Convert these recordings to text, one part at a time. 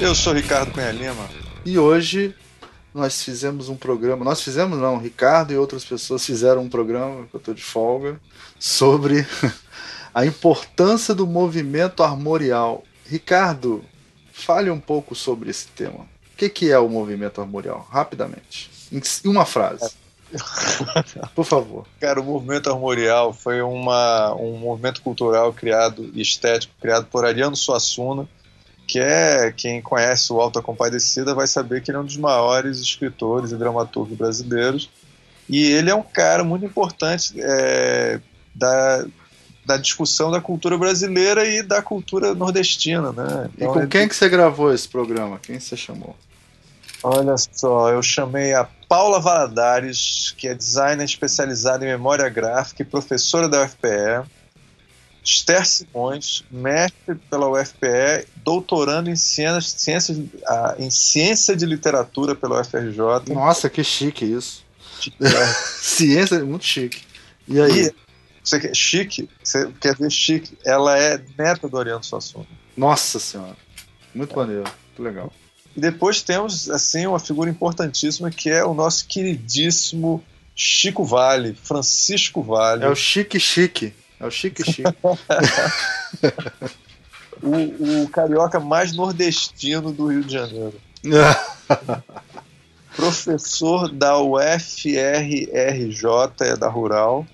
Eu sou Ricardo Cunha Lima. E hoje nós fizemos um programa. Nós fizemos, não, Ricardo e outras pessoas fizeram um programa, que eu estou de folga, sobre a importância do movimento armorial. Ricardo, fale um pouco sobre esse tema. O que, que é o movimento armorial? Rapidamente. Em uma frase. Por favor. Cara, o movimento armorial foi uma, um movimento cultural criado e estético criado por Ariano Suassuna, que é quem conhece o Alto a Compadecida vai saber que ele é um dos maiores escritores e dramaturgos brasileiros. E ele é um cara muito importante é, da, da discussão da cultura brasileira e da cultura nordestina, né? Então, e com quem que você gravou esse programa? Quem você chamou? Olha só, eu chamei a Paula Valadares, que é designer especializada em memória gráfica e professora da UFPE. Esther Simões, mestre pela UFPE, doutorando em ciências, ciências, em ciência de literatura pela UFRJ. Nossa, que chique isso. É. ciência, muito chique. E aí? E, você quer chique? Você quer ver chique? Ela é neta do Oriano Suassuna. Nossa senhora. Muito é. maneiro. Muito legal. E depois temos, assim, uma figura importantíssima que é o nosso queridíssimo Chico Vale, Francisco Vale. É o Chique Chique. É o Chique Chique. o, o carioca mais nordestino do Rio de Janeiro. Professor da UFRRJ, é da Rural,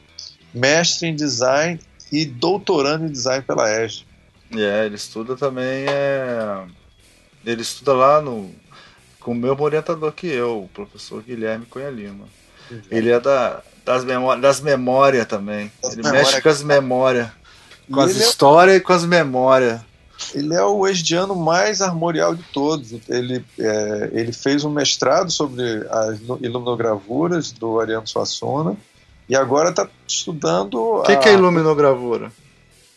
mestre em design e doutorando em design pela ESG. É, ele estuda também. É ele estuda lá no, com o mesmo orientador que eu, o professor Guilherme Cunha Lima. Uhum. Ele é da, das, memórias, das memórias também. Das ele memória mexe com as memórias. Com as histórias é... e com as memórias. Ele é o esdiano mais armorial de todos. Ele, é, ele fez um mestrado sobre as iluminagravuras do Ariano Suassuna e agora está estudando. O que, a... que é iluminogravura?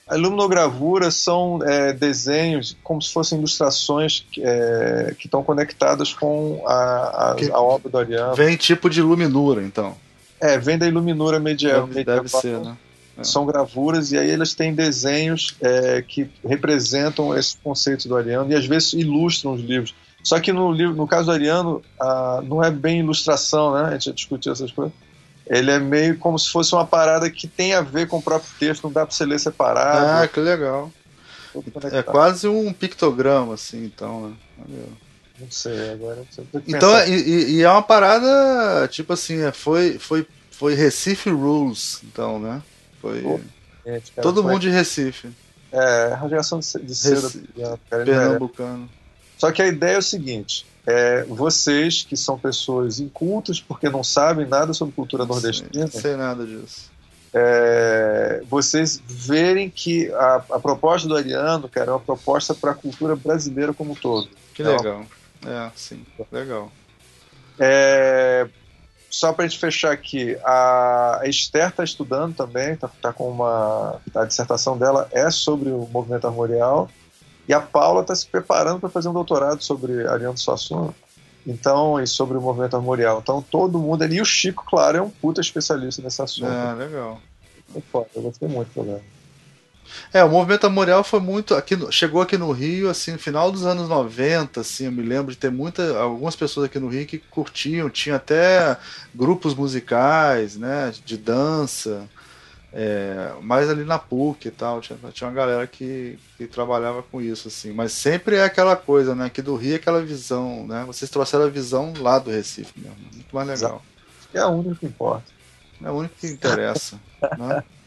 A iluminogravura são é, desenhos como se fossem ilustrações é, que estão conectadas com a, a, a, obra do Ariano. Vem tipo de iluminura, então. É, vem da iluminura medieval. Deve, deve ser, né? É. São gravuras e aí eles têm desenhos é, que representam esses conceitos do Ariano e às vezes ilustram os livros. Só que no, livro, no caso do Ariano, a, não é bem ilustração, né? A gente já discutiu essas coisas ele é meio como se fosse uma parada que tem a ver com o próprio texto, não dá pra você ler separado. Ah, que legal. É quase um pictograma, assim, então, né? Não sei, agora não sei. Então, e, e, é uma parada, tipo assim, é, foi, foi, foi Recife Rules, então, né? Foi. Pô, gente, cara, todo foi... mundo de Recife. É, radiação de, de seda. Recife, Pernambucano. Só que a ideia é o seguinte: é, vocês que são pessoas incultas porque não sabem nada sobre cultura nordestina. Não sei nada disso. É, vocês verem que a, a, proposta do Ariano, cara, é uma proposta para a cultura brasileira como um todo. Que então, legal. É, sim, legal. É, só para a gente fechar aqui, a Esther está estudando também, está tá com uma. A dissertação dela é sobre o movimento armorial. E a Paula está se preparando para fazer um doutorado sobre Ariano Suassuna. Então, e sobre o movimento armorial. Então, todo mundo ali. E o Chico, claro, é um puta especialista nesse assunto. É, legal. Muito foda, eu gostei muito do programa. É, o movimento armorial foi muito. Aqui, chegou aqui no Rio, assim, no final dos anos 90, assim, eu me lembro de ter muita, algumas pessoas aqui no Rio que curtiam, tinha até grupos musicais, né, de dança. É, mais ali na PUC e tal, tinha, tinha uma galera que, que trabalhava com isso, assim. Mas sempre é aquela coisa, né? Que do Rio é aquela visão, né? Vocês trouxeram a visão lá do Recife mesmo. Muito mais legal. É a única que importa. É a única que interessa. né?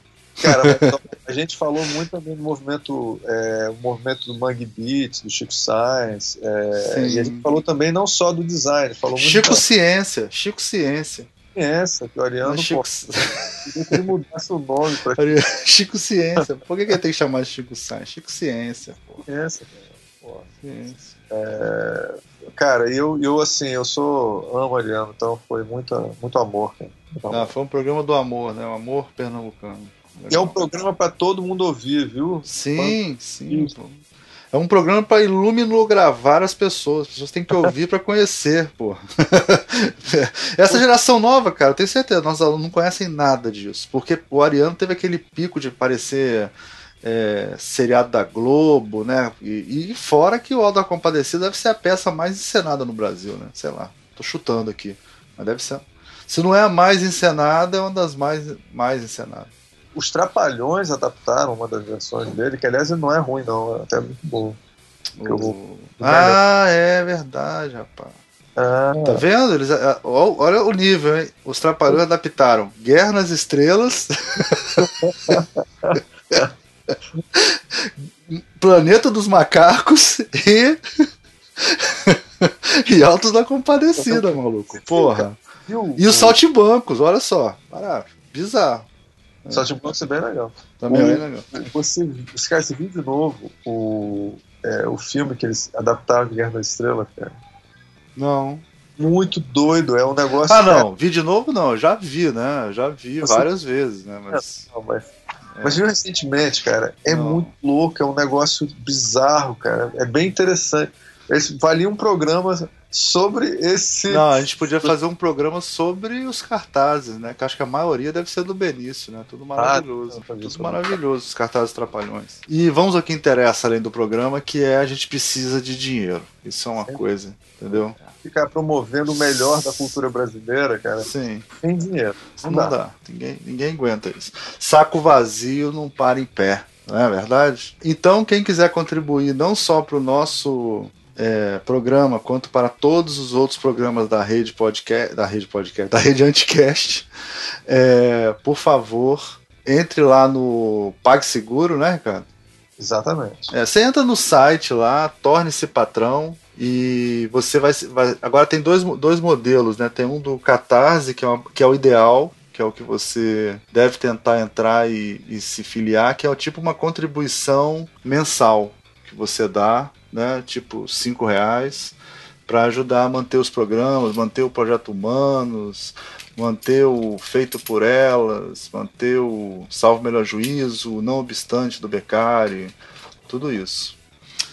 Cara, a gente falou muito também do movimento, é, o movimento do Mangue Beat, do Chico Science, é, e a gente falou também não só do design, falou Chico muito Ciência, Chico Ciência. Ciência, que o Ariano Chico... queria que mudasse o nome pra Chico Ciência. Por que, que tem que chamar de Chico Sainz? Chico Ciência, pô. Ciência, pô. Ciência. É... Cara, eu, eu assim, eu sou amo Ariano, então foi muito, muito amor, cara. Muito amor. Ah, foi um programa do amor, né? O amor pernambucano. É um programa para todo mundo ouvir, viu? Sim, sim. É um programa para iluminologravar as pessoas. As pessoas têm que ouvir para conhecer, pô. Essa geração nova, cara, eu tenho certeza, nossos alunos não conhecem nada disso. Porque o Ariano teve aquele pico de parecer é, seriado da Globo, né? E, e, fora que o Alto da Compadecida deve ser a peça mais encenada no Brasil, né? Sei lá, tô chutando aqui. Mas deve ser. Se não é a mais encenada, é uma das mais, mais encenadas. Os Trapalhões adaptaram uma das versões dele, que aliás não é ruim, não, é até muito bom. O... Ah, é verdade, rapaz. Ah. Tá vendo? Eles, olha o nível, hein? Os Trapalhões adaptaram Guerra nas Estrelas. Planeta dos Macacos e. e Altos da Compadecida, maluco. Porra. E os Saltibancos, olha só. Para, bizarro. Saltimbancos é bem legal. Também é bem legal. Você, você, cara, você viu de novo o, é, o filme que eles adaptaram de Guerra das Estrelas, cara? Não. Muito doido, é um negócio. Ah, não, vi de novo não, já vi, né? Já vi você... várias vezes, né? Mas. É, não, mas... É. Mas viu recentemente, cara, é não. muito louco, é um negócio bizarro, cara. É bem interessante. Esse, valia um programa sobre esse. Não, a gente podia fazer um programa sobre os cartazes, né? Que acho que a maioria deve ser do Benício, né? Tudo maravilhoso. Ah, tudo maravilhoso, os cartazes trapalhões. E vamos ao que interessa além do programa, que é a gente precisa de dinheiro. Isso é uma Sim. coisa, entendeu? Ficar promovendo o melhor da cultura brasileira, cara. Sim. Sem dinheiro. Não, não dá. dá. Ninguém, ninguém aguenta isso. Saco vazio não para em pé. Não é verdade? Então, quem quiser contribuir não só para o nosso é, programa quanto para todos os outros programas da rede podcast, da rede podcast, da rede Anticast, é, por favor, entre lá no PagSeguro, né, Ricardo? Exatamente. É, você entra no site lá, torne-se patrão e você vai, vai, Agora tem dois, dois modelos, né? Tem um do Catarse, que é, uma, que é o ideal, que é o que você deve tentar entrar e, e se filiar, que é o tipo uma contribuição mensal que você dá né? Tipo cinco reais para ajudar a manter os programas, manter o projeto Humanos, manter o Feito por Elas, manter o Salvo Melhor Juízo, Não Obstante do Beccari, tudo isso.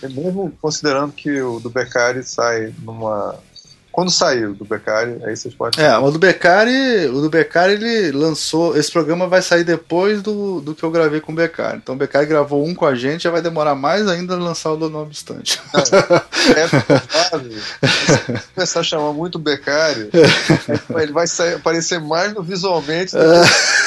É mesmo considerando que o do Beccari sai numa quando saiu do Beccari, aí vocês podem. É, o do Beccari, o do Beccari ele lançou. Esse programa vai sair depois do, do que eu gravei com o Beccari. Então o Beccari gravou um com a gente, já vai demorar mais ainda a lançar o do Não Obstante. é provável. Se começar a chamar muito o Beccari, ele vai sair, aparecer mais no visualmente do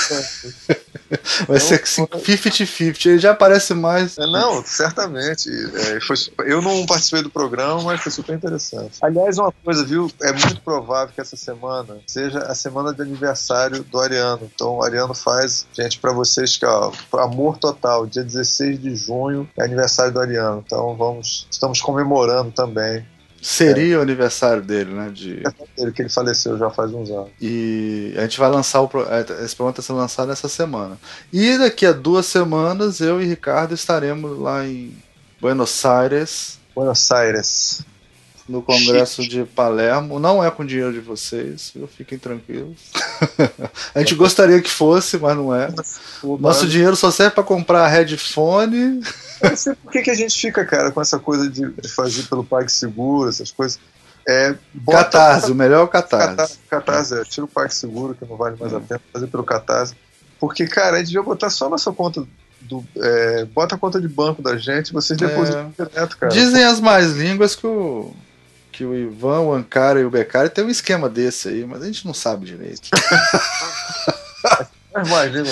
que Vai ser 50-50, ele já aparece mais. É, não, certamente. É, foi, eu não participei do programa, mas foi super interessante. Aliás, uma coisa, viu? É muito provável que essa semana seja a semana de aniversário do Ariano. Então, o Ariano faz, gente, para vocês que, ó, Amor Total, dia 16 de junho é aniversário do Ariano. Então, vamos, estamos comemorando também Seria é. o aniversário dele, né? De... É que ele faleceu já faz uns anos. E a gente vai lançar o. É, esse programa está sendo lançado essa semana. E daqui a duas semanas eu e Ricardo estaremos lá em Buenos Aires. Buenos Aires. No Congresso Chique. de Palermo. Não é com dinheiro de vocês? Fiquem tranquilos. a gente gostaria que fosse, mas não é. Nosso dinheiro só serve para comprar headphone. Eu não sei por que, que a gente fica, cara, com essa coisa de, de fazer pelo PagSeguro, essas coisas. É, bota, catarse, o melhor é o Catarse. Catarse, catarse é, tira o PagSeguro, que não vale mais a hum. pena, fazer pelo Catarse. Porque, cara, a gente devia botar só nossa conta do, é, bota a conta de banco da gente vocês depositam é. direto, cara. Dizem as mais línguas que o, que o Ivan, o Ankara e o Beccari tem um esquema desse aí, mas a gente não sabe direito. Imagina.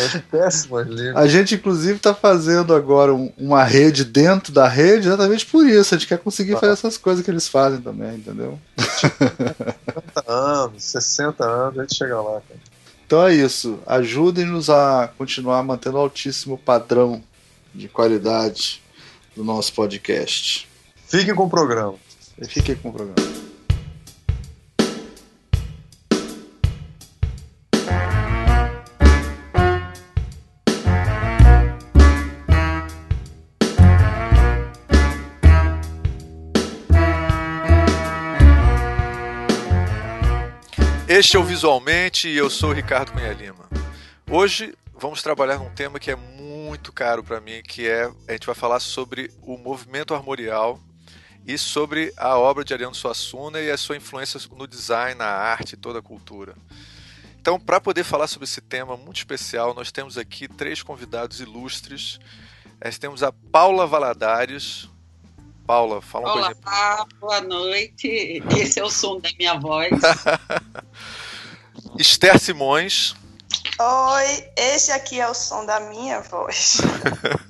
A gente, inclusive, está fazendo agora um, uma rede dentro da rede exatamente por isso. A gente quer conseguir fazer essas coisas que eles fazem também, entendeu? 50 anos, 60 anos, a gente chega lá, cara. Então é isso. Ajudem-nos a continuar mantendo o altíssimo padrão de qualidade do nosso podcast. Fiquem com o programa. Fiquem com o programa. Este é o Visualmente e eu sou o Ricardo Cunha Lima. Hoje vamos trabalhar num tema que é muito caro para mim, que é a gente vai falar sobre o movimento armorial e sobre a obra de Ariano Suassuna e a sua influência no design, na arte e toda a cultura. Então, para poder falar sobre esse tema muito especial, nós temos aqui três convidados ilustres Nós temos a Paula Valadares. Paula, fala uma Olá, coisa. boa noite. Esse é o som da minha voz. Esther Simões. Oi, esse aqui é o som da minha voz.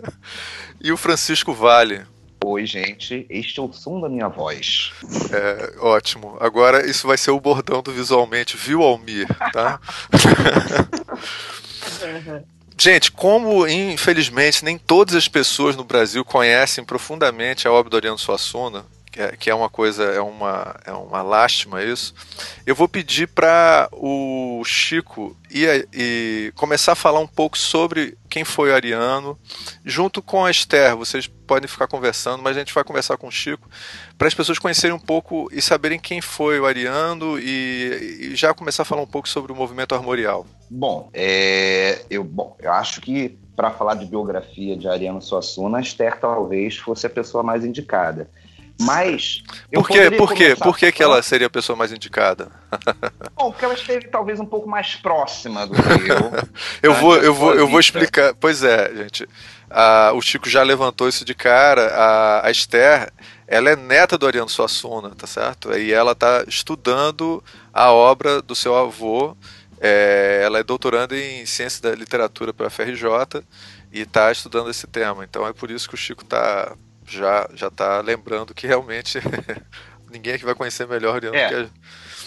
e o Francisco Vale. Oi, gente, este é o som da minha voz. É, ótimo. Agora isso vai ser o bordão do visualmente, viu, Almir? Tá? Gente, como infelizmente nem todas as pessoas no Brasil conhecem profundamente a obra do Ariano Suassuna, que é, que é uma coisa, é uma, é uma lástima isso, eu vou pedir para o Chico e começar a falar um pouco sobre quem foi Ariano, junto com a Esther. Vocês podem ficar conversando, mas a gente vai conversar com o Chico para as pessoas conhecerem um pouco e saberem quem foi o Ariano e, e já começar a falar um pouco sobre o movimento armorial. Bom, é, eu, bom, eu acho que para falar de biografia de Ariano Suassuna, a Esther talvez fosse a pessoa mais indicada. Mas. Por quê? Por quê? Por que, que ela seria a pessoa mais indicada? Bom, porque ela esteve talvez um pouco mais próxima do que eu. eu vou, eu vou, eu vou explicar. Pois é, gente. Ah, o Chico já levantou isso de cara. A, a Esther, ela é neta do Ariano Suassuna, tá certo? E ela está estudando a obra do seu avô. É, ela é doutoranda em ciência da literatura pela FRJ e está estudando esse tema. Então é por isso que o Chico está já já está lembrando que realmente ninguém aqui vai conhecer melhor Ariano é. que a...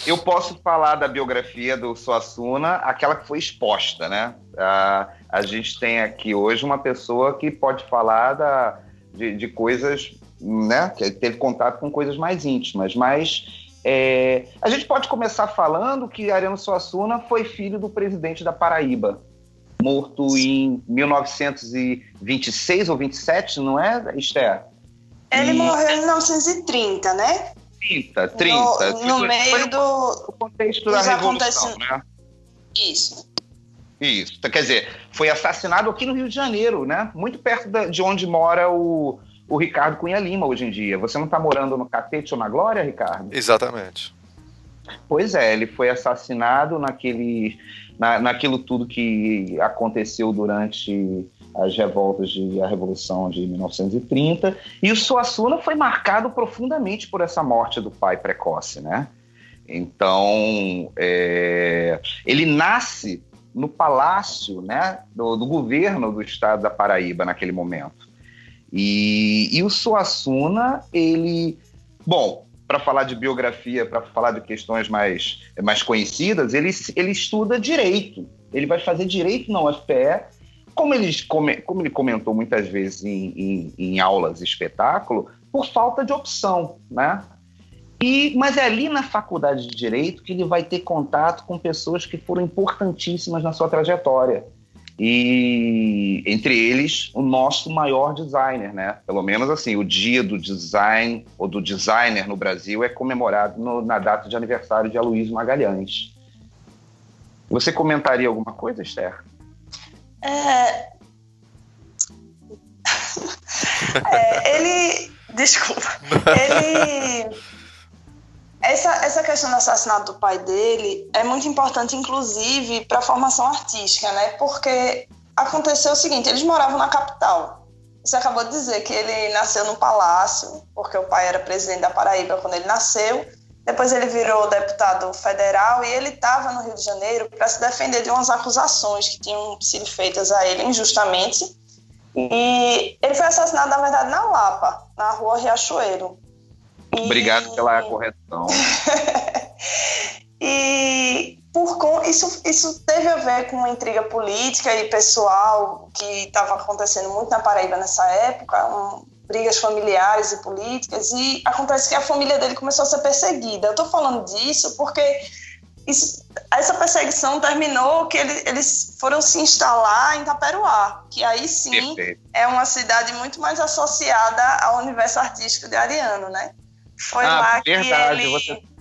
Eu posso falar da biografia do Suassuna, aquela que foi exposta, né? A, a gente tem aqui hoje uma pessoa que pode falar da, de, de coisas, né? Que teve contato com coisas mais íntimas, mas é, a gente pode começar falando que Ariano Suassuna foi filho do presidente da Paraíba, morto em 1926 ou 27, não é, Esther? Ele e... morreu em 1930, né? 30, 30. No, no meio do. No contexto da Revolução, né? Isso. Isso. Quer dizer, foi assassinado aqui no Rio de Janeiro, né? Muito perto de onde mora o, o Ricardo Cunha Lima hoje em dia. Você não está morando no Catete ou na Glória, Ricardo? Exatamente. Pois é, ele foi assassinado naquele, na, naquilo tudo que aconteceu durante as revoltas de a Revolução de 1930, e o Suassuna foi marcado profundamente por essa morte do pai precoce, né? Então, é, ele nasce no palácio né, do, do, governo do estado da Paraíba naquele momento. E, e o Suassuna, ele... Bom, para falar de biografia, para falar de questões mais, mais conhecidas, ele, ele estuda direito. Ele vai fazer direito na UFPE como ele, como ele comentou muitas vezes em, em, em aulas espetáculo, por falta de opção, né? E, mas é ali na faculdade de Direito que ele vai ter contato com pessoas que foram importantíssimas na sua trajetória. E entre eles, o nosso maior designer, né? Pelo menos assim, o dia do design ou do designer no Brasil é comemorado no, na data de aniversário de Aloysio Magalhães. Você comentaria alguma coisa, Esther? É... é, ele. Desculpa. Ele. Essa, essa questão do assassinato do pai dele é muito importante, inclusive, para a formação artística, né? Porque aconteceu o seguinte: eles moravam na capital. Você acabou de dizer que ele nasceu no palácio, porque o pai era presidente da Paraíba quando ele nasceu. Depois ele virou deputado federal e ele estava no Rio de Janeiro para se defender de umas acusações que tinham sido feitas a ele injustamente. E ele foi assassinado, na verdade, na Lapa, na rua Riachuelo. E... Obrigado pela correção. e por isso, isso teve a ver com uma intriga política e pessoal que estava acontecendo muito na Paraíba nessa época, um, brigas familiares e políticas, e acontece que a família dele começou a ser perseguida. Eu estou falando disso porque isso, essa perseguição terminou que ele, eles foram se instalar em Taperoá, que aí sim Perfeito. é uma cidade muito mais associada ao universo artístico de Ariano, né? Foi ah, lá verdade. que ele... Você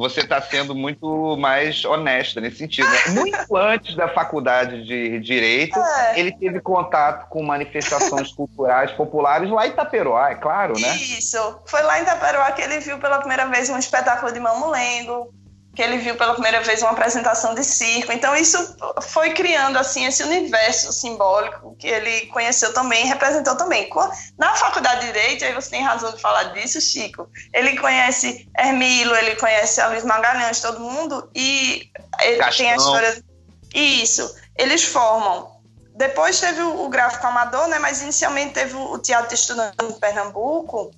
você está sendo muito mais honesta nesse sentido. Né? Muito antes da faculdade de Direito, é. ele teve contato com manifestações culturais populares lá em Itaperoá, é claro, né? Isso. Foi lá em Itaperoá que ele viu pela primeira vez um espetáculo de Mamulengo. Que ele viu pela primeira vez uma apresentação de circo. Então isso foi criando assim esse universo simbólico que ele conheceu também, representou também. Na faculdade de direito, aí você tem razão de falar disso, Chico. Ele conhece Hermilo, ele conhece a Luiz Magalhães, todo mundo e ele Castão. tem a história isso. Eles formam depois teve o, gráfico amador, né? Mas inicialmente teve o teatro estudante em Pernambuco,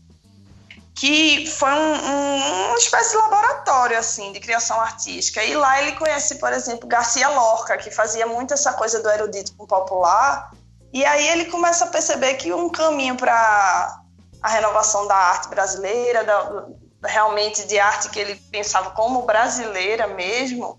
que foi um, um, uma espécie de laboratório assim de criação artística. E lá ele conhece, por exemplo, Garcia Lorca, que fazia muito essa coisa do erudito popular. E aí ele começa a perceber que um caminho para a renovação da arte brasileira, da, realmente de arte que ele pensava como brasileira mesmo,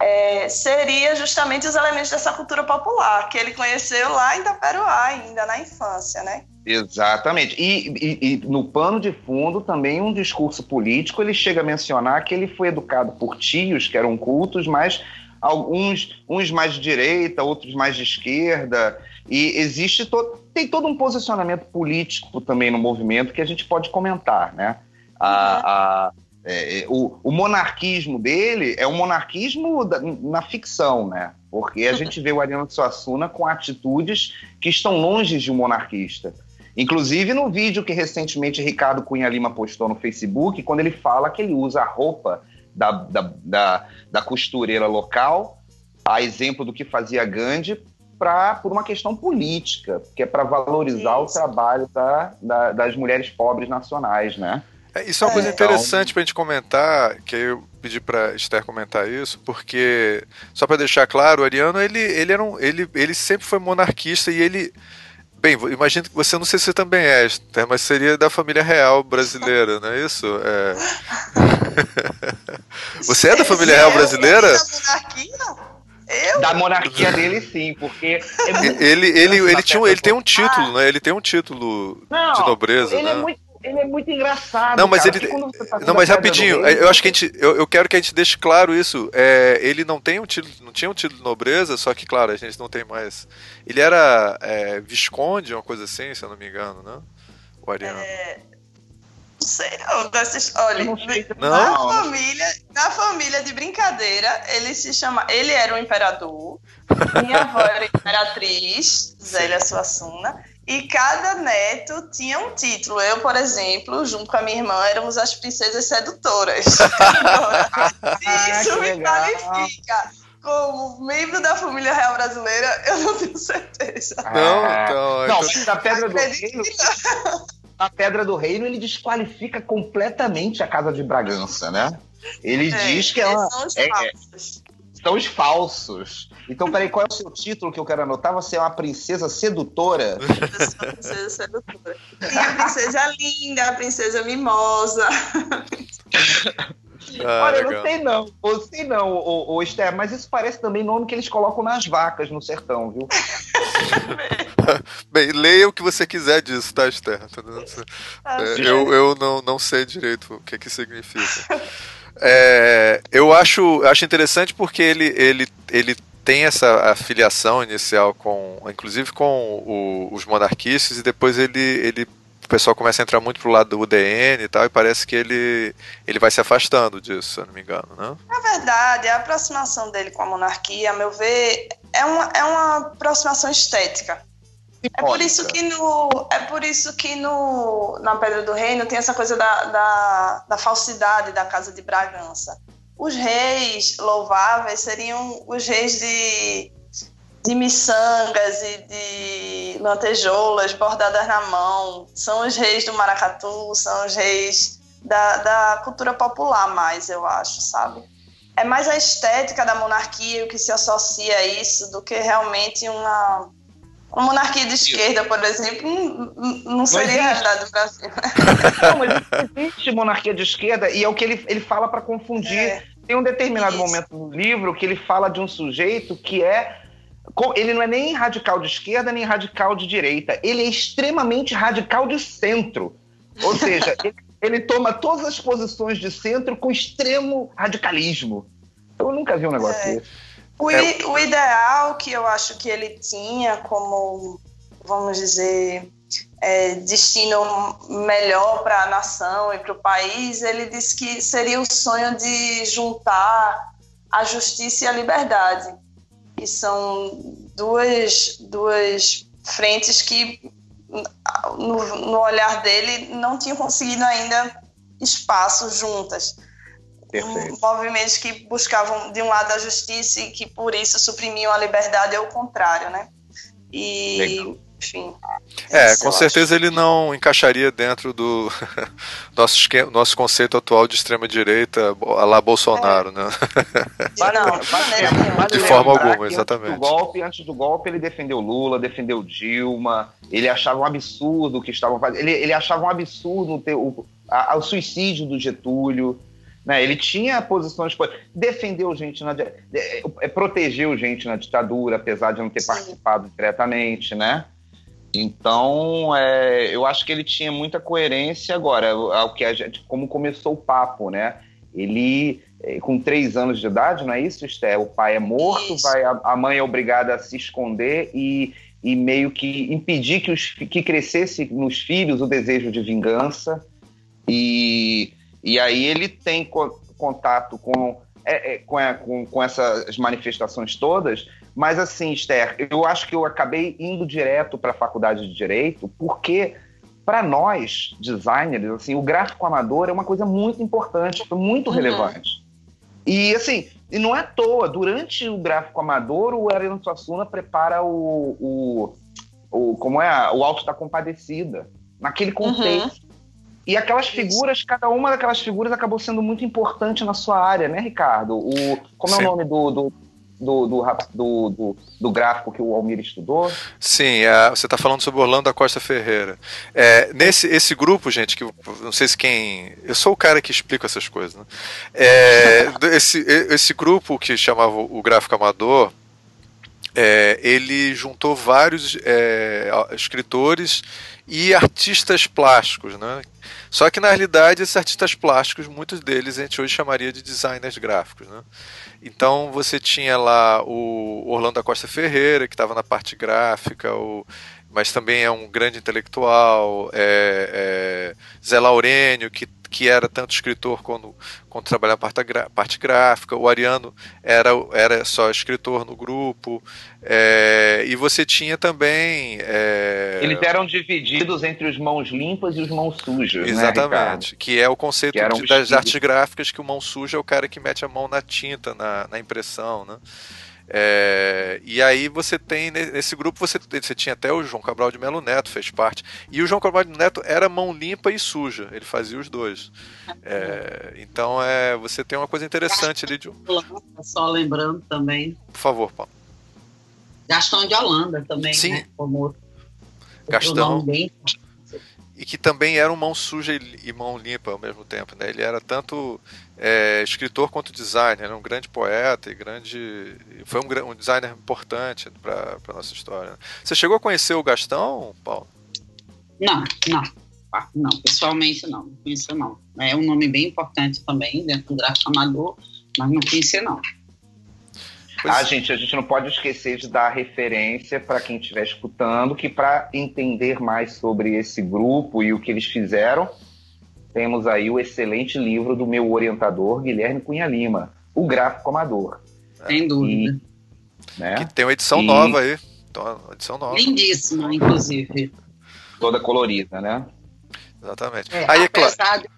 é, seria justamente os elementos dessa cultura popular, que ele conheceu lá em Taperoá, ainda na infância, né? Exatamente. E, e, e, no pano de fundo, também um discurso político, ele chega a mencionar que ele foi educado por tios que eram cultos, mas alguns uns mais de direita, outros mais de esquerda. E existe todo, tem todo um posicionamento político também no movimento que a gente pode comentar, né? A, uhum. a é, é, o, o, monarquismo dele é um monarquismo da, na ficção, né? Porque a gente vê o Ariano Suassuna com atitudes que estão longe de um monarquista. Inclusive no vídeo que recentemente Ricardo Cunha Lima postou no Facebook, quando ele fala que ele usa a roupa da, da, da, da costureira local, a exemplo do que fazia Gandhi, pra, por uma questão política, que é para valorizar Isso. o trabalho da, da, das mulheres pobres nacionais, né? É, isso é uma é, coisa interessante então... para a gente comentar, que eu pedi para Esther comentar isso, porque só para deixar claro, o Ariano ele ele era um, ele ele sempre foi monarquista e ele Bem, imagino que você não sei se você também é, Esther, mas seria da família real brasileira, não é isso? É... você é da família real brasileira? Da monarquia? Eu? Da monarquia dele, sim, porque. É ele, ele, ele, tinha, ele tem um título, né? Ele tem um título não, de nobreza. Ele é né? é muito ele é muito engraçado. Não, mas cara, ele. Tá não, mas rapidinho, rei, eu acho que a gente. Eu, eu, quero que a gente deixe claro isso. É, ele não tem um título, não tinha um título de nobreza, só que, claro, a gente não tem mais. Ele era é, Visconde, uma coisa assim, se eu não me engano, né? O Ariano. É... Não sei, não. Dessas, olha, não sei. na, família, na família de brincadeira, ele se chama. Ele era o imperador. Minha avó era imperatriz, Zélia Suassuna. E cada neto tinha um título. Eu, por exemplo, junto com a minha irmã, éramos as princesas sedutoras. isso me qualifica como membro da família real brasileira, eu não tenho certeza. Não, então. Não, então... na Pedra do Reino. Na Pedra do Reino, ele desqualifica completamente a Casa de Bragança, né? Ele é, diz que ela. É, é são os falsos. Então, peraí, qual é o seu título que eu quero anotar? Você é uma princesa sedutora? Eu sou uma princesa sedutora. E a princesa linda, a princesa mimosa. Ah, Olha, legal. não sei não, não sei não, o, o Esther, mas isso parece também nome que eles colocam nas vacas no sertão, viu? Bem, leia o que você quiser disso, tá, Esther? Ah, é, eu eu não, não sei direito o que que significa. É, eu acho, acho interessante porque ele, ele, ele tem essa afiliação inicial com, inclusive com o, os monarquistas e depois ele, ele o pessoal começa a entrar muito pro lado do UDN e tal, e parece que ele, ele vai se afastando disso, se eu não me engano, né? Na verdade, a aproximação dele com a monarquia, a meu ver, é uma, é uma aproximação estética. É por isso que no é por isso que no na Pedra do Reino tem essa coisa da, da, da falsidade da casa de Bragança. Os reis louváveis seriam os reis de de miçangas e de lantejoulas bordadas na mão. São os reis do maracatu, são os reis da, da cultura popular mais, eu acho, sabe? É mais a estética da monarquia o que se associa a isso do que realmente uma uma monarquia de esquerda, por exemplo, não, não seria a realidade do Brasil. Não, mas existe monarquia de esquerda e é o que ele, ele fala para confundir. É. Tem um determinado Isso. momento no livro que ele fala de um sujeito que é. Ele não é nem radical de esquerda nem radical de direita. Ele é extremamente radical de centro. Ou seja, ele, ele toma todas as posições de centro com extremo radicalismo. Eu nunca vi um negócio é. desse. O, é... o ideal que eu acho que ele tinha como, vamos dizer, é, destino melhor para a nação e para o país, ele disse que seria o sonho de juntar a justiça e a liberdade, que são duas, duas frentes que, no, no olhar dele, não tinham conseguido ainda espaço juntas. Perfeito. Movimentos que buscavam, de um lado, a justiça e que, por isso, suprimiam a liberdade, é o contrário, né? E, Legal. enfim. É, com certeza acho. ele não encaixaria dentro do nosso, esquema, nosso conceito atual de extrema-direita, lá Bolsonaro, é. né? Não, de forma alguma, exatamente. Antes do, golpe, antes do golpe, ele defendeu Lula, defendeu Dilma, ele achava um absurdo o que estavam fazendo, ele, ele achava um absurdo ter o, a, o suicídio do Getúlio. Né? Ele tinha posições. Defendeu gente na. É, protegeu gente na ditadura, apesar de não ter Sim. participado diretamente, né? Então, é, eu acho que ele tinha muita coerência agora, ao que a gente, como começou o papo, né? Ele, é, com três anos de idade, não é isso, Esther? O pai é morto, vai, a, a, mãe é obrigada a se esconder e, e meio que impedir que, os, que crescesse nos filhos o desejo de vingança. E, e aí ele tem co contato com, é, é, com, a, com, com essas manifestações todas, mas assim, Esther, eu acho que eu acabei indo direto para a faculdade de Direito, porque para nós, designers, assim, o gráfico amador é uma coisa muito importante, muito uhum. relevante. E assim, e não é à toa, durante o gráfico amador, o Ariano Suassuna prepara o, o, o, como é, o Alto da Compadecida, naquele uhum. contexto. Uhum. E aquelas figuras, cada uma daquelas figuras acabou sendo muito importante na sua área, né, Ricardo? O, como Sim. é o nome do, do, do, do, do, do, gráfico que o Almir estudou? Sim, é, você está falando sobre Orlando da Costa Ferreira. É, nesse esse grupo, gente, que não sei se quem. Eu sou o cara que explica essas coisas. Né? É, esse, esse grupo que chamava o Gráfico Amador. É, ele juntou vários é, escritores e artistas plásticos, né? Só que na realidade esses artistas plásticos, muitos deles a gente hoje chamaria de designers gráficos, né? Então você tinha lá o Orlando da Costa Ferreira, que estava na parte gráfica, o, mas também é um grande intelectual, é, é, Zé Laurênio, que que era tanto escritor quanto, trabalhava a parte, parte gráfica, o Ariano era, era só escritor no grupo, é, e você tinha também. É... Eles eram divididos entre os mãos limpas e os mãos sujas. Né, Exatamente, né, que é o conceito de, das artes gráficas que o mão suja é o cara que mete a mão na tinta, na, na impressão. Né? É, e aí você tem, nesse grupo, você, você tinha até o João Cabral de Melo Neto, fez parte. E o João Cabral de Neto era mão limpa e suja, ele fazia os dois. É, então é, você tem uma coisa interessante ali de. Só lembrando também. Por favor, Paulo. Gastão de Holanda também, Sim. né? Como Gastão. Bem e que também era um mão suja e mão limpa ao mesmo tempo. Né? Ele era tanto é, escritor quanto designer, era um grande poeta e grande. Foi um, um designer importante para a nossa história. Você chegou a conhecer o Gastão, Paulo? Não, não. Não, pessoalmente não, não conhecia não. É um nome bem importante também dentro do gráfico amador, mas não conhecia não. Pois... Ah, gente, a gente não pode esquecer de dar referência para quem estiver escutando, que para entender mais sobre esse grupo e o que eles fizeram, temos aí o excelente livro do meu orientador, Guilherme Cunha Lima, O Gráfico Amador. Sem dúvida. E, né? Que tem uma edição e... nova aí. Então, edição nova. Lindíssima, inclusive. Toda colorida, né? Exatamente. É, aí, apesar, claro... de,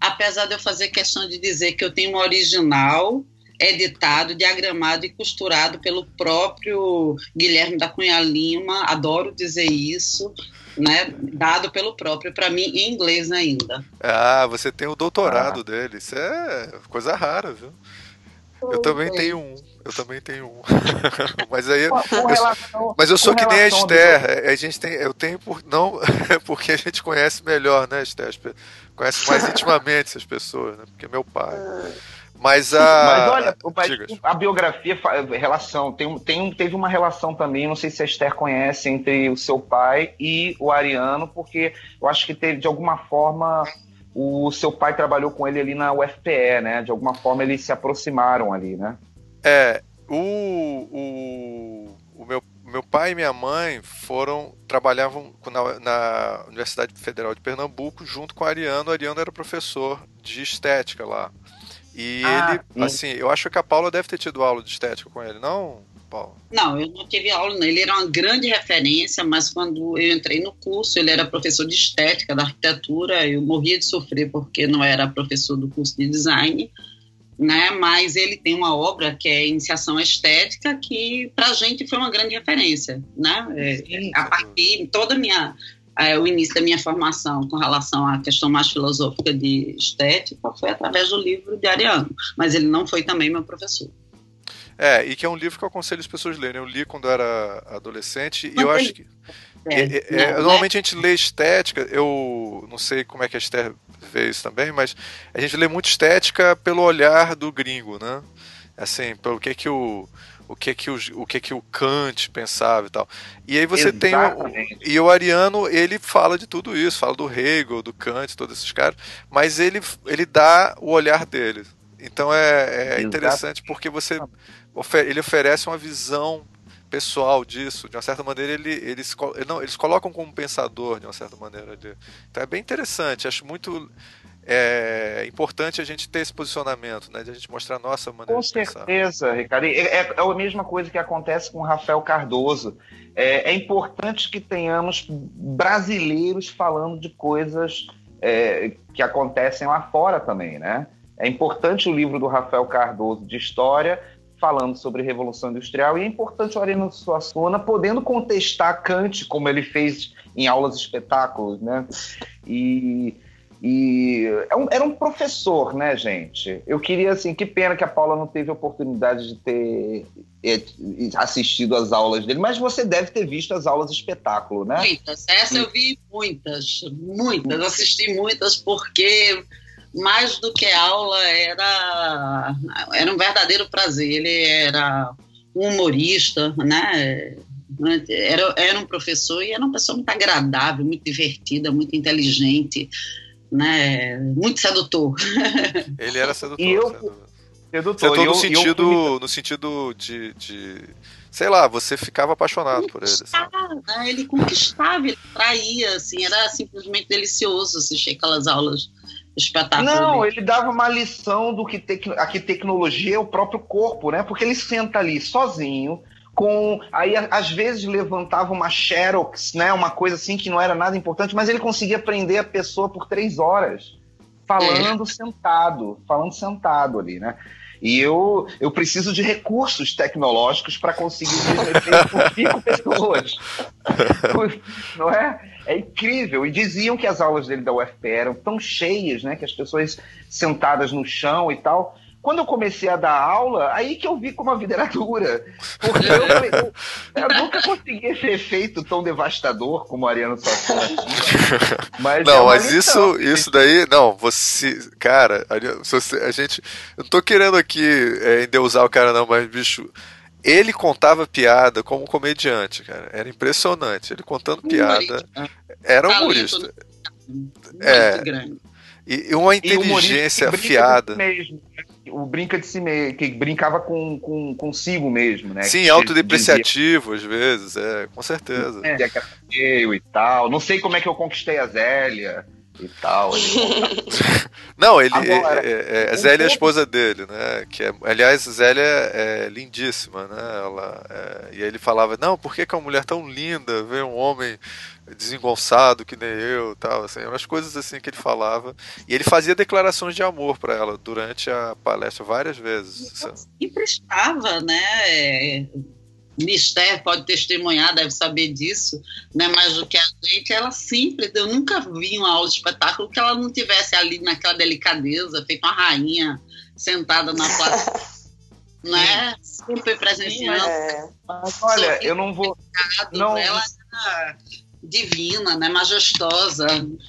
apesar de eu fazer questão de dizer que eu tenho uma original editado, diagramado e costurado pelo próprio Guilherme da Cunha Lima, adoro dizer isso, né, dado pelo próprio, para mim em inglês ainda. Ah, você tem o doutorado ah. dele, isso é coisa rara, viu? Eu também tenho um. Eu também tenho um. mas aí. Eu, mas eu sou que nem a Esther. A gente tem, eu tenho por. Não, porque a gente conhece melhor, né, Esther? Conhece mais intimamente essas pessoas, né? Porque meu pai. Mas a. Mas olha, a biografia, relação, tem, tem, teve uma relação também, não sei se a Esther conhece, entre o seu pai e o Ariano, porque eu acho que teve, de alguma forma, o seu pai trabalhou com ele ali na UFPE, né? De alguma forma eles se aproximaram ali, né? É, o, o, o meu meu pai e minha mãe foram trabalhavam na, na, Universidade Federal de Pernambuco junto com o Ariano. O Ariano era professor de estética lá. E ah, ele, assim, eu acho que a Paula deve ter tido aula de estética com ele, não, Paula? Não, eu não tive aula, não. Ele era uma grande referência, mas quando eu entrei no curso, ele era professor de estética da arquitetura. Eu morria de sofrer porque não era professor do curso de design né? Mas ele tem uma obra que é Iniciação Estética, que para a gente foi uma grande referência, né? É, a partir toda a minha é, o início da minha formação com relação à questão mais filosófica de estética foi através do livro de Ariano, mas ele não foi também meu professor. É, e que é um livro que eu aconselho as pessoas a lerem. Eu li quando era adolescente e eu acho que. É, é, é, não, normalmente né? a gente lê estética, eu não sei como é que a Esther vê isso também, mas a gente lê muito estética pelo olhar do gringo, né? Assim, pelo que que o o que que o, o que que o Kant pensava e tal. E aí você Exatamente. tem o, e o Ariano, ele fala de tudo isso, fala do Hegel, do Kant, todos esses caras, mas ele ele dá o olhar dele. Então é, é interessante porque você ele oferece uma visão pessoal disso. De uma certa maneira, ele, eles, não, eles colocam como pensador, de uma certa maneira. Então é bem interessante. Acho muito é, importante a gente ter esse posicionamento, né? De a gente mostrar a nossa maneira com de pensar. Com certeza, Ricardo. É, é, é, a mesma coisa que acontece com o Rafael Cardoso. É, é importante que tenhamos brasileiros falando de coisas é, que acontecem lá fora também, né? É importante o livro do Rafael Cardoso de História falando sobre Revolução Industrial, e é importante o Arena Suassuna podendo contestar Kant, como ele fez em aulas espetáculos, né? E, e é era um professor, né, gente? Eu queria, assim, que pena que a Paula não teve oportunidade de ter é, assistido às aulas dele, mas você deve ter visto as aulas espetáculo, né? Muitas. Essa eu vi muitas, muitas. Assisti muitas porque mais do que aula, era, era um verdadeiro prazer. Ele era um humorista, né? Era, era um professor e era uma pessoa muito agradável, muito divertida, muito inteligente, né? Muito sedutor. Ele era sedutor. E eu, sedutor. sedutor no, eu, sentido, eu... no sentido de, de sei lá, você ficava apaixonado por ele. Né? Ele conquistava, ele traía, assim, era simplesmente delicioso assistir aquelas aulas espetáculo. Não, ele dava uma lição do que, tec... a que tecnologia é o próprio corpo, né? Porque ele senta ali sozinho, com aí às vezes levantava uma xerox, né, uma coisa assim que não era nada importante, mas ele conseguia prender a pessoa por três horas falando é. sentado, falando sentado ali, né? E eu, eu preciso de recursos tecnológicos para conseguir viver por cinco pessoas. Não é? É incrível. E diziam que as aulas dele da UFP eram tão cheias, né? Que as pessoas sentadas no chão e tal. Quando eu comecei a dar aula, aí que eu vi como a vida era dura. Porque eu, eu, eu nunca consegui esse efeito tão devastador como o Ariano Suassuna Mas não, é mas isso, isso daí, não, você. Cara, a gente. Eu não tô querendo aqui é, endeusar o cara, não, mas, bicho ele contava piada como comediante, cara. Era impressionante. Ele contando piada. Era humorista. É. E uma inteligência afiada. Mesmo? O brinca de si mesmo, que brincava com, com consigo mesmo, né? Sim, autodepreciativo às vezes, é, com certeza. É, que feio e tal. Não sei como é que eu conquistei a Zélia e tal. Não, ele Agora, é, é, é, Zélia é a esposa dele, né? Que é, aliás, Zélia é lindíssima, né? Ela, é, e ele falava, não, por que, que uma mulher tão linda vê um homem desengonçado que nem eu, tal, assim, umas coisas assim que ele falava. E ele fazia declarações de amor para ela durante a palestra várias vezes. E prestava, né? Mister pode testemunhar, deve saber disso, né? Mas do que a gente, ela simples. Eu nunca vi uma aula de espetáculo que ela não tivesse ali naquela delicadeza, feita uma rainha sentada na plateia. né? Sempre presenciando. É. Olha, eu não vou. Não... Ela era divina, né? Majestosa,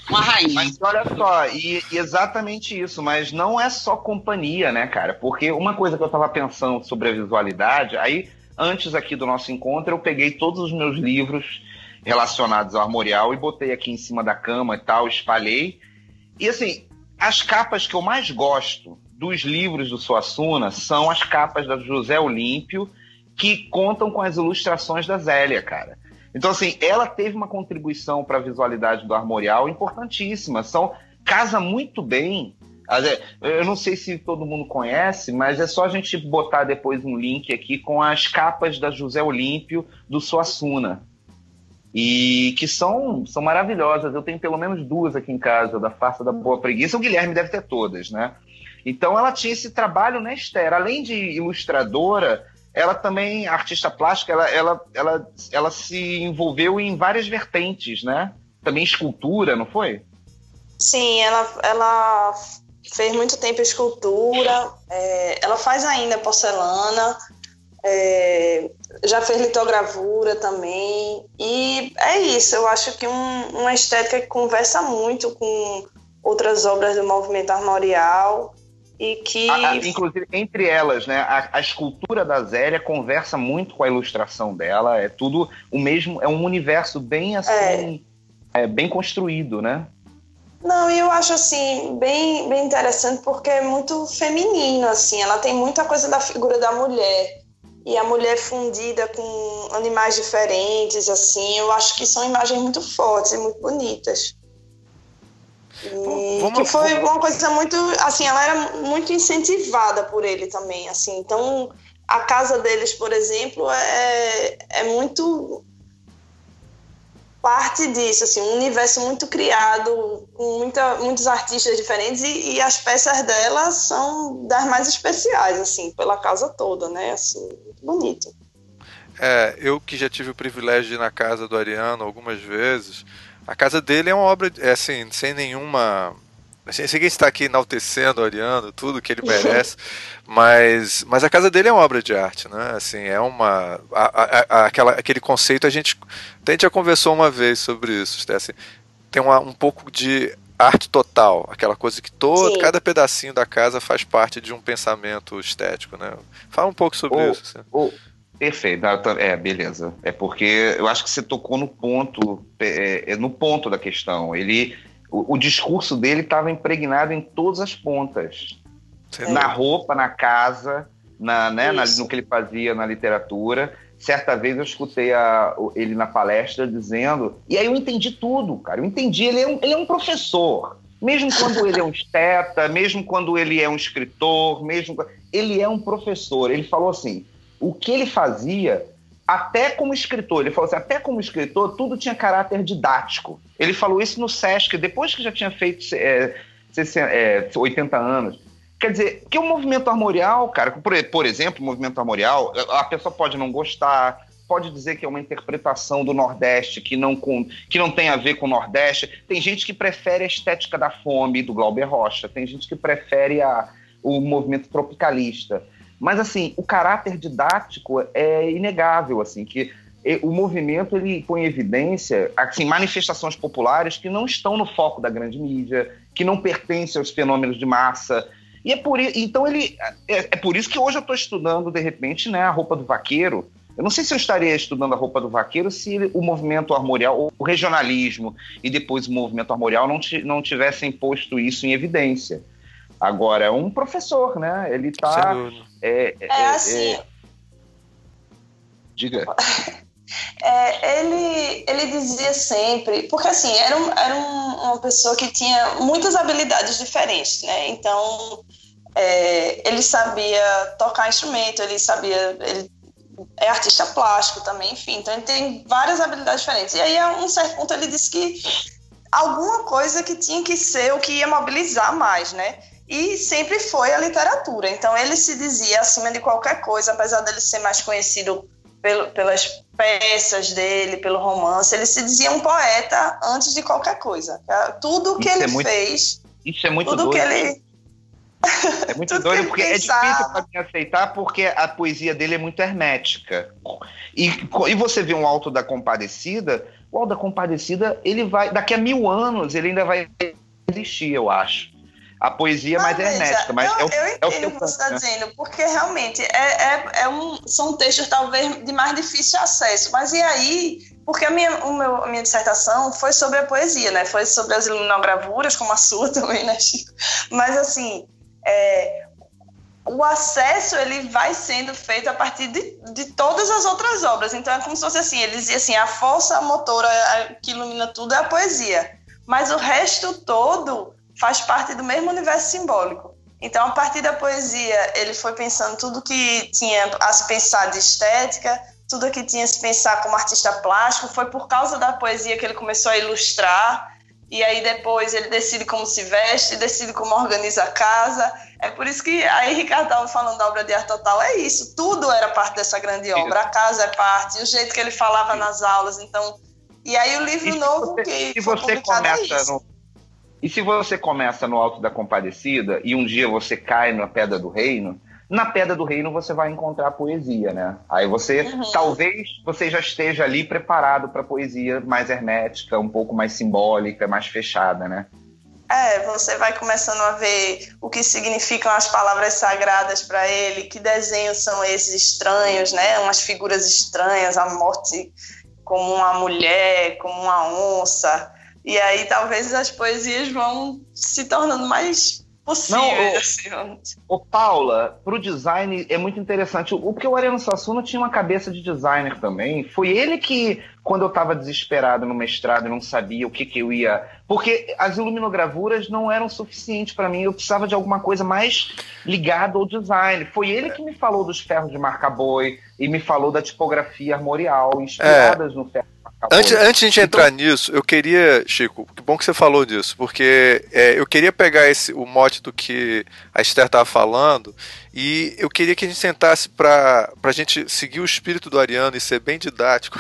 uma rainha. Mas olha só, e, e, exatamente isso, mas não é só companhia, né, cara? Porque uma coisa que eu tava pensando sobre a visualidade, aí antes aqui do nosso encontro, eu peguei todos os meus livros relacionados ao armorial e botei aqui em cima da cama e tal, espalhei. E assim, as capas que eu mais gosto dos livros do Suassuna são as capas da José Olímpio que contam com as ilustrações da Zélia, cara. Então, assim, ela teve uma contribuição para a visualidade do armorial importantíssima. São casa muito bem. Eu não sei se todo mundo conhece, mas é só a gente botar depois um link aqui com as capas da José Olímpio do Suassuna. E que são, são maravilhosas. Eu tenho pelo menos duas aqui em casa, da Farsa da Boa Preguiça. O Guilherme deve ter todas, né? Então ela tinha esse trabalho né, Esther? Além de ilustradora, ela também, artista plástica, ela, ela, ela, ela se envolveu em várias vertentes, né? Também escultura, não foi? Sim, ela, ela fez muito tempo escultura, é, ela faz ainda porcelana, é, já fez litogravura também, e é isso, eu acho que um, uma estética que conversa muito com outras obras do movimento armorial, e que. A, a, inclusive, entre elas, né, a, a, escultura da Zélia conversa muito com a ilustração dela. É tudo o mesmo, é um universo bem assim, é. É, bem construído, né? Não, eu acho assim bem, bem interessante porque é muito feminino assim. Ela tem muita coisa da figura da mulher e a mulher fundida com animais diferentes assim. Eu acho que são imagens muito fortes e muito bonitas. E Vamos, que foi uma coisa muito, assim, ela era muito incentivada por ele também, assim. Então, a casa deles, por exemplo, é, é muito parte disso, assim, um universo muito criado, com muita, muitos artistas diferentes e, e, as peças dela são das mais especiais, assim, pela casa toda, né, assim, muito bonito. É, eu que já tive o privilégio de ir na casa do Ariano algumas vezes, a casa dele é uma obra, é assim, sem nenhuma. Sei que está aqui enaltecendo o Ariano, tudo que ele merece, mas, mas a casa dele é uma obra de arte, né? Assim, é uma. A, a, a, aquela, aquele conceito, a gente, a gente já conversou uma vez sobre isso, né? assim, tem uma, um pouco de arte total, aquela coisa que todo, cada pedacinho da casa faz parte de um pensamento estético, né? Fala um pouco sobre o, isso. Assim. O, Perfeito, é, beleza. É porque eu acho que você tocou no ponto, é, é no ponto da questão. Ele, o, o discurso dele estava impregnado em todas as pontas. Na roupa, na casa, na, né, na, no que ele fazia na literatura. Certa vez eu escutei a, ele na palestra dizendo, e aí eu entendi tudo, cara. Eu entendi, ele é um, ele é um professor. Mesmo quando ele é um esteta, mesmo quando ele é um escritor, mesmo ele é um professor. Ele falou assim: o que ele fazia, até como escritor, ele falou assim, até como escritor, tudo tinha caráter didático. Ele falou isso no Sesc, depois que já tinha feito é, 60, é, 80 anos. Quer dizer, que o movimento armorial, cara, por, por exemplo, o movimento armorial, a pessoa pode não gostar, pode dizer que é uma interpretação do Nordeste que não, com, que não tem a ver com o Nordeste. Tem gente que prefere a estética da fome do Glauber Rocha, tem gente que prefere a, o movimento tropicalista. Mas assim, o caráter didático é inegável, assim, que o movimento ele põe em evidência assim, manifestações populares que não estão no foco da grande mídia, que não pertencem aos fenômenos de massa. E é por então ele é, é por isso que hoje eu estou estudando de repente, né, a roupa do vaqueiro. Eu não sei se eu estaria estudando a roupa do vaqueiro se ele, o movimento armorial, o regionalismo e depois o movimento armorial não, não tivessem posto isso em evidência. Agora, é um professor, né? Ele está é, é, é assim. É... Diga. É, ele, ele dizia sempre, porque assim, era, um, era um, uma pessoa que tinha muitas habilidades diferentes, né? Então, é, ele sabia tocar instrumento, ele sabia. Ele é artista plástico também, enfim, então ele tem várias habilidades diferentes. E aí, a um certo ponto, ele disse que alguma coisa que tinha que ser o que ia mobilizar mais, né? E sempre foi a literatura. Então ele se dizia acima de qualquer coisa, apesar dele ser mais conhecido pelo, pelas peças dele, pelo romance, ele se dizia um poeta antes de qualquer coisa. Tudo que isso ele é muito, fez, isso é muito tudo doido. que ele é muito doido porque é difícil para mim aceitar porque a poesia dele é muito hermética. E, e você vê um Alto da Compadecida, o Alto da Compadecida, ele vai, daqui a mil anos, ele ainda vai existir, eu acho a poesia mais hermética. Mas eu, é o, eu entendo é o que você está né? dizendo, porque realmente é, é, é, um, são textos talvez de mais difícil acesso. Mas e aí? Porque a minha, o meu, a minha dissertação foi sobre a poesia, né? Foi sobre as iluminagravuras, como a sua também, né, Chico? Mas assim, é, o acesso ele vai sendo feito a partir de, de todas as outras obras. Então é como se fosse assim, ele dizia assim, a força motora que ilumina tudo é a poesia, mas o resto todo faz parte do mesmo universo simbólico. Então, a partir da poesia, ele foi pensando tudo que tinha a se pensar de estética, tudo que tinha a se pensar como artista plástico. Foi por causa da poesia que ele começou a ilustrar. E aí depois ele decide como se veste, decide como organiza a casa. É por isso que aí Ricardo estava falando da obra de arte total, é isso, tudo era parte dessa grande obra, a casa é parte, o jeito que ele falava nas aulas, então... E aí o livro e novo você, que se você é começa é no, E se você começa no Alto da Compadecida e um dia você cai na Pedra do Reino, na Pedra do Reino você vai encontrar poesia, né? Aí você, uhum. talvez você já esteja ali preparado para poesia mais hermética, um pouco mais simbólica, mais fechada, né? É, você vai começando a ver o que significam as palavras sagradas para ele, que desenhos são esses estranhos, né? Umas figuras estranhas, a morte como uma mulher, como uma onça. E aí talvez as poesias vão se tornando mais possível. Não, assim, o, Paula, pro design é muito interessante. O, que o Ariano Suassuna tinha uma cabeça de designer também. Foi ele que, quando eu estava desesperado no mestrado e não sabia o que, que eu ia. Porque as iluminogravuras não eram suficientes para mim. Eu precisava de alguma coisa mais ligada ao design. Foi ele que me falou dos ferros de marca boi e me falou da tipografia armorial, inspiradas é. no ferro Antes, antes de a gente então... entrar nisso, eu queria, Chico, que bom que você falou disso, porque é, eu queria pegar esse, o mote do que a Esther estava falando e eu queria que a gente sentasse para a gente seguir o espírito do Ariano e ser bem didático.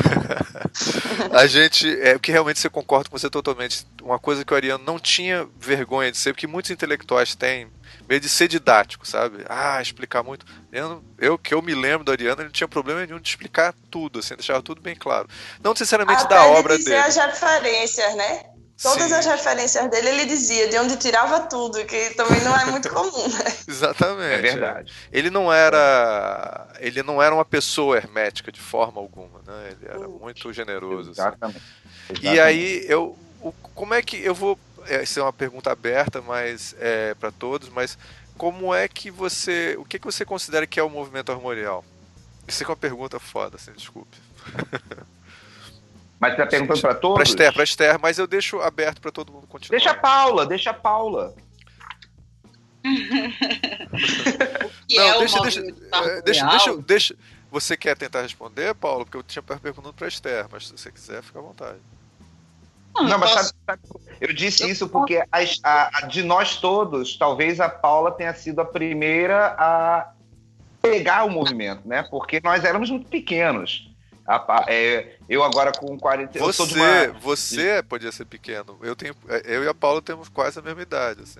a gente, é, porque realmente você concorda com você totalmente. Uma coisa que o Ariano não tinha vergonha de ser, porque muitos intelectuais têm meio de ser didático, sabe? Ah, explicar muito. Eu, eu que eu me lembro do Ariano, ele não tinha problema nenhum de explicar tudo, assim, deixava tudo bem claro. Não necessariamente Até da obra dele. as referências, né? Todas Sim. as referências dele ele dizia de onde tirava tudo, que também não é muito comum, né? Exatamente. É verdade. Ele não era ele não era uma pessoa hermética de forma alguma, né? Ele era muito generoso. Exatamente. Assim. Exatamente. E aí eu o, como é que eu vou essa é uma pergunta aberta, mas é para todos, mas como é que você, o que que você considera que é o movimento armorial? Isso é uma pergunta foda, assim, desculpe. Mas você tá perguntando para todos? Para Esther, para Esther, mas eu deixo aberto para todo mundo continuar. Deixa a Paula, deixa a Paula. Não, é deixa, deixa, é, deixa, deixa, deixa, Você quer tentar responder, Paulo? Porque eu tinha perguntado para Esther, mas se você quiser, fica à vontade. Não, mas sabe, sabe, eu disse isso porque a, a, a, de nós todos, talvez a Paula tenha sido a primeira a pegar o movimento, né? Porque nós éramos muito pequenos. A, é, eu agora com 40 Você, uma... você podia ser pequeno. Eu, tenho, eu e a Paula temos quase a mesma idade. Assim.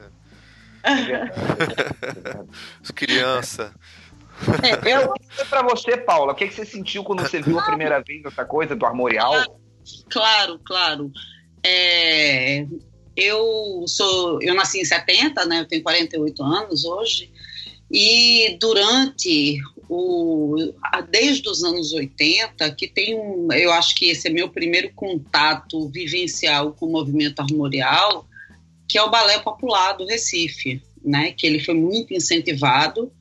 É verdade, é verdade. Criança. É, eu para você, Paula, o que, que você sentiu quando você viu a primeira vez essa coisa do armorial? Claro, claro. É, eu sou, eu nasci em 70, né? Eu tenho 48 anos hoje. E durante o desde os anos 80, que tem um, eu acho que esse é meu primeiro contato vivencial com o movimento armorial, que é o balé popular do Recife, né? Que ele foi muito incentivado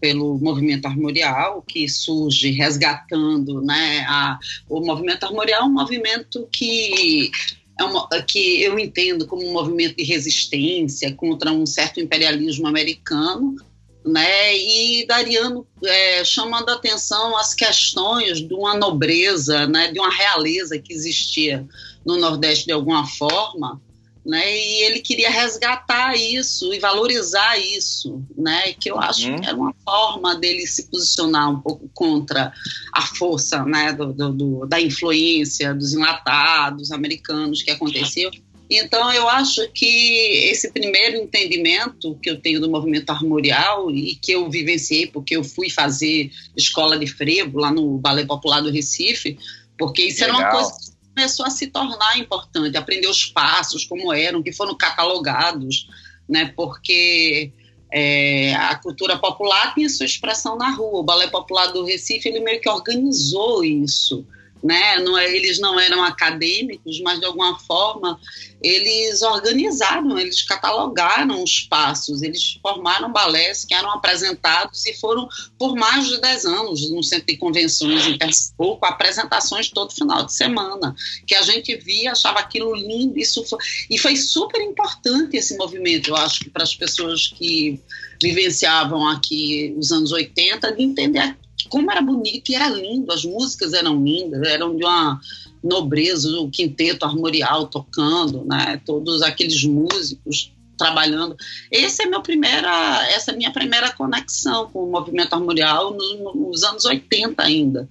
pelo movimento armorial, que surge resgatando né, a, o movimento armorial, é um movimento que é uma, que eu entendo como um movimento de resistência contra um certo imperialismo americano, né, e Dariano é, chamando atenção as questões de uma nobreza, né, de uma realeza que existia no Nordeste de alguma forma, né? E ele queria resgatar isso e valorizar isso, né? Que eu acho uhum. que era uma forma dele se posicionar um pouco contra a força, né? Do, do, do, da influência dos enlatados americanos que aconteceu. Então, eu acho que esse primeiro entendimento que eu tenho do movimento armorial e que eu vivenciei, porque eu fui fazer escola de frevo lá no Ballet Popular do Recife, porque isso Legal. era uma coisa começou a se tornar importante, aprender os passos, como eram, que foram catalogados, né? Porque é, a cultura popular tinha sua expressão na rua. O Balé Popular do Recife, ele meio que organizou isso, né? Não é, eles não eram acadêmicos, mas de alguma forma eles organizaram, eles catalogaram os passos, eles formaram balés que eram apresentados e foram por mais de 10 anos no Centro de Convenções em Pernambuco, apresentações todo final de semana, que a gente via, achava aquilo lindo, isso foi, e foi super importante esse movimento, eu acho para as pessoas que vivenciavam aqui os anos 80, de entender como era bonito e era lindo, as músicas eram lindas, eram de uma nobreza, o quinteto armorial tocando, né, todos aqueles músicos trabalhando. Esse é meu primeira, essa é minha primeira conexão com o movimento armorial nos, nos anos 80 ainda.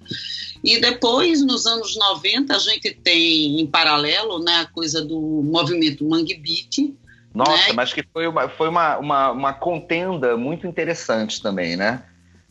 E depois, nos anos 90, a gente tem em paralelo né, a coisa do movimento Mangue Beat. Nossa, né? mas que foi, uma, foi uma, uma, uma contenda muito interessante também, né?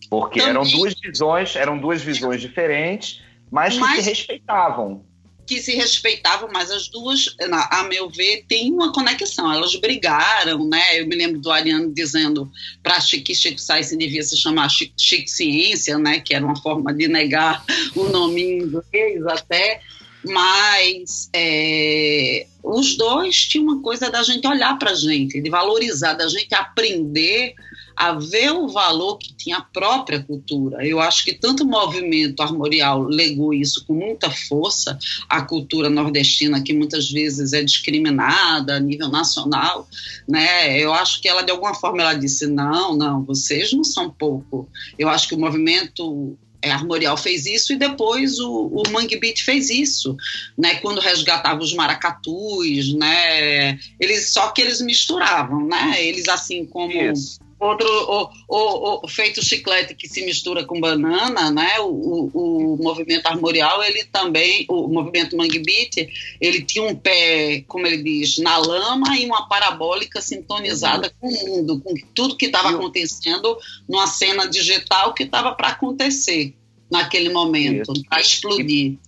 Porque Também, eram duas visões, eram duas visões diferentes, mas que mas, se respeitavam. Que se respeitavam, mas as duas, a meu ver, têm uma conexão. Elas brigaram, né? Eu me lembro do Ariano dizendo para Chique Chico Science devia se chamar Chique, Chique Ciência, né? Que era uma forma de negar o nome em inglês até mas é, os dois tinham uma coisa da gente olhar para a gente, de valorizar, da gente aprender a ver o valor que tinha a própria cultura. Eu acho que tanto o movimento armorial legou isso com muita força à cultura nordestina, que muitas vezes é discriminada a nível nacional, né? Eu acho que ela, de alguma forma, ela disse, não, não, vocês não são pouco. Eu acho que o movimento é, Armorial fez isso e depois o, o Mangue Beat fez isso, né? Quando resgatava os maracatus, né? Eles só que eles misturavam, né? Eles assim como isso. Outro, o, o, o, feito chiclete que se mistura com banana, né? O, o, o, movimento armorial, ele também, o movimento Mangue Beat, ele tinha um pé, como ele diz, na lama e uma parabólica sintonizada com o mundo, com tudo que estava acontecendo numa cena digital que estava para acontecer naquele momento, para explodir.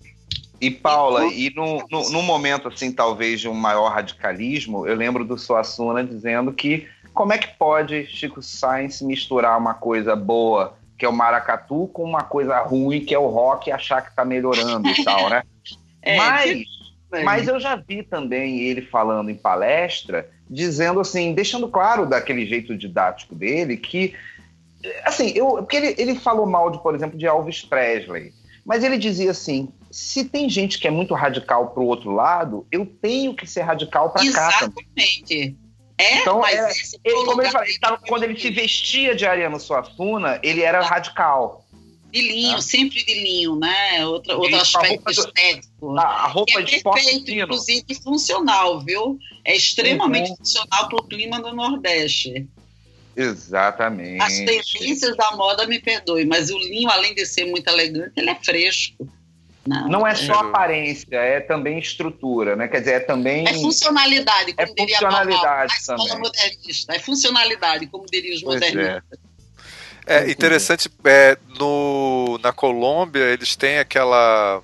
E, Paula, e no, no, no, momento assim, talvez de um maior radicalismo, eu lembro do Suassuna dizendo que como é que pode Chico Sainz misturar uma coisa boa, que é o maracatu, com uma coisa ruim, que é o rock, e achar que está melhorando e tal, né? É, mas, mas eu já vi também ele falando em palestra, dizendo assim, deixando claro daquele jeito didático dele, que assim, eu, porque ele, ele falou mal de, por exemplo, de Elvis Presley, mas ele dizia assim: se tem gente que é muito radical para o outro lado, eu tenho que ser radical para cá também. Exatamente. É, então, mas era, ele, como ele falou, ele tava, quando ele se vestia de Ariano Suassuna, ele era ah. radical. De linho, ah. sempre de linho, né? Outra, outro aspecto estético. Do, a roupa é de perfeito, inclusive funcional, viu? É extremamente uhum. funcional para o clima do Nordeste. Exatamente. As tendências da moda me perdoe, mas o linho, além de ser muito elegante, ele é fresco. Não, não é só aparência, é também estrutura, né? Quer dizer, é também. É funcionalidade, como é diria funcionalidade a escola modernista. É funcionalidade, como diriam os pois é. modernistas. É, é interessante, é, no, na Colômbia eles têm aquela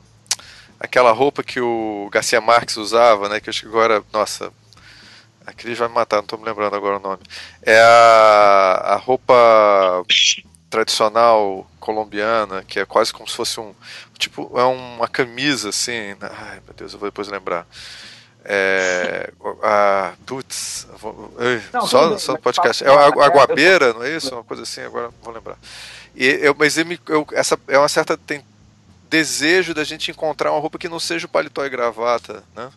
aquela roupa que o Garcia Marques usava, né? Que eu acho que agora, nossa, a Cris vai me matar, não estou me lembrando agora o nome. É a, a roupa tradicional colombiana, que é quase como se fosse um. Tipo, é uma camisa assim. Ai, meu Deus, eu vou depois lembrar. É. A. Putz. Não, só, só no podcast. É a Aguabeira, não é isso? Uma coisa assim, agora vou lembrar. E, eu, mas eu, eu, essa é uma certa. Tem desejo da gente encontrar uma roupa que não seja o paletó e gravata, né?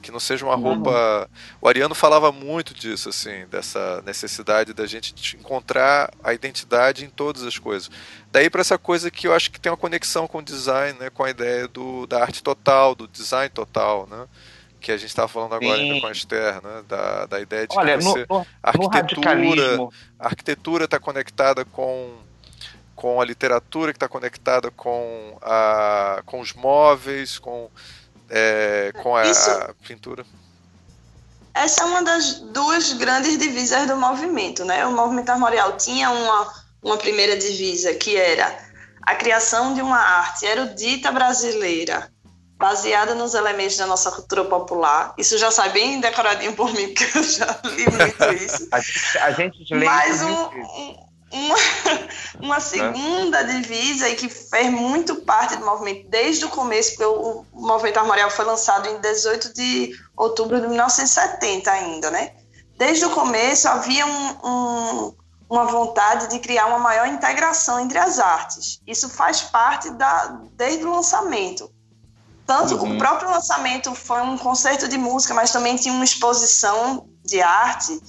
Que não seja uma roupa. O Ariano falava muito disso, assim, dessa necessidade da gente encontrar a identidade em todas as coisas. Daí para essa coisa que eu acho que tem uma conexão com o design, né, com a ideia do, da arte total, do design total, né? Que a gente estava falando agora ainda com a Esther, né? Da, da ideia de Olha, que você, no, no, a arquitetura, a arquitetura está conectada com com a literatura que está conectada com, a, com os móveis, com é, com a, Isso, a, pintura. Essa é uma das duas grandes divisas do movimento, né? O movimento armorial tinha uma, uma primeira divisa que era a criação de uma arte erudita brasileira baseada nos elementos da nossa cultura popular. Isso já sai bem decoradinho por mim, porque eu já li muito isso. a, gente, a gente lê Mas um, um, uma, uma segunda divisa e que fez muito parte do movimento desde o começo, porque o, o movimento armorial foi lançado em 18 de outubro de 1970 ainda, né? Desde o começo havia um, um, uma vontade de criar uma maior integração entre as artes. Isso faz parte da desde o lançamento. Tanto uhum. o próprio lançamento foi um concerto de música, mas também tinha uma exposição de arte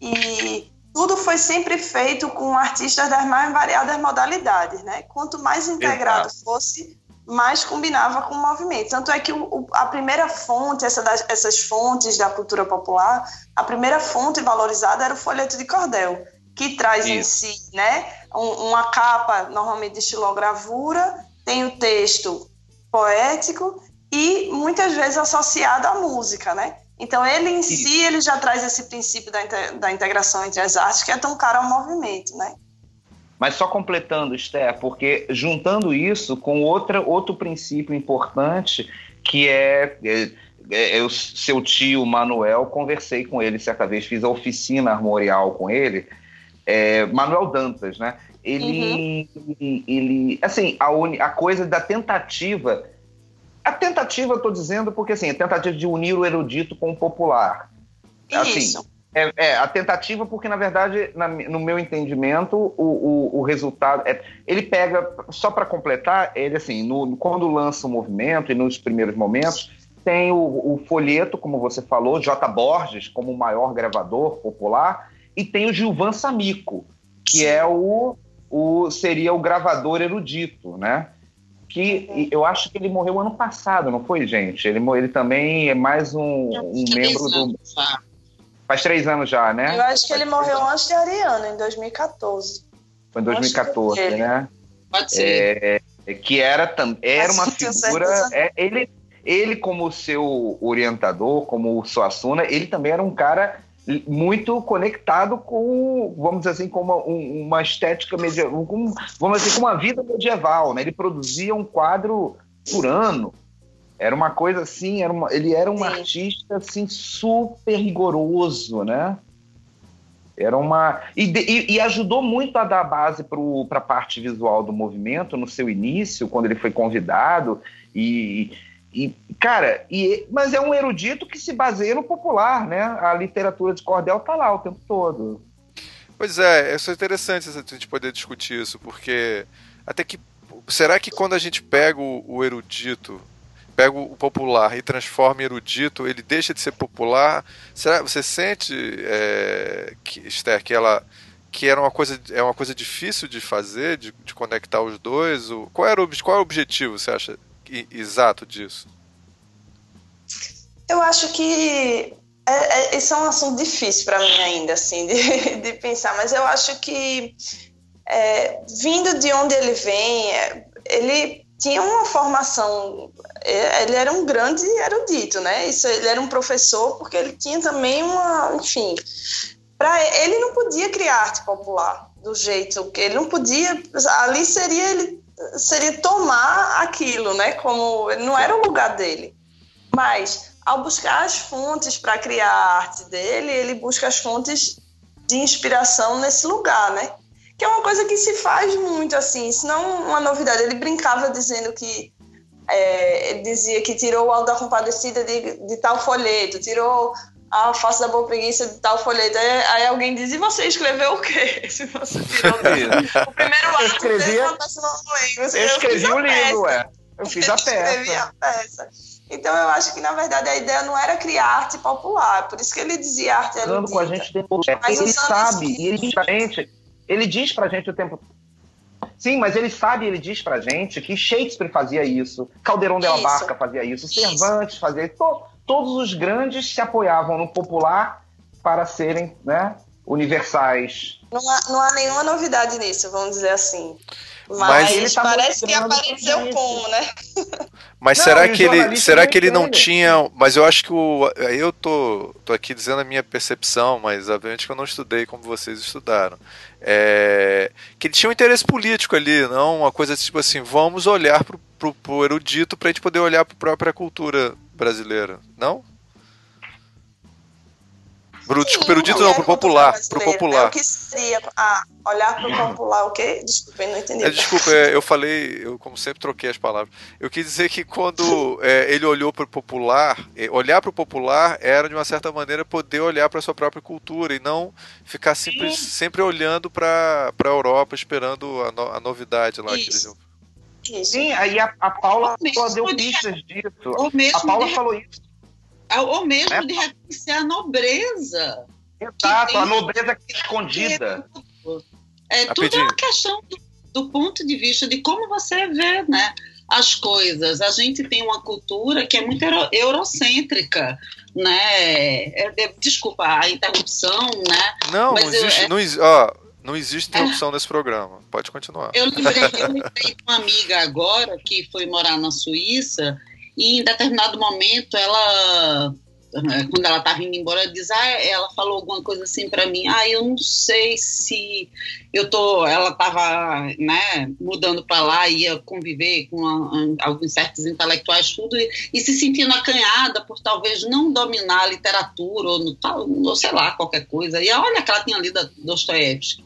e tudo foi sempre feito com artistas das mais variadas modalidades, né? Quanto mais integrado Exato. fosse, mais combinava com o movimento. Tanto é que o, a primeira fonte, essa das, essas fontes da cultura popular, a primeira fonte valorizada era o folheto de cordel, que traz Isso. em si, né, um, uma capa normalmente de estilogravura, tem o texto poético e muitas vezes associado à música, né? Então, ele em si, ele já traz esse princípio da, da integração entre as artes, que é tão caro ao movimento, né? Mas só completando, Esther, porque juntando isso com outra, outro princípio importante, que é, é, é, o seu tio Manuel, conversei com ele certa vez, fiz a oficina armorial com ele, é, Manuel Dantas, né? Ele, uhum. ele assim, a, uni, a coisa da tentativa a tentativa, eu estou dizendo, porque assim, a tentativa de unir o erudito com o popular. Assim, Isso. É, é, a tentativa, porque na verdade, na, no meu entendimento, o, o, o resultado. É, ele pega, só para completar, ele assim, no, quando lança o movimento e nos primeiros momentos, tem o, o, folheto, como você falou, J. Borges, como o maior gravador popular, e tem o Gilvan Samico, que é o, o seria o gravador erudito, né? Que eu acho que ele morreu ano passado, não foi, gente? Ele, ele também é mais um, um membro do. Faz três anos já, né? Eu acho que ele morreu antes de Ariano, em 2014. Foi em 2014, né? Pode ser. É, que era, era uma figura. É, ele, ele, como seu orientador, como o Suassuna, ele também era um cara muito conectado com, vamos dizer assim, com uma, uma estética medieval, com, vamos dizer, com uma vida medieval, né? Ele produzia um quadro por ano. Era uma coisa assim, era uma, ele era um Sim. artista assim super rigoroso, né? Era uma e, e, e ajudou muito a dar base para a parte visual do movimento no seu início, quando ele foi convidado e e, cara, e, mas é um erudito que se baseia no popular, né? A literatura de cordel tá lá o tempo todo. Pois é, é interessante a gente poder discutir isso, porque até que. Será que quando a gente pega o, o erudito, pega o popular e transforma em erudito, ele deixa de ser popular? Será você sente, é, que, Esther, que ela que era uma coisa é uma coisa difícil de fazer, de, de conectar os dois? O, qual era o, qual é o objetivo, você acha, exato disso? Eu acho que é, é, esse é um assunto difícil para mim ainda, assim, de, de, pensar, mas eu acho que é, vindo de onde ele vem, é, ele tinha uma formação, é, ele era um grande erudito, né? Isso, ele era um professor porque ele tinha também uma, enfim, para ele não podia criar arte popular do jeito que ele não podia, ali seria ele seria tomar aquilo, né? Como não era o lugar dele. Mas ao buscar as fontes para criar a arte dele, ele busca as fontes de inspiração nesse lugar, né? Que é uma coisa que se faz muito assim, isso não uma novidade. Ele brincava dizendo que é, dizia que tirou o Alto da Compadecida de, de tal folheto, tirou a face da boa preguiça de tal folheto. Aí, aí, alguém diz, e você escreveu o quê? Se você tirou o primeiro ato, eu escrevi, você, eu escrevi o livro, ué. Eu fiz a peça. Eu escrevi a peça. Então eu acho que, na verdade, a ideia não era criar arte popular, por isso que ele dizia arte erudita. com a gente tem Mas ele sabe, e ele diz pra gente, ele diz pra gente o tempo Sim, mas ele sabe, ele diz pra gente que Shakespeare fazia isso, Caldeirão de la Barca fazia isso, isso. Cervantes fazia isso, todos os grandes se apoiavam no popular para serem né, universais. Não há, não há nenhuma novidade nisso, vamos dizer assim. Mas, Mas tá parece que apareceu como, né? Mas não, será que ele, será que ele não tinha? Mas eu acho que o, eu tô, tô aqui dizendo a minha percepção, mas obviamente que eu não estudei como vocês estudaram. É, que ele tinha um interesse político ali, não uma coisa tipo assim, vamos olhar pro, pro, pro erudito para a gente poder olhar para a própria cultura brasileira, não? Pro, desculpa, erudito não, pro popular. Pro popular. Né? O que seria ah, olhar pro popular, o quê? Desculpa, eu não entendi. É, desculpa, é, eu falei, eu como sempre troquei as palavras. Eu quis dizer que quando é, ele olhou pro popular, é, olhar pro popular era de uma certa maneira poder olhar para sua própria cultura e não ficar sempre, sempre olhando para a Europa esperando a, no, a novidade lá Isso. que eles. Sim, aí a, a Paula deu pistas disso. A Paula de, falou isso. Ou mesmo é. de reconhecer a nobreza. Exato, a nobreza que é escondida. É, tudo é uma questão do, do, ponto de vista de como você vê né, as coisas. A gente tem uma cultura que é muito euro, eurocêntrica. Né? É, é, desculpa a interrupção, né? Não, não existe. Eu, é não, ó, não existe interrupção nesse programa. Pode continuar. Eu lembrei, eu lembrei uma amiga agora que foi morar na Suíça e em determinado momento ela quando ela estava indo embora, ela diz, ah, ela falou alguma coisa assim para mim, ah, eu não sei se eu tô, ela estava, né, mudando para lá, ia conviver com a, alguns certos intelectuais, tudo, e, e, se sentindo acanhada por talvez não dominar a literatura, ou, ou sei lá, qualquer coisa, e olha que ela tinha lido Dostoiévski,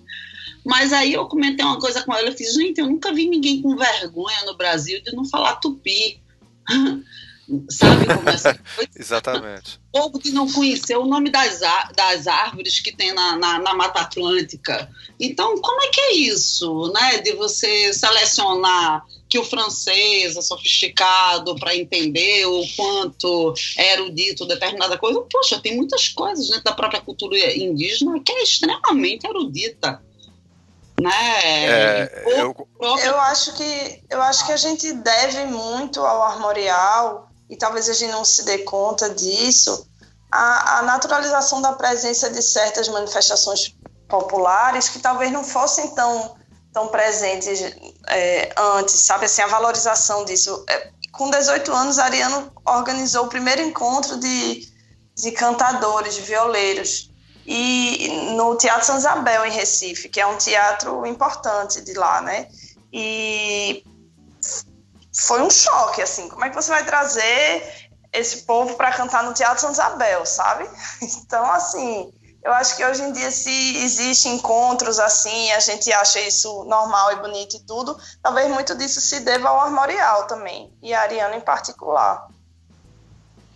mas aí eu comentei uma coisa com ela, eu fiz, gente, eu nunca vi ninguém com vergonha no Brasil de não falar tupi. Sabe como é essa coisa? Exatamente. Ou de não conhecer o nome das, das árvores que tem na, na, na, Mata Atlântica. Então, como é que é isso, né? De você selecionar que o francês é sofisticado para entender o quanto é erudito determinada coisa. Poxa, tem muitas coisas dentro da própria cultura indígena que é extremamente erudita né? É, eu... eu acho que eu acho que a gente deve muito ao armorial e talvez a gente não se dê conta disso a, a naturalização da presença de certas manifestações populares que talvez não fossem tão tão presentes é, antes, sabe assim a valorização disso. É, com 18 anos, Ariano organizou o primeiro encontro de, de cantadores, de violeiros e no Teatro São Isabel, em Recife, que é um teatro importante de lá, né? E foi um choque, assim, como é que você vai trazer esse povo para cantar no Teatro São Isabel, sabe? Então, assim, eu acho que hoje em dia, se existem encontros assim, a gente acha isso normal e bonito e tudo, talvez muito disso se deva ao armorial também, e a Ariana em particular.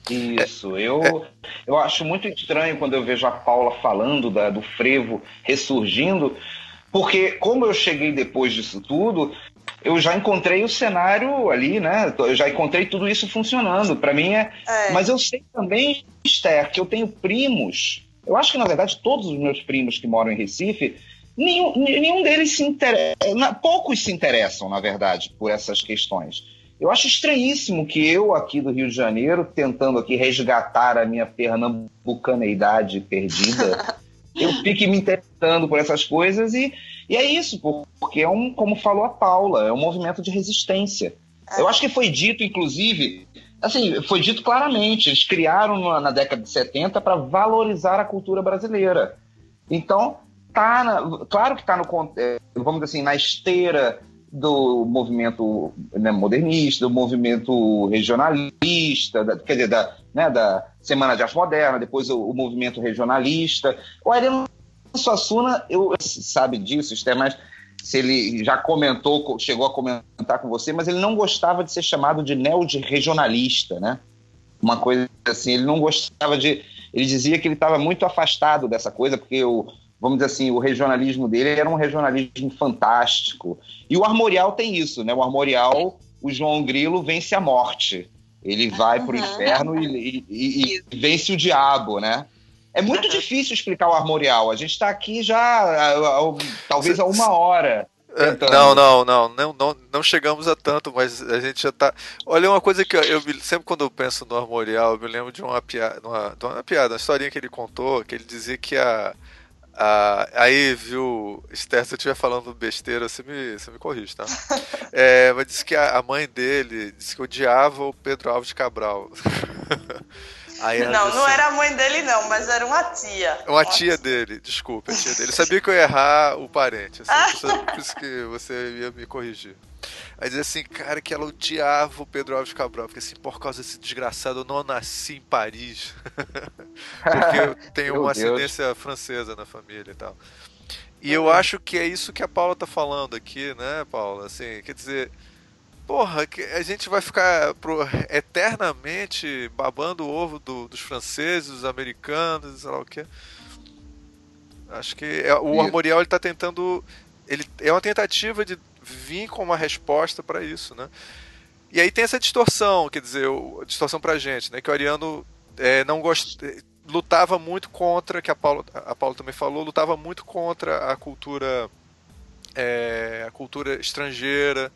Isso, eu, eu acho muito estranho quando eu vejo a Paula falando da, do frevo ressurgindo, porque como eu cheguei depois disso tudo, eu já encontrei o cenário ali, né? Eu já encontrei tudo isso funcionando. Para mim é... é. Mas eu sei também, Esther, que eu tenho primos. Eu acho que, na verdade, todos os meus primos que moram em Recife, nenhum, nenhum deles se interessa. Poucos se interessam, na verdade, por essas questões. Eu acho estranhíssimo que eu, aqui do Rio de Janeiro, tentando aqui resgatar a minha pernambucaneidade perdida, eu fique me interessando por essas coisas e, e é isso, porque é um, como falou a Paula, é um movimento de resistência. Eu acho que foi dito, inclusive, assim, foi dito claramente, eles criaram na, na década de 70 para valorizar a cultura brasileira. Então, tá na, claro que está no, eh, vamos dizer assim, na esteira do movimento né, modernista, do movimento regionalista, da, quer dizer, da, né, da Semana de Arte Moderna, depois o, o movimento regionalista. O Ariano Suassuna, eu sabe disso, Esther, mas se ele já comentou, chegou a comentar com você, mas ele não gostava de ser chamado de neo-regionalista, né? Uma coisa assim, ele não gostava de... Ele dizia que ele estava muito afastado dessa coisa, porque o vamos dizer assim, o regionalismo dele era um regionalismo fantástico. E o Armorial tem isso, né? O Armorial, o João Grilo vence a morte. Ele vai para o inferno e, e, e, vence o diabo, né? É muito difícil explicar o Armorial. A gente está aqui já, talvez há uma hora. Não, não, não, não, não, não chegamos a tanto, mas a gente já tá. Olha, uma coisa que eu, eu sempre quando eu penso no Armorial, eu me lembro de uma piada, uma, de uma piada, uma historinha que ele contou, que ele dizia que a, ah, aí, viu, Esther, se eu estiver falando besteira, você me, você me corrige, tá? É, mas disse que a, mãe dele disse que odiava o Pedro Alves Cabral. Aí não, não era a mãe dele, não, mas era uma tia. Uma tia dele, desculpa, a tia dele. Eu sabia que eu ia errar o parente, assim, por isso que você ia me corrigir. Vai dizer assim, cara, que ela odiava o Pedro Alves Cabral, porque assim, por causa desse desgraçado, eu não nasci em Paris. porque eu tenho uma ascendência francesa na família e tal. E eu acho que é isso que a Paula tá falando aqui, né, Paula? Assim, quer dizer, porra, a gente vai ficar pro, eternamente babando o ovo do, dos franceses, dos americanos, sei lá o que. Acho que é, o Armorial ele tá tentando. Ele, é uma tentativa de vir com uma resposta para isso, né? E aí tem essa distorção, quer dizer, a distorção pra gente, né? Que o Ariano é, não gosta lutava muito contra, que a Paula, a Paula também falou, lutava muito contra a cultura é, a cultura estrangeira.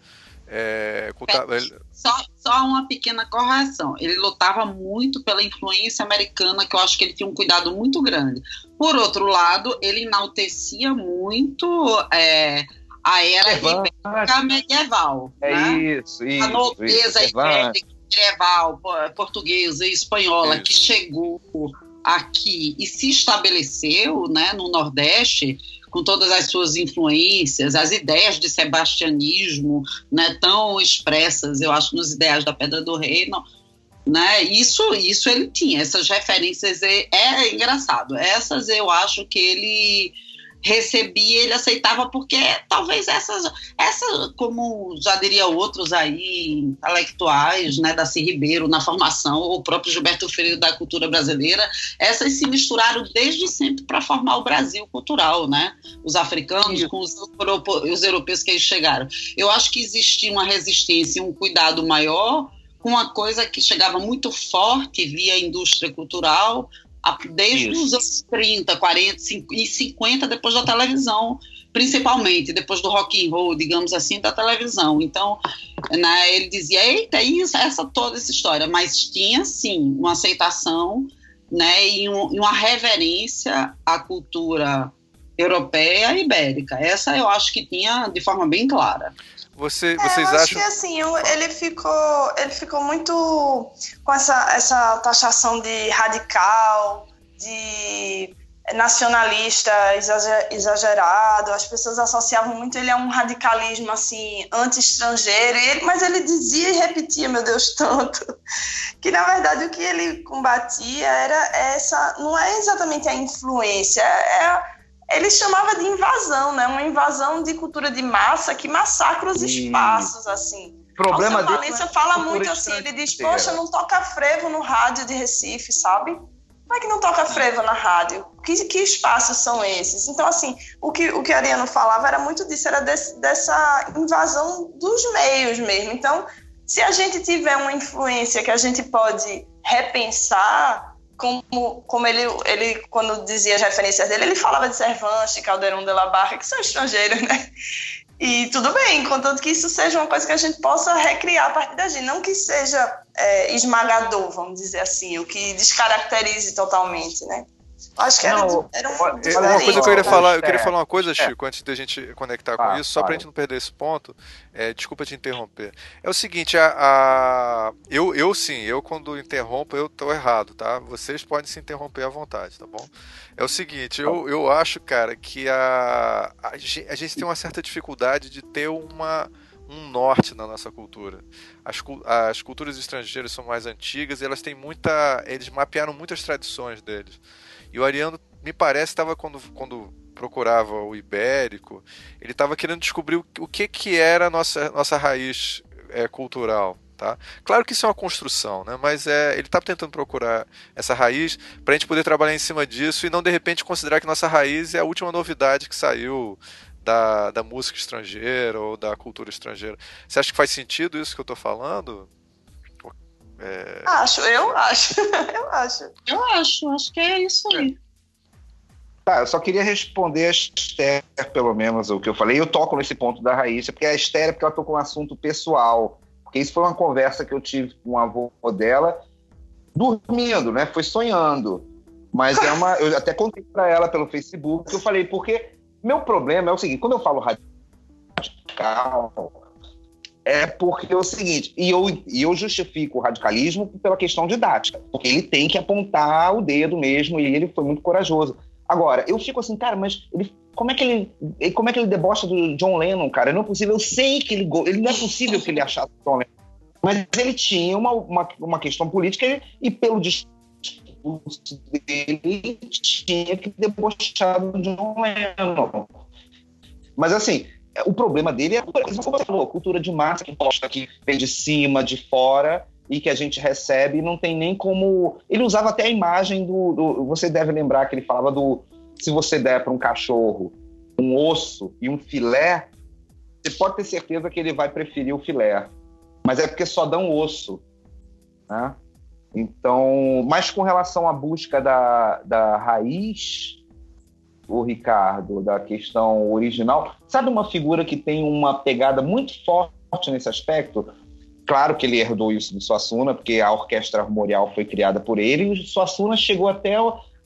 É, culta... só, só uma pequena correção. Ele lutava muito pela influência americana, que eu acho que ele tinha um cuidado muito grande. Por outro lado, ele enaltecia muito é, a era ibérica medieval. É né? isso, isso. A nobreza ibérica medieval, portuguesa e espanhola, isso. que chegou aqui e se estabeleceu né, no Nordeste com todas as suas influências, as ideias de sebastianismo né, tão expressas, eu acho, nos ideais da Pedra do Reino, né, isso, isso ele tinha, essas referências, é, é engraçado, essas eu acho que ele recebia, ele aceitava, porque talvez essas, essas como já diria outros aí, intelectuais, né, Darcy Ribeiro na formação, ou o próprio Gilberto Freire da cultura brasileira, essas se misturaram desde sempre para formar o Brasil cultural, né? Os africanos com os, os europeus que eles chegaram. Eu acho que existia uma resistência, um cuidado maior com uma coisa que chegava muito forte via indústria cultural, desde Isso. os anos 30, 40 e 50, depois da televisão, principalmente, depois do rock and roll, digamos assim, da televisão. Então, né, ele dizia, eita, isso, essa toda essa história, mas tinha, sim, uma aceitação né, e, um, e uma reverência à cultura europeia e ibérica. Essa eu acho que tinha de forma bem clara. Você, é, vocês eu acham? Acho que assim, ele ficou, ele ficou muito com essa, essa taxação de radical, de nacionalista exagerado. As pessoas associavam muito ele a um radicalismo assim anti-estrangeiro, mas ele dizia e repetia, meu Deus, tanto que na verdade o que ele combatia era essa, não é exatamente a influência, é ele chamava de invasão, né? Uma invasão de cultura de massa que massacra os espaços, assim. O problema Alceu Valência fala muito assim, ele diz, poxa, não toca frevo no rádio de Recife, sabe? Como é que não toca frevo na rádio? Que, que espaços são esses? Então, assim, o que o que Ariano falava era muito disso, era desse, dessa invasão dos meios mesmo. Então, se a gente tiver uma influência que a gente pode repensar, como, como ele, ele, quando dizia as referências dele, ele falava de Cervantes, Caldeirão de la Barra, que são estrangeiros, né? E tudo bem, contanto que isso seja uma coisa que a gente possa recriar a partir da gente, não que seja é, esmagador, vamos dizer assim, o que descaracterize totalmente, né? Acho que era, não, era um uma coisa que eu queria falar, eu queria falar uma coisa, Chico, é. antes da gente conectar com ah, isso, só para a gente não perder esse ponto. É, desculpa te interromper. É o seguinte, a, a, eu, eu sim, eu quando interrompo eu tô errado, tá? Vocês podem se interromper à vontade, tá bom? É o seguinte, eu, eu acho, cara, que a, a, a gente tem uma certa dificuldade de ter uma um norte na nossa cultura. As, as culturas estrangeiras são mais antigas e elas têm muita. Eles mapearam muitas tradições deles. E o Ariano, me parece, estava quando, quando procurava o ibérico, ele estava querendo descobrir o, o, que, que era a nossa, nossa raiz é, cultural. Tá? Claro que isso é uma construção, né? mas é, ele está tentando procurar essa raiz para a gente poder trabalhar em cima disso e não de repente considerar que nossa raiz é a última novidade que saiu da, da música estrangeira ou da cultura estrangeira. Você acha que faz sentido isso que eu estou falando? É... Acho, eu acho. eu acho. Eu acho, acho que é isso aí. Tá, eu só queria responder a Esther, pelo menos, o que eu falei. Eu toco nesse ponto da Raíssa, porque a Esther é porque ela tocou um assunto pessoal. Porque isso foi uma conversa que eu tive com o avô dela, dormindo, né? Foi sonhando. Mas é uma. Eu até contei para ela pelo Facebook, eu falei, porque meu problema é o seguinte: quando eu falo radical, é porque é o seguinte, e eu, e eu justifico o radicalismo pela questão didática, porque ele tem que apontar o dedo mesmo, e ele foi muito corajoso. Agora, eu fico assim, cara, mas ele como é que ele, como é que ele debocha do John Lennon, cara? Não é possível. Eu sei que ele, ele não é possível que ele achasse John Lennon. Mas ele tinha uma, uma, uma questão política e, pelo discurso dele, tinha que debochar do John Lennon. Mas assim, o problema dele é, como você falou, cultura de massa que posta que vem de cima, de fora, e que a gente recebe, não tem nem como. Ele usava até a imagem do, do. Você deve lembrar que ele falava do. Se você der para um cachorro um osso e um filé, você pode ter certeza que ele vai preferir o filé. Mas é porque só dá um osso. Né? Então, mas com relação à busca da, da raiz, o Ricardo, da questão original, sabe uma figura que tem uma pegada muito forte nesse aspecto? Claro que ele herdou isso do Suassuna, porque a orquestra armorial foi criada por ele, e o Suassuna chegou até,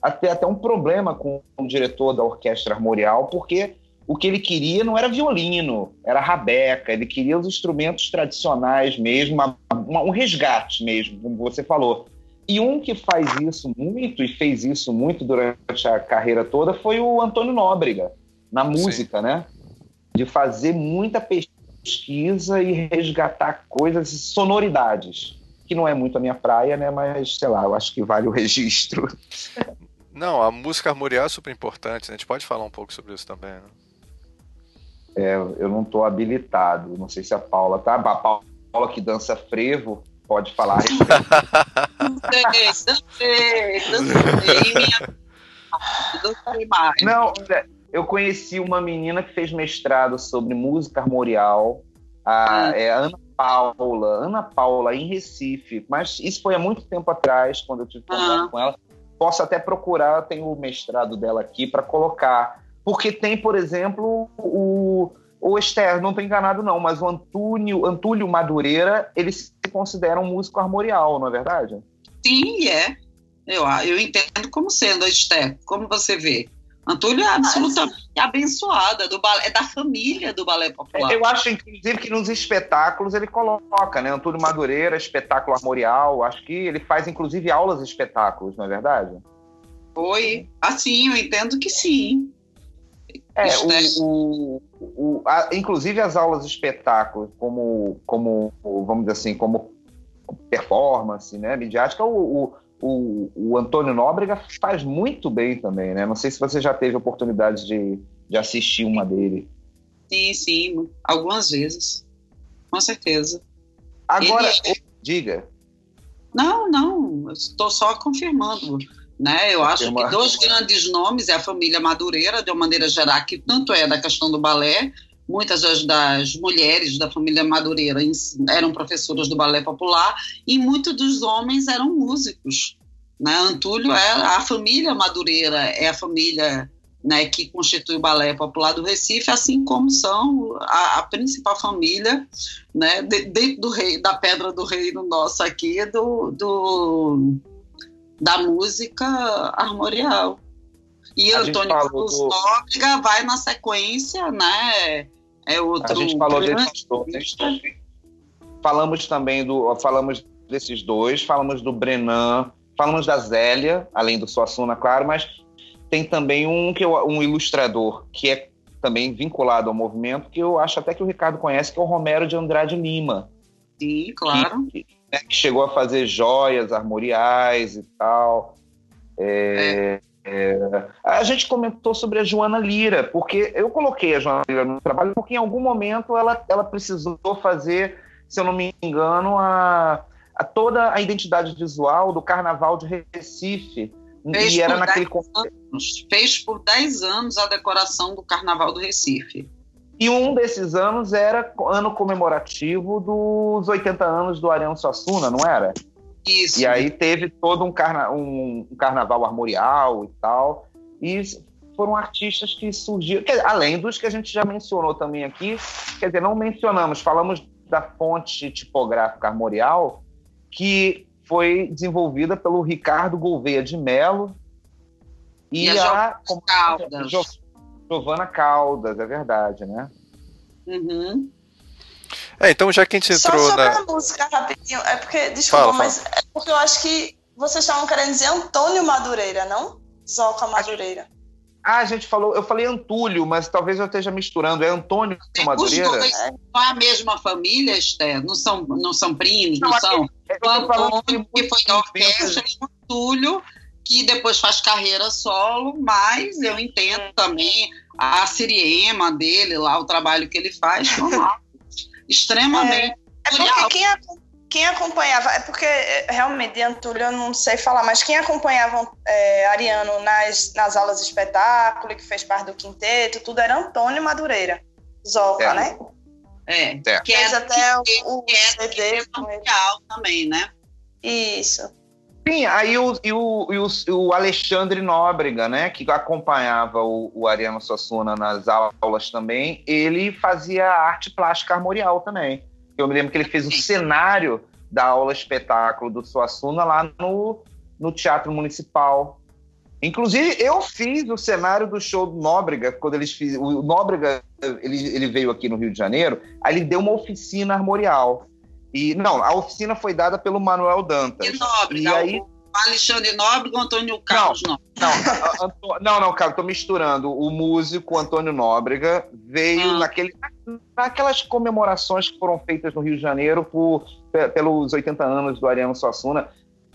até, até um problema com o diretor da orquestra armorial, porque o que ele queria não era violino, era rabeca, ele queria os instrumentos tradicionais mesmo, uma, uma, um resgate mesmo, como você falou. E um que faz isso muito, e fez isso muito durante a carreira toda, foi o Antônio Nóbrega, na música, Sim. né? De fazer muita pesquisa e resgatar coisas, sonoridades, que não é muito a minha praia, né? Mas sei lá, eu acho que vale o registro. Não, a música armorial é super importante, né? a gente pode falar um pouco sobre isso também. Né? É, eu não estou habilitado, não sei se a Paula tá. A Paula que dança frevo pode falar. Não, eu conheci uma menina que fez mestrado sobre música armorial, a, ah. é Ana Paula, Ana Paula, em Recife, mas isso foi há muito tempo atrás, quando eu tive contato com ela. Posso até procurar, tenho o mestrado dela aqui para colocar. Porque tem, por exemplo, o, o Esther, não estou enganado não, mas o Antúnio, Antúlio Madureira, ele se considera um músico armorial, não é verdade? Sim, é. Eu, eu entendo como sendo, Esther, como você vê. Antônio é absolutamente abençoada, do balé, é da família do balé popular. Eu acho, inclusive, que nos espetáculos ele coloca, né? Antônio Madureira, espetáculo armorial, acho que ele faz, inclusive, aulas de espetáculos, não é verdade? Oi, assim, eu entendo que sim. É, o, o, o a, inclusive as aulas de espetáculos, como, como, vamos dizer assim, como performance, né, midiática, o, o, o Antônio Nóbrega faz muito bem também, né? Não sei se você já teve oportunidade de, de assistir uma dele. Sim, sim, algumas vezes. Com certeza. Agora, Ele... diga. Não, não, estou só confirmando. Né? Eu acho que dois grandes nomes é a família Madureira, de uma maneira geral, que tanto é da questão do balé, muitas das, das, mulheres da família Madureira eram professoras do balé popular e muitos dos homens eram músicos. Né? Antúlio é a família Madureira, é a família né, que constitui o balé popular do Recife, assim como são a, a principal família né, de, dentro do rei, da pedra do reino nosso aqui, do, do da música armorial. E a Antônio Carlos do... Nóbrega vai na sequência, né? É outro. A gente falou desses dois. Falamos também do. Falamos desses dois, falamos do Brenan, falamos da Zélia, além do Suassuna, claro, mas tem também um que eu, um ilustrador que é também vinculado ao movimento, que eu acho até que o Ricardo conhece, que é o Romero de Andrade Lima. Sim, claro. Que, né, que chegou a fazer joias armoriais e tal. É, é. A gente comentou sobre a Joana Lira, porque eu coloquei a Joana Lira no trabalho porque em algum momento ela, ela precisou fazer, se eu não me engano, a, a toda a identidade visual do Carnaval de Recife. Fez e era naquele anos, Fez por 10 anos a decoração do Carnaval do Recife. E um desses anos era ano comemorativo dos 80 anos do Ariano Suassuna, não era? Isso. E aí teve todo um, carna um, um carnaval armorial e tal. E foram artistas que surgiram, além dos que a gente já mencionou também aqui, quer dizer, não mencionamos, falamos da fonte tipográfica armorial, que foi desenvolvida pelo Ricardo Gouveia de Mello e, e a, a Caldas. Giovana Caldas, é verdade, né? Uhum. É, então já que a gente entrou Só sobre na... a música, rapidinho, é porque, desculpa, fala, mas fala. é porque eu acho que vocês estavam querendo dizer Antônio Madureira, não? Zoca Madureira. Ah, a gente falou, eu falei Antúlio, mas talvez eu esteja misturando. É Antônio Madureira? Os dois são a mesma família, Esther? Não são, não são primos, não, não são? É, o Antônio, que foi da orquestra, e o Antúlio, que depois faz carreira solo, mas eu entendo também a Siriema dele, lá, o trabalho que ele faz, normal. extremamente. É, é porque quem, quem acompanhava, é porque é, realmente de Antúlio eu não sei falar, mas quem acompanhava é, Ariano nas, nas aulas de espetáculo, que fez parte do quinteto, tudo era Antônio Madureira, Zoca, é. né? É, é. que é até o, o que é CD também, né? Isso. Sim, aí o, e o, e o, o, Alexandre Nóbrega, né, que acompanhava o, o Ariano Suassuna nas aulas também, ele fazia arte plástica armorial também. Eu me lembro que ele fez o cenário da aula espetáculo do Suassuna lá no, no Teatro Municipal. Inclusive, eu fiz o cenário do show do Nóbrega, quando eles fizeram. O Nóbrega ele, ele veio aqui no Rio de Janeiro, aí ele deu uma oficina armorial. E não, a oficina foi dada pelo Manuel Dantas. E Nóbrega, e aí... o Alexandre Nóbrega ou Antônio Carlos não, Não, não, não, cara, tô misturando. O músico Antônio Nóbrega veio ah. naquele, naquelas comemorações que foram feitas no Rio de Janeiro por, pelos 80 anos do Ariano Suassuna.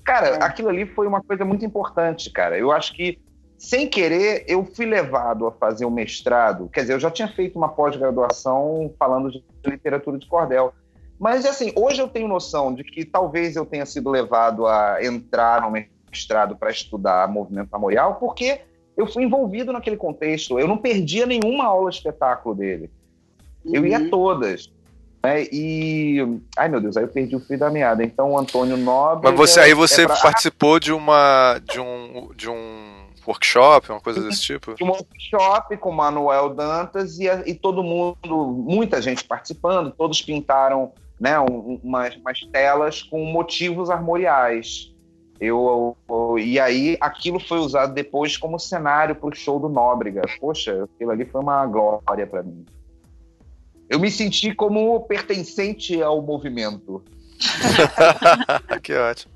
Cara, é. aquilo ali foi uma coisa muito importante, cara. Eu acho que, sem querer, eu fui levado a fazer um mestrado. Quer dizer, eu já tinha feito uma pós-graduação falando de literatura de cordel. Mas, assim, hoje eu tenho noção de que talvez eu tenha sido levado a entrar no mestrado para estudar movimento memorial, porque eu fui envolvido naquele contexto. Eu não perdia nenhuma aula de espetáculo dele. Uhum. Eu ia a uhum. todas. Né? E. Ai, meu Deus, aí eu perdi o fio da meada. Então, o Antônio Nobre. Mas você, aí você é pra... participou de uma. de um. De um workshop, uma coisa desse tipo? Um workshop com Manuel Dantas e, e todo mundo, muita gente participando, todos pintaram né, um, umas, umas telas com motivos armoriais. Eu, eu, e aí aquilo foi usado depois como cenário para o show do Nóbrega. Poxa, aquilo ali foi uma glória para mim. Eu me senti como pertencente ao movimento. que ótimo.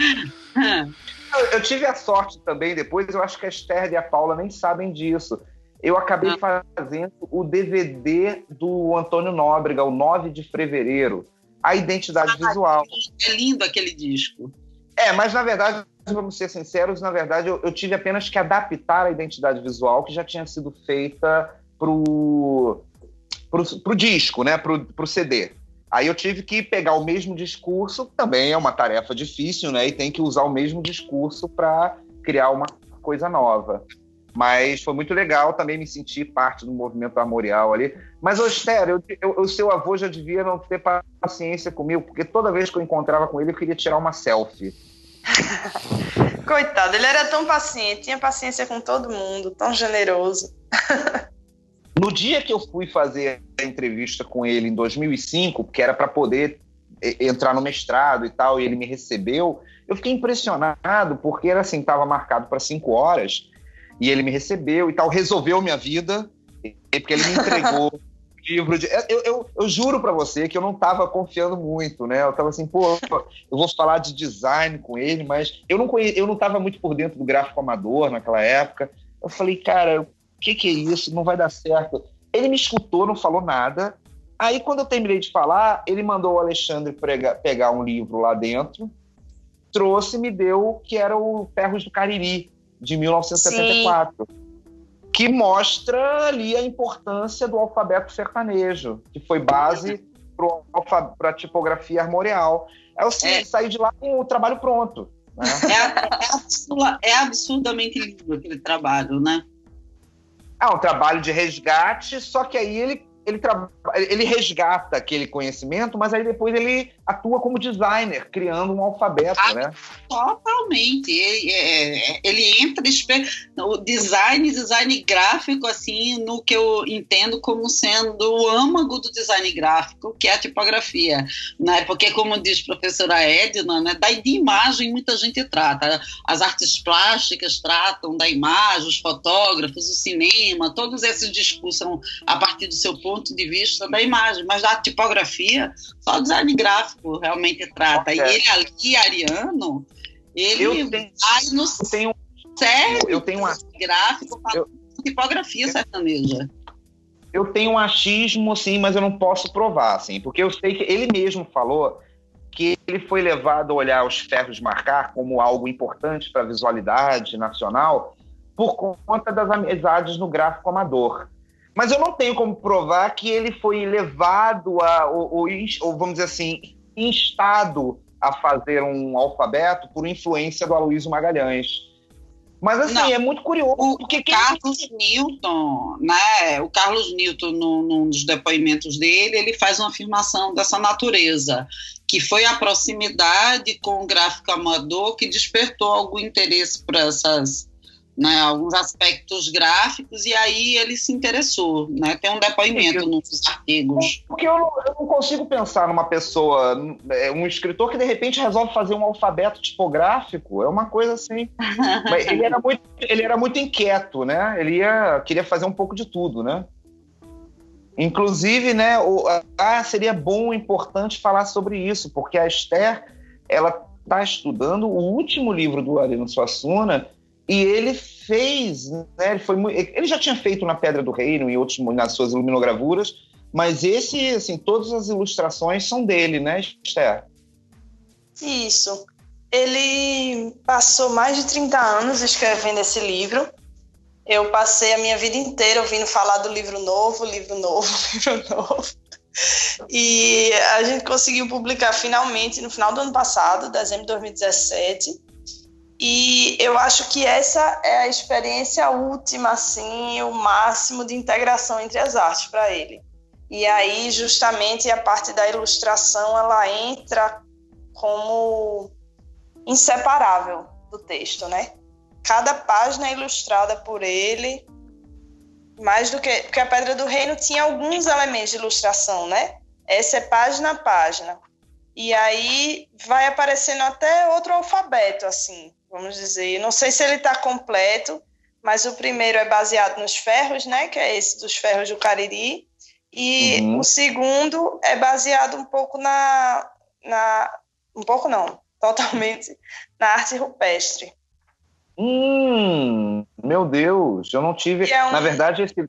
Eu, eu, tive a sorte também, depois eu acho que a Esther e a Paula nem sabem disso. Eu acabei ah. fazendo o DVD do Antônio Nóbrega, o 9 de fevereiro a identidade ah, visual. É lindo aquele disco. É, mas na verdade, vamos ser sinceros, na verdade eu, eu tive apenas que adaptar a identidade visual que já tinha sido feita pro, pro, pro disco, né, pro, pro CD. Aí eu tive que pegar o mesmo discurso, também é uma tarefa difícil, né, e tem que usar o mesmo discurso para criar uma coisa nova. Mas foi muito legal também me sentir parte do movimento armorial ali. Mas, Ostério, o seu avô já devia não ter paciência comigo, porque toda vez que eu encontrava com ele, eu queria tirar uma selfie. Coitado, ele era tão paciente, tinha paciência com todo mundo, tão generoso. no dia que eu fui fazer a entrevista com ele em 2005, que era para poder entrar no mestrado e tal, e ele me recebeu, eu fiquei impressionado, porque era assim, estava marcado para cinco horas, e ele me recebeu e tal, resolveu minha vida, porque ele me entregou livro de. Eu, eu, eu juro para você que eu não estava confiando muito, né? Eu estava assim, pô, eu vou falar de design com ele, mas eu não conhe... eu não estava muito por dentro do gráfico amador naquela época. Eu falei, cara, o que, que é isso? Não vai dar certo. Ele me escutou, não falou nada. Aí, quando eu terminei de falar, ele mandou o Alexandre prega... pegar um livro lá dentro, trouxe e me deu, que era o Ferros do Cariri, de 1974. Sim. Que mostra ali a importância do alfabeto sertanejo, que foi base para a tipografia armorial. É o é. sair de lá com o trabalho pronto. Né? É, é, absurdamente lindo aquele trabalho, né? É um trabalho de resgate, só que aí ele ele, ele resgata aquele conhecimento, mas aí depois ele atua como designer, criando um alfabeto, ah, né? Totalmente. Ele, é, é ele entra o design, design gráfico, assim, no que eu entendo como sendo o âmago do design gráfico, que é a tipografia. Né? Porque, como diz a professora Edna, né, de imagem muita gente trata. As artes plásticas tratam da imagem, os fotógrafos, o cinema, todos esses discursos a partir do seu ponto ponto de vista da imagem, mas da tipografia, só o design gráfico realmente trata. E ele ali, Ariano, ele eu tenho, vai no eu tenho, sério eu tenho uma, gráfico eu, tipografia sertaneja. Eu tenho um achismo, assim, mas eu não posso provar, assim, porque eu sei que ele mesmo falou que ele foi levado a olhar os ferros de marcar como algo importante para a visualidade nacional por conta das amizades no gráfico amador. Mas eu não tenho como provar que ele foi levado a, ou, ou, ou vamos dizer assim, instado a fazer um alfabeto por influência do Aloysio Magalhães. Mas assim, não, é muito curioso. O, porque Carlos Newton, né? O Carlos Newton, no, num dos depoimentos dele, ele faz uma afirmação dessa natureza, que foi a proximidade com o gráfico amador que despertou algum interesse para essas né, alguns aspectos gráficos, e aí ele se interessou. Né? Tem um depoimento nos artigos. Porque eu não, eu não, consigo pensar numa pessoa, é, um escritor que de repente resolve fazer um alfabeto tipográfico. É uma coisa assim. ele, era muito, ele era muito inquieto, né? Ele ia, queria fazer um pouco de tudo, né? Inclusive, né, o, ah, seria bom, importante falar sobre isso, porque a Esther, ela está estudando o último livro do Arino Suassuna, e ele fez, né, ele, foi, ele já tinha feito na Pedra do Reino e outros nas suas iluminogravuras, mas esse, assim, todas as ilustrações são dele, né, Esther? Isso. Ele passou mais de 30 anos escrevendo esse livro. Eu passei a minha vida inteira ouvindo falar do livro novo, livro novo, livro novo. E a gente conseguiu publicar finalmente no final do ano passado, dezembro de 2017. E eu acho que essa é a experiência última, assim, o máximo de integração entre as artes para ele. E aí, justamente, a parte da ilustração, ela entra como inseparável do texto, né? Cada página é ilustrada por ele, mais do que... Porque a Pedra do Reino tinha alguns elementos de ilustração, né? Essa é página a página. E aí vai aparecendo até outro alfabeto, assim vamos dizer. Não sei se ele está completo, mas o primeiro é baseado nos ferros, né? Que é esse dos ferros do Cariri. E uhum. o segundo é baseado um pouco na, na. Um pouco não, totalmente na arte rupestre. Hum, meu Deus, eu não tive. É um... Na verdade, esse,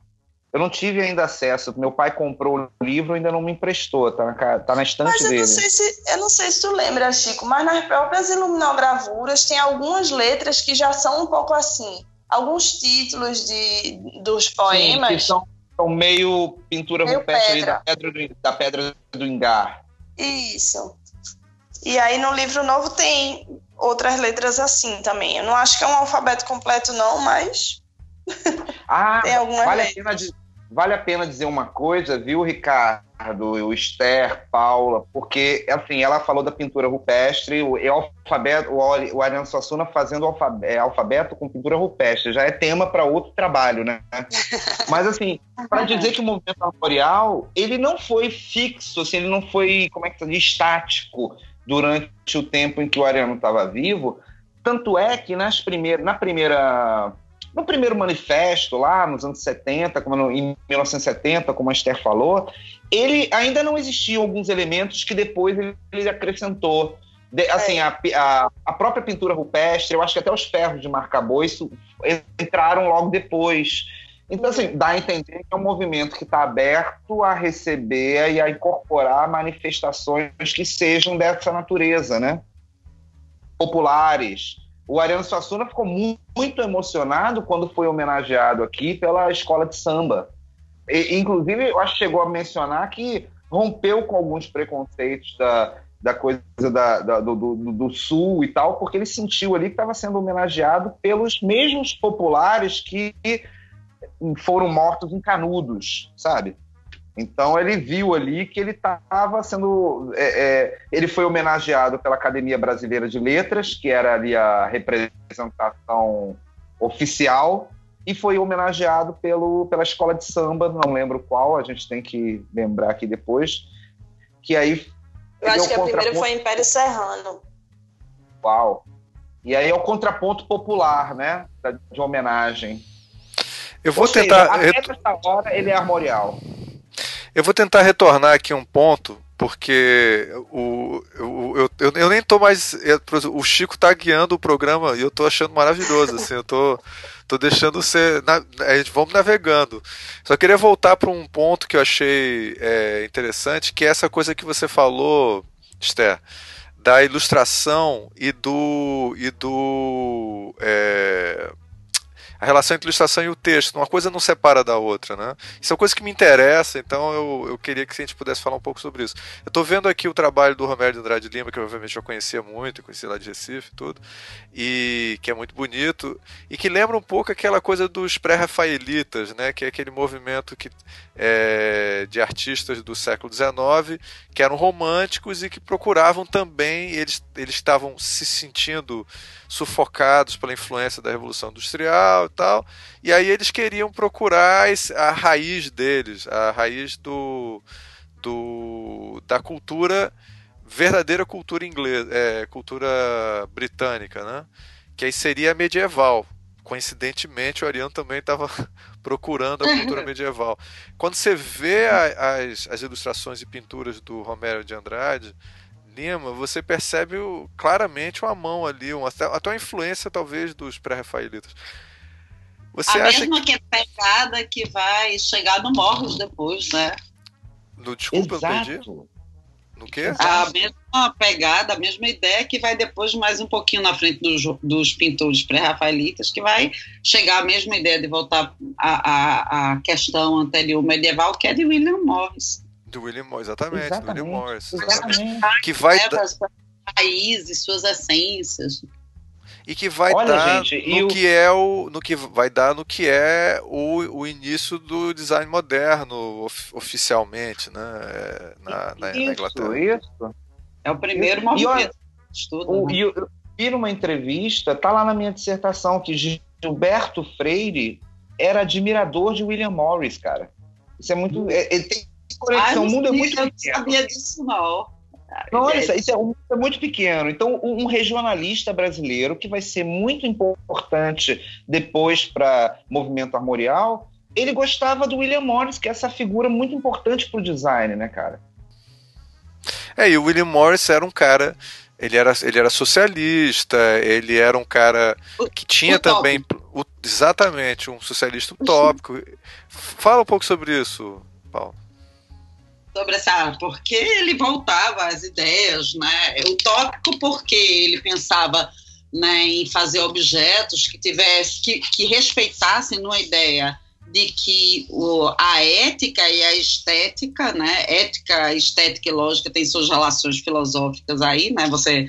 eu não tive ainda acesso. Meu pai comprou o livro e ainda não me emprestou, tá na, tá na estante mas eu dele. Não sei se, eu não sei se tu lembra, Chico, mas nas próprias iluminagravuras tem algumas letras que já são um pouco assim. Alguns títulos de, dos poemas. Sim, que são, são meio pintura meio rupestre pedra. Da, pedra do, da pedra do Engar. Isso. E aí no livro novo tem outras letras assim também. Eu não acho que é um alfabeto completo, não, mas. Ah, vale letras. a pena de Vale a pena dizer uma coisa, viu, Ricardo, o Esther, Paula, porque, assim, ela falou da pintura rupestre, o, o alfabeto, o, o Ariano Suassuna fazendo alfabeto, é, alfabeto com pintura rupestre, já é tema para outro trabalho, né? Mas, assim, para dizer que o movimento armorial, ele não foi fixo, assim, ele não foi, como é que se diz, estático durante o tempo em que o Ariano estava vivo, tanto é que nas primeiras, na primeira no primeiro manifesto, lá nos anos 70, como em 1970, como a Esther falou, ele ainda não existiam alguns elementos que depois ele, acrescentou. De, assim, é. a, a, a, própria pintura rupestre, eu acho que até os ferros de marca-boiço entraram logo depois. Então, assim, dá a entender que é um movimento que está aberto a receber e a incorporar manifestações que sejam dessa natureza, né? Populares, o Ariano Suassuna ficou muito emocionado quando foi homenageado aqui pela escola de samba. E, inclusive, eu acho que chegou a mencionar que rompeu com alguns preconceitos da, da coisa da, da, do, do, do, Sul e tal, porque ele sentiu ali que estava sendo homenageado pelos mesmos populares que foram mortos em Canudos, sabe? Então ele viu ali que ele estava sendo. É, é, ele foi homenageado pela Academia Brasileira de Letras, que era ali a representação oficial, e foi homenageado pelo, pela escola de samba, não lembro qual, a gente tem que lembrar aqui depois. Que aí. Eu acho que a primeira foi Império Serrano. Uau! E aí é o contraponto popular, né? De homenagem. Eu vou Ou tentar. Seja, até essa hora ele é armorial. Eu vou tentar retornar aqui um ponto porque o, o, eu, eu, eu nem tô mais. Eu, o Chico tá guiando o programa e eu tô achando maravilhoso. Assim, eu tô, tô deixando ser. Na, vamos navegando. Só queria voltar para um ponto que eu achei é, interessante, que é essa coisa que você falou, Esther, da ilustração e do. e do. É, a relação entre a ilustração e o texto. Uma coisa não separa da outra, né? Isso é uma coisa que me interessa, então eu, eu queria que a gente pudesse falar um pouco sobre isso. Eu estou vendo aqui o trabalho do Romero de Andrade Lima, que eu obviamente já conhecia muito, conheci lá de Recife e tudo, e que é muito bonito, e que lembra um pouco aquela coisa dos pré-rafaelitas, né? Que é aquele movimento que, é, de artistas do século XIX que eram românticos e que procuravam também, eles, eles estavam se sentindo sufocados pela influência da Revolução Industrial tal, e aí eles queriam procurar a raiz deles, a raiz do, do da cultura, verdadeira cultura inglesa, é, cultura britânica, né? que aí seria medieval. Coincidentemente, o Ariano também estava procurando a cultura medieval. Quando você vê a, as, as ilustrações e pinturas do Romero de Andrade, Lima, você percebe o, claramente uma mão ali, uma, até uma influência talvez dos pré-rafaelitas. Você a acha mesma que... que é pegada que vai chegar no Morros depois, né? No, desculpa, Exato. eu perdi. No quê? A mesma pegada, a mesma ideia que vai depois mais um pouquinho na frente dos, dos pintores pré-rafaelitas, que vai chegar a mesma ideia de voltar à, à, questão anterior medieval, que é de William Morris. Do William Morris, exatamente, exatamente. William Morris. Exatamente. Que vai dar raízes, suas essências. E que vai Olha, dar gente, no eu... que é o no que vai dar no que é o, o início do design moderno of, oficialmente, né, na, na, isso, na Inglaterra. Isso. É o primeiro isso. movimento. E, eu, eu vi numa entrevista, tá lá na minha dissertação que Gilberto Freire era admirador de William Morris, cara. Isso é muito. É, ele tem conexão. o mundo é muito. Eu não sabia disso, não. Não, olha isso, isso é, um, é, muito pequeno. Então, um regionalista brasileiro que vai ser muito importante depois para movimento armorial, ele gostava do William Morris, que é essa figura muito importante para o design, né, cara? É, e o William Morris era um cara ele era, ele era socialista, ele era um cara que tinha também o, exatamente um socialista utópico. Fala um pouco sobre isso, Paulo sobre essa porque ele voltava às ideias, né? Utópico porque ele pensava né, em fazer objetos que tivesse que, que respeitassem numa ideia de que o, a ética e a estética, né, ética, estética e lógica têm suas relações filosóficas aí, né, você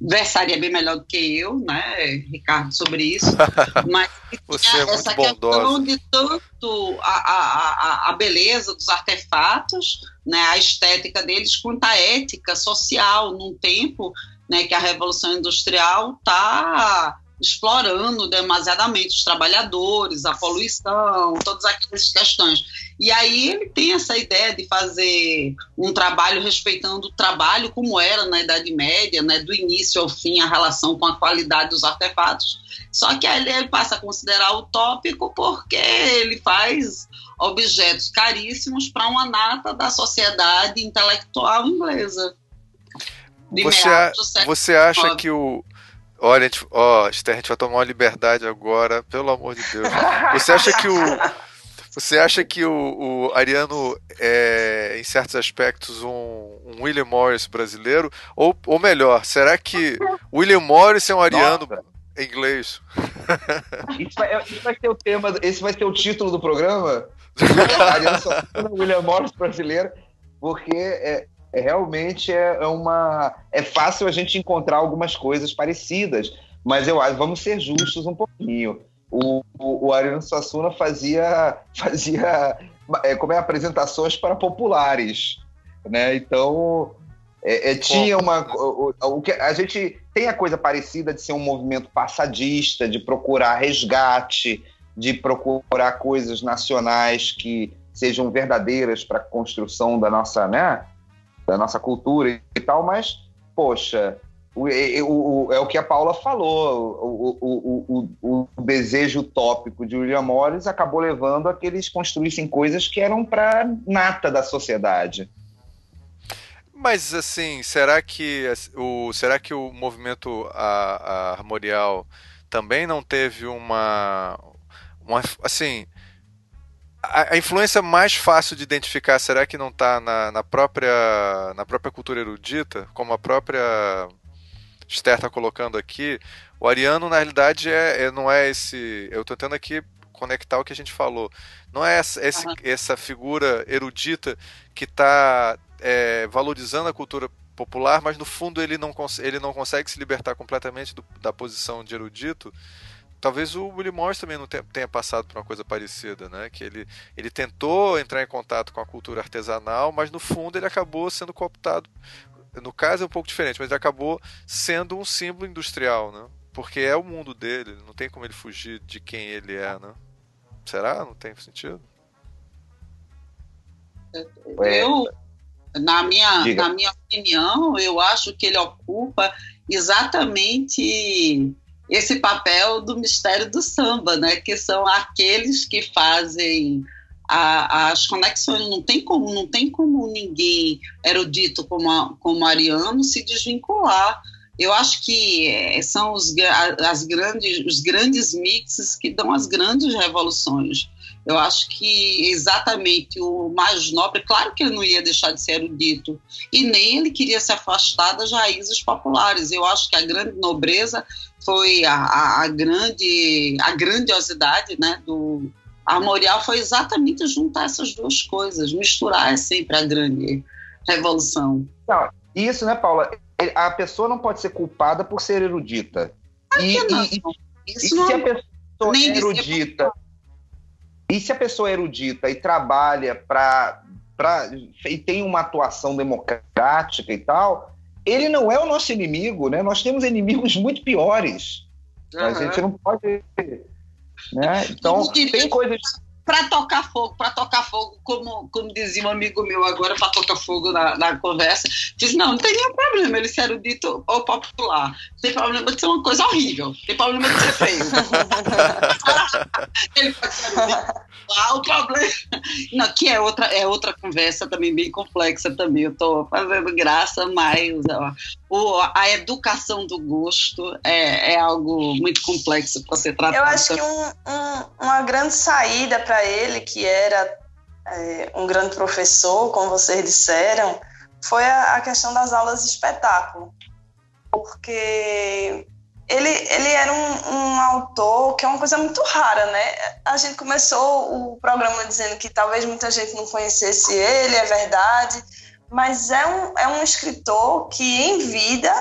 versaria bem melhor do que eu, né, Ricardo, sobre isso, mas você é essa questão de tanto a, a, a beleza dos artefatos, né, a estética deles, quanto a ética social num tempo né, que a Revolução Industrial está explorando demasiadamente os trabalhadores, a poluição, todas aquelas questões. E aí ele tem essa ideia de fazer um trabalho respeitando o trabalho como era na Idade Média, né, do início ao fim, a relação com a qualidade dos artefatos. Só que aí ele passa a considerar utópico porque ele faz objetos caríssimos para uma nata da sociedade intelectual inglesa. Você, a, você acha que o, Olha, a gente, ó, Esther, a gente vai tomar uma liberdade agora, pelo amor de Deus. Você acha que o. Você acha que o, o Ariano é, em certos aspectos, um, um, William Morris brasileiro? Ou, ou melhor, será que William Morris é um Ariano Nossa. inglês? Isso vai, isso vai ser o tema, esse vai ser o título do programa? Ariano William Morris brasileiro, porque é, é, realmente é, é, uma é fácil a gente encontrar algumas coisas parecidas, mas eu acho vamos ser justos um pouquinho. O, o, o Ariano Suassuna fazia fazia é, como é apresentações para populares, né? Então é, é, tinha uma o, o, que a gente tem a coisa parecida de ser um movimento passadista, de procurar resgate, de procurar coisas nacionais que sejam verdadeiras para a construção da nossa, né, da nossa cultura e tal, mas, poxa, o, o, o, é o que a Paula falou, o, desejo utópico de William Morris acabou levando a que eles construíssem coisas que eram para nata da sociedade. Mas assim, será que o será que o movimento a, a armorial também não teve uma uma assim a, a, influência mais fácil de identificar será que não está na, na, própria na própria cultura erudita, como a própria Esther está colocando aqui? O ariano na realidade é, é não é esse. Eu estou tentando aqui conectar o que a gente falou. Não é essa, esse, uhum. essa figura erudita que está é, valorizando a cultura popular, mas no fundo ele não, ele não consegue se libertar completamente do, da posição de erudito talvez o Willie Morris também não tenha passado por uma coisa parecida, né? Que ele, ele tentou entrar em contato com a cultura artesanal, mas no fundo ele acabou sendo cooptado. No caso é um pouco diferente, mas ele acabou sendo um símbolo industrial, né? Porque é o mundo dele, não tem como ele fugir de quem ele é, né? Será? Não tem sentido? Eu, na minha, na minha opinião, eu acho que ele ocupa exatamente esse papel do mistério do samba, né? Que são aqueles que fazem a, as conexões. Não tem como, não tem como ninguém erudito como, a, como Ariano se desvincular. Eu acho que eh, são os, as grandes, os grandes mixes que dão as grandes revoluções. Eu acho que exatamente o mais nobre, claro que ele não ia deixar de ser erudito, e nem ele queria se afastar das raízes populares. Eu acho que a grande nobreza foi a, a, a grande a grandiosidade né, do armorial foi exatamente juntar essas duas coisas, misturar é sempre a grande revolução. Não, isso, né, Paula? A pessoa não pode ser culpada por ser erudita. E, não. e, e, e se a pessoa é erudita e se a pessoa é erudita e trabalha para e tem uma atuação democrática e tal, ele não é o nosso inimigo, né? Nós temos inimigos muito piores. Uhum. A gente não pode. Né? Então, tem coisas para tocar fogo, para tocar fogo, como, como dizia um amigo meu agora, para tocar fogo na, na, conversa, diz, não, não tem nenhum problema ele ser erudito ou popular. Tem problema de ser uma coisa horrível. Tem problema de ser feio. ele pode ser erudito. Ah, o problema... Não, que é outra, é outra conversa também bem complexa também. Eu estou fazendo graça, mas ó, o, a educação do gosto é, é algo muito complexo para ser tratado. Eu acho que um, um, uma grande saída para ele, que era é, um grande professor, como vocês disseram, foi a, a questão das aulas de espetáculo. Porque ele, ele era um, um, autor que é uma coisa muito rara, né? A gente começou o programa dizendo que talvez muita gente não conhecesse ele, é verdade, mas é um, é um escritor que em vida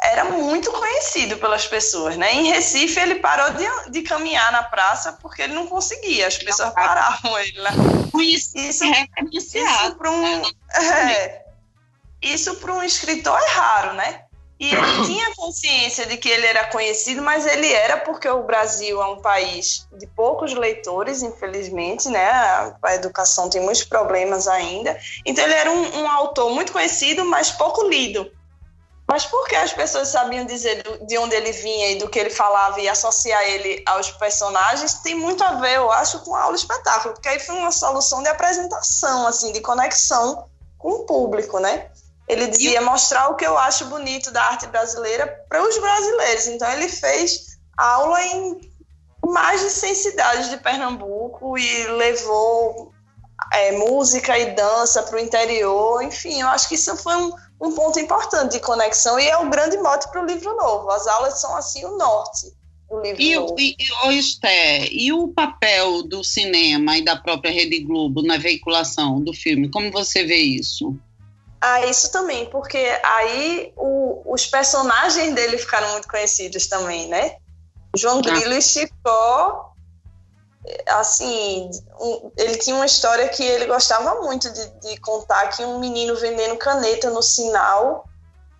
era muito conhecido pelas pessoas, né? Em Recife ele parou de, de caminhar na praça porque ele não conseguia, as pessoas paravam ele lá. Isso, isso, isso para um, é, isso para um escritor é raro, né? E ele tinha consciência de que ele era conhecido, mas ele era porque o Brasil é um país de poucos leitores, infelizmente, né? A educação tem muitos problemas ainda. Então ele era um, um autor muito conhecido, mas pouco lido. Mas porque as pessoas sabiam dizer de onde ele vinha e do que ele falava e associar ele aos personagens, tem muito a ver, eu acho, com a aula espetáculo, porque aí foi uma solução de apresentação, assim, de conexão com o público, né? Ele dizia mostrar o que eu acho bonito da arte brasileira para os brasileiros. Então ele fez aula em mais de 100 cidades de Pernambuco e levou é, música e dança para o interior. Enfim, eu acho que isso foi um, um ponto importante de conexão e é o grande mote para o livro novo. As aulas são assim o norte do livro e, novo. E, e, Esté, e o papel do cinema e da própria Rede Globo na veiculação do filme? Como você vê isso? Ah, isso também, porque aí o, os personagens dele ficaram muito conhecidos também, né? João. Grilo ah. e Chicó, assim, um, ele tinha uma história que ele gostava muito de, de, contar que um menino vendendo caneta no sinal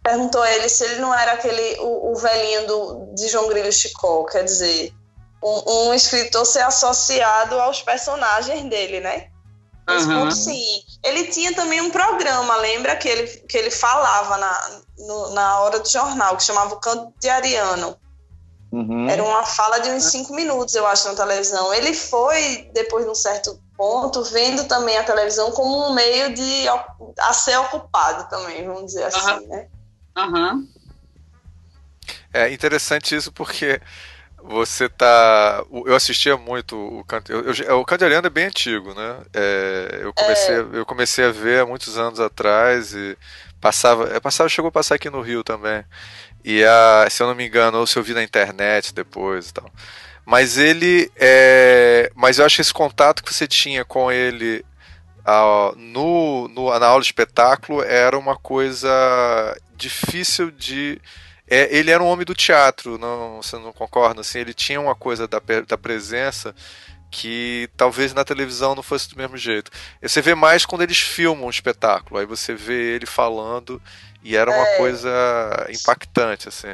perguntou a ele se ele não era aquele o, o velhinho do, de João Grilo e Chicó, quer dizer, um, um escritor ser associado aos personagens dele, né? Uhum. Sim. Ele tinha também um programa, lembra que ele, que ele falava na, no, na hora do jornal, que chamava o Canto de Ariano. Uhum. Era uma fala de uns cinco minutos, eu acho, na televisão. Ele foi, depois de um certo ponto, vendo também a televisão como um meio de a ser ocupado também, vamos dizer assim, uhum. né? Uhum. É interessante isso porque você tá. Eu assistia muito o canto. O canto é bem antigo, né? É, eu, comecei, é. eu comecei a ver há muitos anos atrás e passava. É, passava chegou a passar aqui no Rio também. E a, se eu não me engano, ou se eu vi na internet depois e tal. Mas ele. É, mas eu acho que esse contato que você tinha com ele no, no, na aula de espetáculo era uma coisa difícil de. É, ele era um homem do teatro, não, você não concorda? Assim, ele tinha uma coisa da, da presença que talvez na televisão não fosse do mesmo jeito. Você vê mais quando eles filmam um espetáculo, aí você vê ele falando e era uma é. coisa impactante, assim.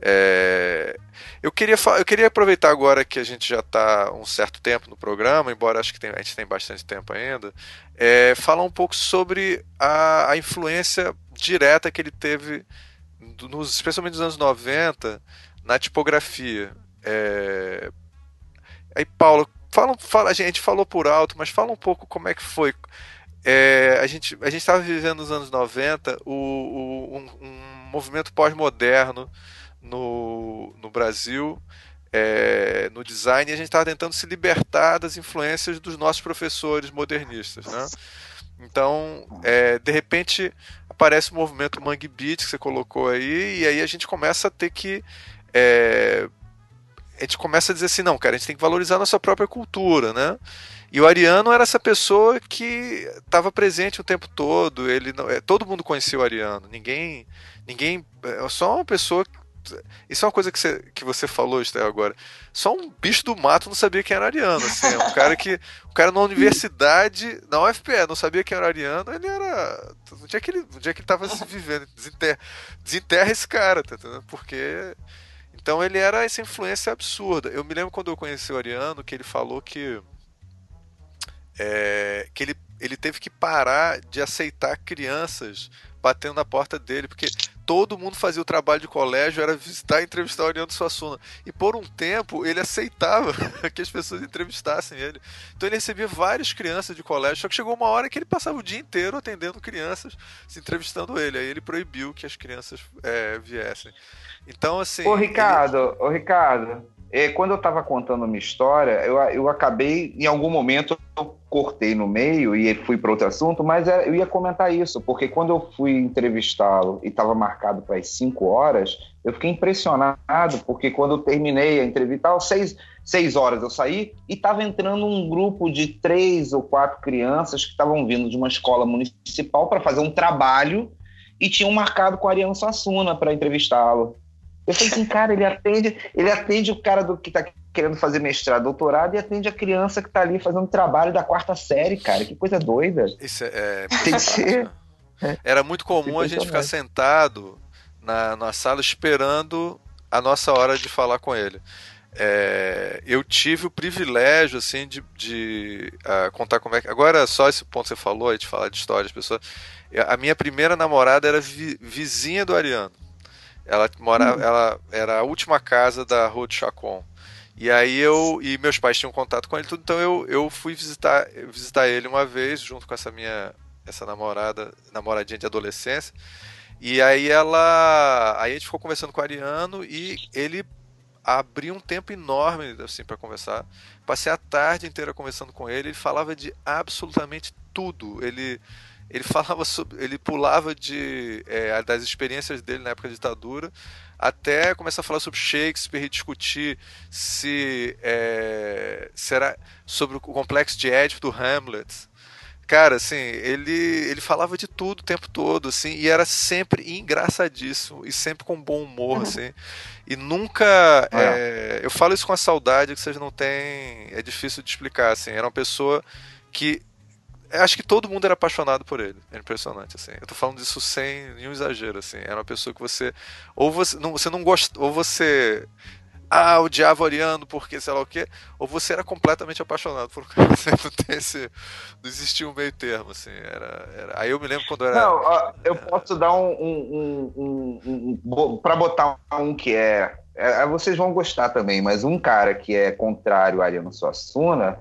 É... Eu, queria, eu queria aproveitar agora que a gente já está um certo tempo no programa, embora acho que tem, a gente tem bastante tempo ainda, é, falar um pouco sobre a, a influência direta que ele teve, nos, especialmente nos anos 90, na tipografia. É... Aí, Paulo, fala, fala, a gente falou por alto, mas fala um pouco como é que foi. É, a gente a estava vivendo nos anos 90 o, o um, um movimento pós-moderno no, no Brasil, é, no design, e a gente estava tentando se libertar das influências dos nossos professores modernistas. Né? Então, é, de repente, aparece o movimento Mangue Beat que você colocou aí, e aí a gente começa a ter que. É, a gente começa a dizer assim, não, cara, a gente tem que valorizar a nossa própria cultura, né? E o Ariano era essa pessoa que estava presente o tempo todo. Ele não, é, todo mundo conhecia o Ariano. Ninguém, ninguém, é só uma pessoa isso é uma coisa que você, que você falou, Esther, agora. Só um bicho do mato não sabia quem era ariano. Assim, é um cara que. Um cara na universidade, na UFPE, não sabia quem era ariano, ele era. Onde é que ele, onde é que ele tava se vivendo? Desenterra, desenterra esse cara, tá entendendo? Porque. Então ele era essa influência absurda. Eu me lembro quando eu conheci o Ariano que ele falou que. É, que ele, ele teve que parar de aceitar crianças batendo na porta dele, porque todo mundo fazia o trabalho de colégio, era visitar e entrevistar o Ariano Suassuna. E por um tempo ele aceitava que as pessoas entrevistassem ele. Então ele recebia várias crianças de colégio, só que chegou uma hora que ele passava o dia inteiro atendendo crianças, se entrevistando ele. Aí ele proibiu que as crianças é, viessem. Então, assim. Ô, Ricardo, ele... ô, Ricardo, é, quando eu estava contando uma história, eu, eu acabei, em algum momento, eu cortei no meio e fui para outro assunto, mas é, eu ia comentar isso, porque quando eu fui entrevistá-lo e estava marcado para as 5 horas, eu fiquei impressionado, porque quando eu terminei a entrevista, às 6 seis horas eu saí e estava entrando um grupo de três ou quatro crianças que estavam vindo de uma escola municipal para fazer um trabalho e tinham marcado com o Ariano Sassuna para entrevistá-lo. Eu falei assim, cara, ele atende, ele atende o cara do que está querendo fazer mestrado, doutorado e atende a criança que está ali fazendo trabalho da quarta série, cara. Que coisa doida. Isso é, é Tem que ser. Era muito comum a gente ficar sentado na, na sala esperando a nossa hora de falar com ele. É, eu tive o privilégio assim de, de uh, contar como é que. Agora, só esse ponto que você falou, de falar de histórias, pessoas. A minha primeira namorada era vi, vizinha do Ariano. Ela morava, uhum. ela era a última casa da Rua de Chacon. E aí eu e meus pais tinham contato com ele tudo, então eu, eu fui visitar visitar ele uma vez junto com essa minha essa namorada, namoradinha de adolescência. E aí ela, aí a gente ficou conversando com o Ariano e ele abriu um tempo enorme assim para conversar. Passei a tarde inteira conversando com ele, ele falava de absolutamente tudo. Ele ele falava sobre, ele pulava de é, das experiências dele na época da ditadura até começar a falar sobre Shakespeare e discutir se é, será sobre o complexo de Édipo do Hamlet. Cara, assim, ele, ele falava de tudo o tempo todo, assim, e era sempre engraçadíssimo e sempre com bom humor, uhum. assim. E nunca. É. É, eu falo isso com a saudade que vocês não têm. É difícil de explicar, assim. Era uma pessoa que acho que todo mundo era apaixonado por ele. É impressionante, assim. Eu tô falando disso sem nenhum exagero, assim. Era uma pessoa que você. Ou você não, você não gosta. Ou você. Ah, odiava o Ariano porque sei lá o quê. Ou você era completamente apaixonado por você. Não tem esse. Não existia um meio termo, assim. Era, era... Aí eu me lembro quando era. Não, eu posso dar um. um, um, um, um para botar um que é, é. Vocês vão gostar também, mas um cara que é contrário a Ariano Suassuna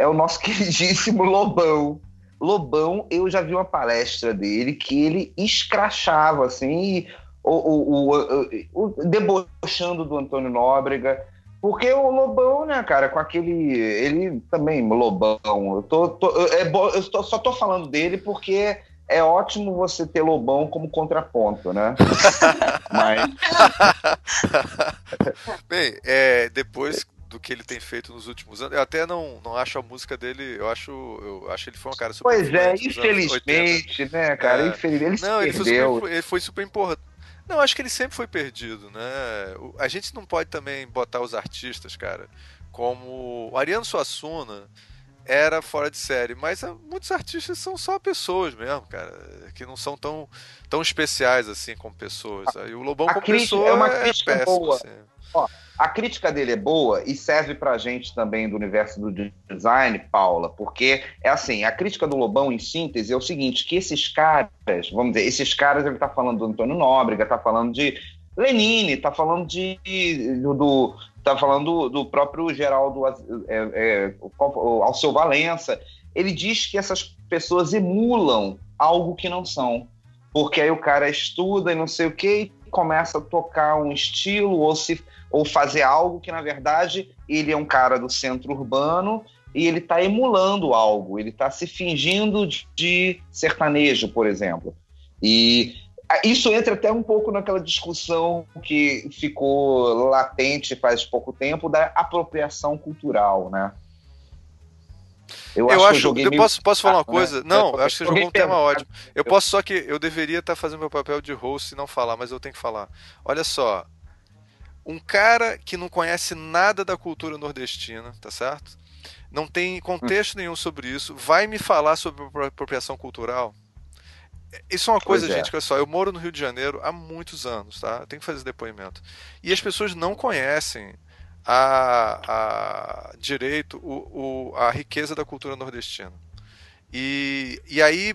é o nosso queridíssimo Lobão. Lobão, eu já vi uma palestra dele que ele escrachava, assim, o, o, o, debochando do Antônio Nóbrega. Porque o Lobão, né, cara, com aquele. Ele também, Lobão. Eu, tô, tô é, eu tô, só tô falando dele porque é ótimo você ter Lobão como contraponto, né? Mas. Bem, é, depois do que ele tem feito nos últimos anos. Eu até não, não acho a música dele, eu acho, eu acho ele foi um cara super Pois é, infelizmente, né, cara? É. Infelizmente, ele não, ele foi, super, ele foi super importante. Não, acho que ele sempre foi perdido, né? A gente não pode também botar os artistas, cara, como o Ariano Suassuna era fora de série, mas ah, muitos artistas são só pessoas mesmo, cara, que não são tão, tão especiais assim como pessoas. E o Lobão a como pessoa é, uma é péssimo. Boa. Assim. Ó, a crítica dele é boa e serve pra gente também do universo do design, Paula, porque é assim, a crítica do Lobão, em síntese, é o seguinte, que esses caras, vamos dizer, esses caras, ele tá falando do Antônio Nóbrega, tá falando de Lenine, tá falando de, do tá falando do, do próprio Geraldo é, é, Alceu Valença, ele diz que essas pessoas emulam algo que não são. Porque aí o cara estuda e não sei o que, e começa a tocar um estilo ou se ou fazer algo que, na verdade, ele é um cara do centro urbano e ele está emulando algo, ele está se fingindo de sertanejo, por exemplo. E isso entra até um pouco naquela discussão que ficou latente faz pouco tempo da apropriação cultural, né? Eu, eu acho, eu, eu posso, posso falar uma coisa? Né? Não, eu acho que você jogou um tema ótimo. Eu posso só que eu deveria estar fazendo meu papel de host e não falar, mas eu tenho que falar. Olha só, um cara que não conhece nada da cultura nordestina, tá certo? Não tem contexto nenhum sobre isso, vai me falar sobre apropriação cultural? Isso é uma coisa, é. gente, que olha só, eu moro no Rio de Janeiro há muitos anos, tá? Eu tenho que fazer depoimento. E as pessoas não conhecem a, a direito, o, o, a riqueza da cultura nordestina. E, e aí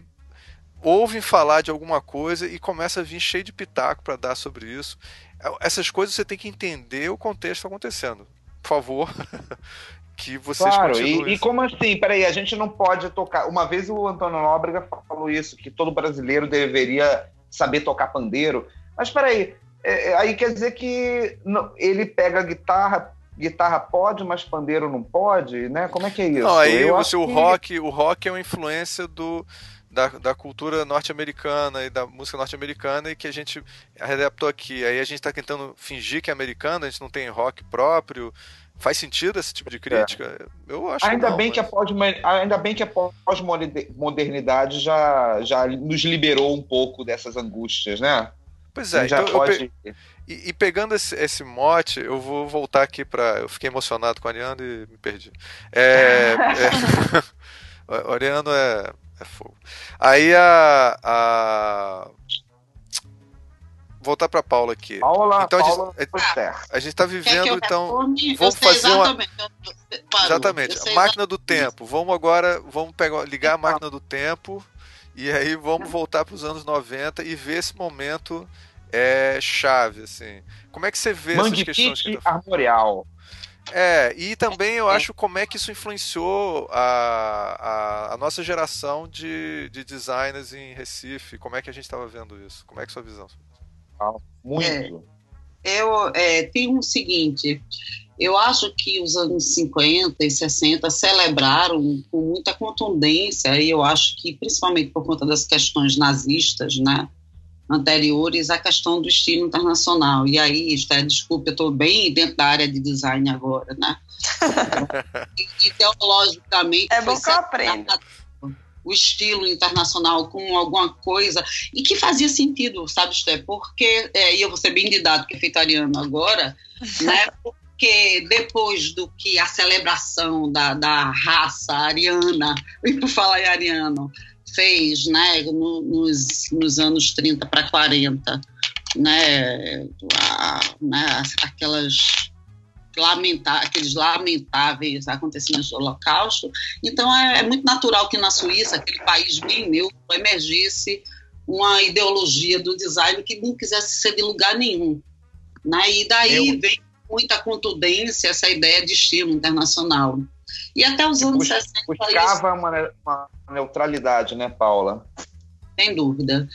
ouvem falar de alguma coisa e começa a vir cheio de pitaco para dar sobre isso. Essas coisas você tem que entender o contexto acontecendo. Por favor, que vocês claro, e, e, como assim? Peraí, a gente não pode tocar. Uma vez o Antônio Nóbrega falou isso, que todo brasileiro deveria saber tocar pandeiro. Mas peraí, é, é, aí quer dizer que não, ele pega a guitarra, guitarra pode, mas pandeiro não pode, né? Como é que é isso? Não, aí você, o, que... rock, o rock é uma influência do da, da cultura norte-americana e da música norte-americana e que a gente adaptou aqui. Aí a gente está tentando fingir que é americano, a gente não tem rock próprio. Faz sentido esse tipo de crítica? É. Eu acho ainda que não, bem mas... que a pós, ainda bem que a pós-modernidade já, já nos liberou um pouco dessas angústias, né? Pois é, então pode... pe... e, e, pegando esse, esse, mote, eu vou voltar aqui para. Eu fiquei emocionado com o Ariano e me perdi. É, é... é é fogo. Aí a. a... Voltar para Paula aqui. Paula, então Paula a gente, a gente tá vivendo, então. Vamos fazer exatamente. uma. Exatamente. Máquina do tempo. Vamos agora. Vamos pegar, ligar a máquina do tempo. E aí vamos voltar para os anos 90 e ver esse momento é chave, assim. Como é que você vê Mangue essas questões? Que tá... armorial. É, e também eu acho como é que isso influenciou a, a, a nossa geração de, de designers em Recife. Como é que a gente estava vendo isso? Como é que é a sua visão? Muito. É, eu é, tenho o um seguinte. Eu acho que os anos 50 e 60 celebraram com muita contundência, e eu acho que principalmente por conta das questões nazistas, né? anteriores à questão do estilo internacional. E aí, está, desculpe, eu estou bem dentro da área de design agora, né? e, teologicamente. É bom que eu aprenda. O estilo internacional com alguma coisa e que fazia sentido, sabe, Esté? Porque, é, e eu vou ser bem didático, vegetariano agora, né? Porque depois do que a celebração da, da raça ariana, e por falar em ariano, fez né, no, nos, nos anos 30 para 40, né, a, né, aquelas lamentar, aqueles lamentáveis acontecimentos do Holocausto. Então, é, é, muito natural que na Suíça, aquele país bem neutro, emergisse uma ideologia do design que não quisesse ser de lugar nenhum. Né? E daí Eu... vem muita contundência essa ideia de estilo internacional. E até os anos 60. Buscava isso... uma, uma neutralidade, né, Paula? Sem dúvida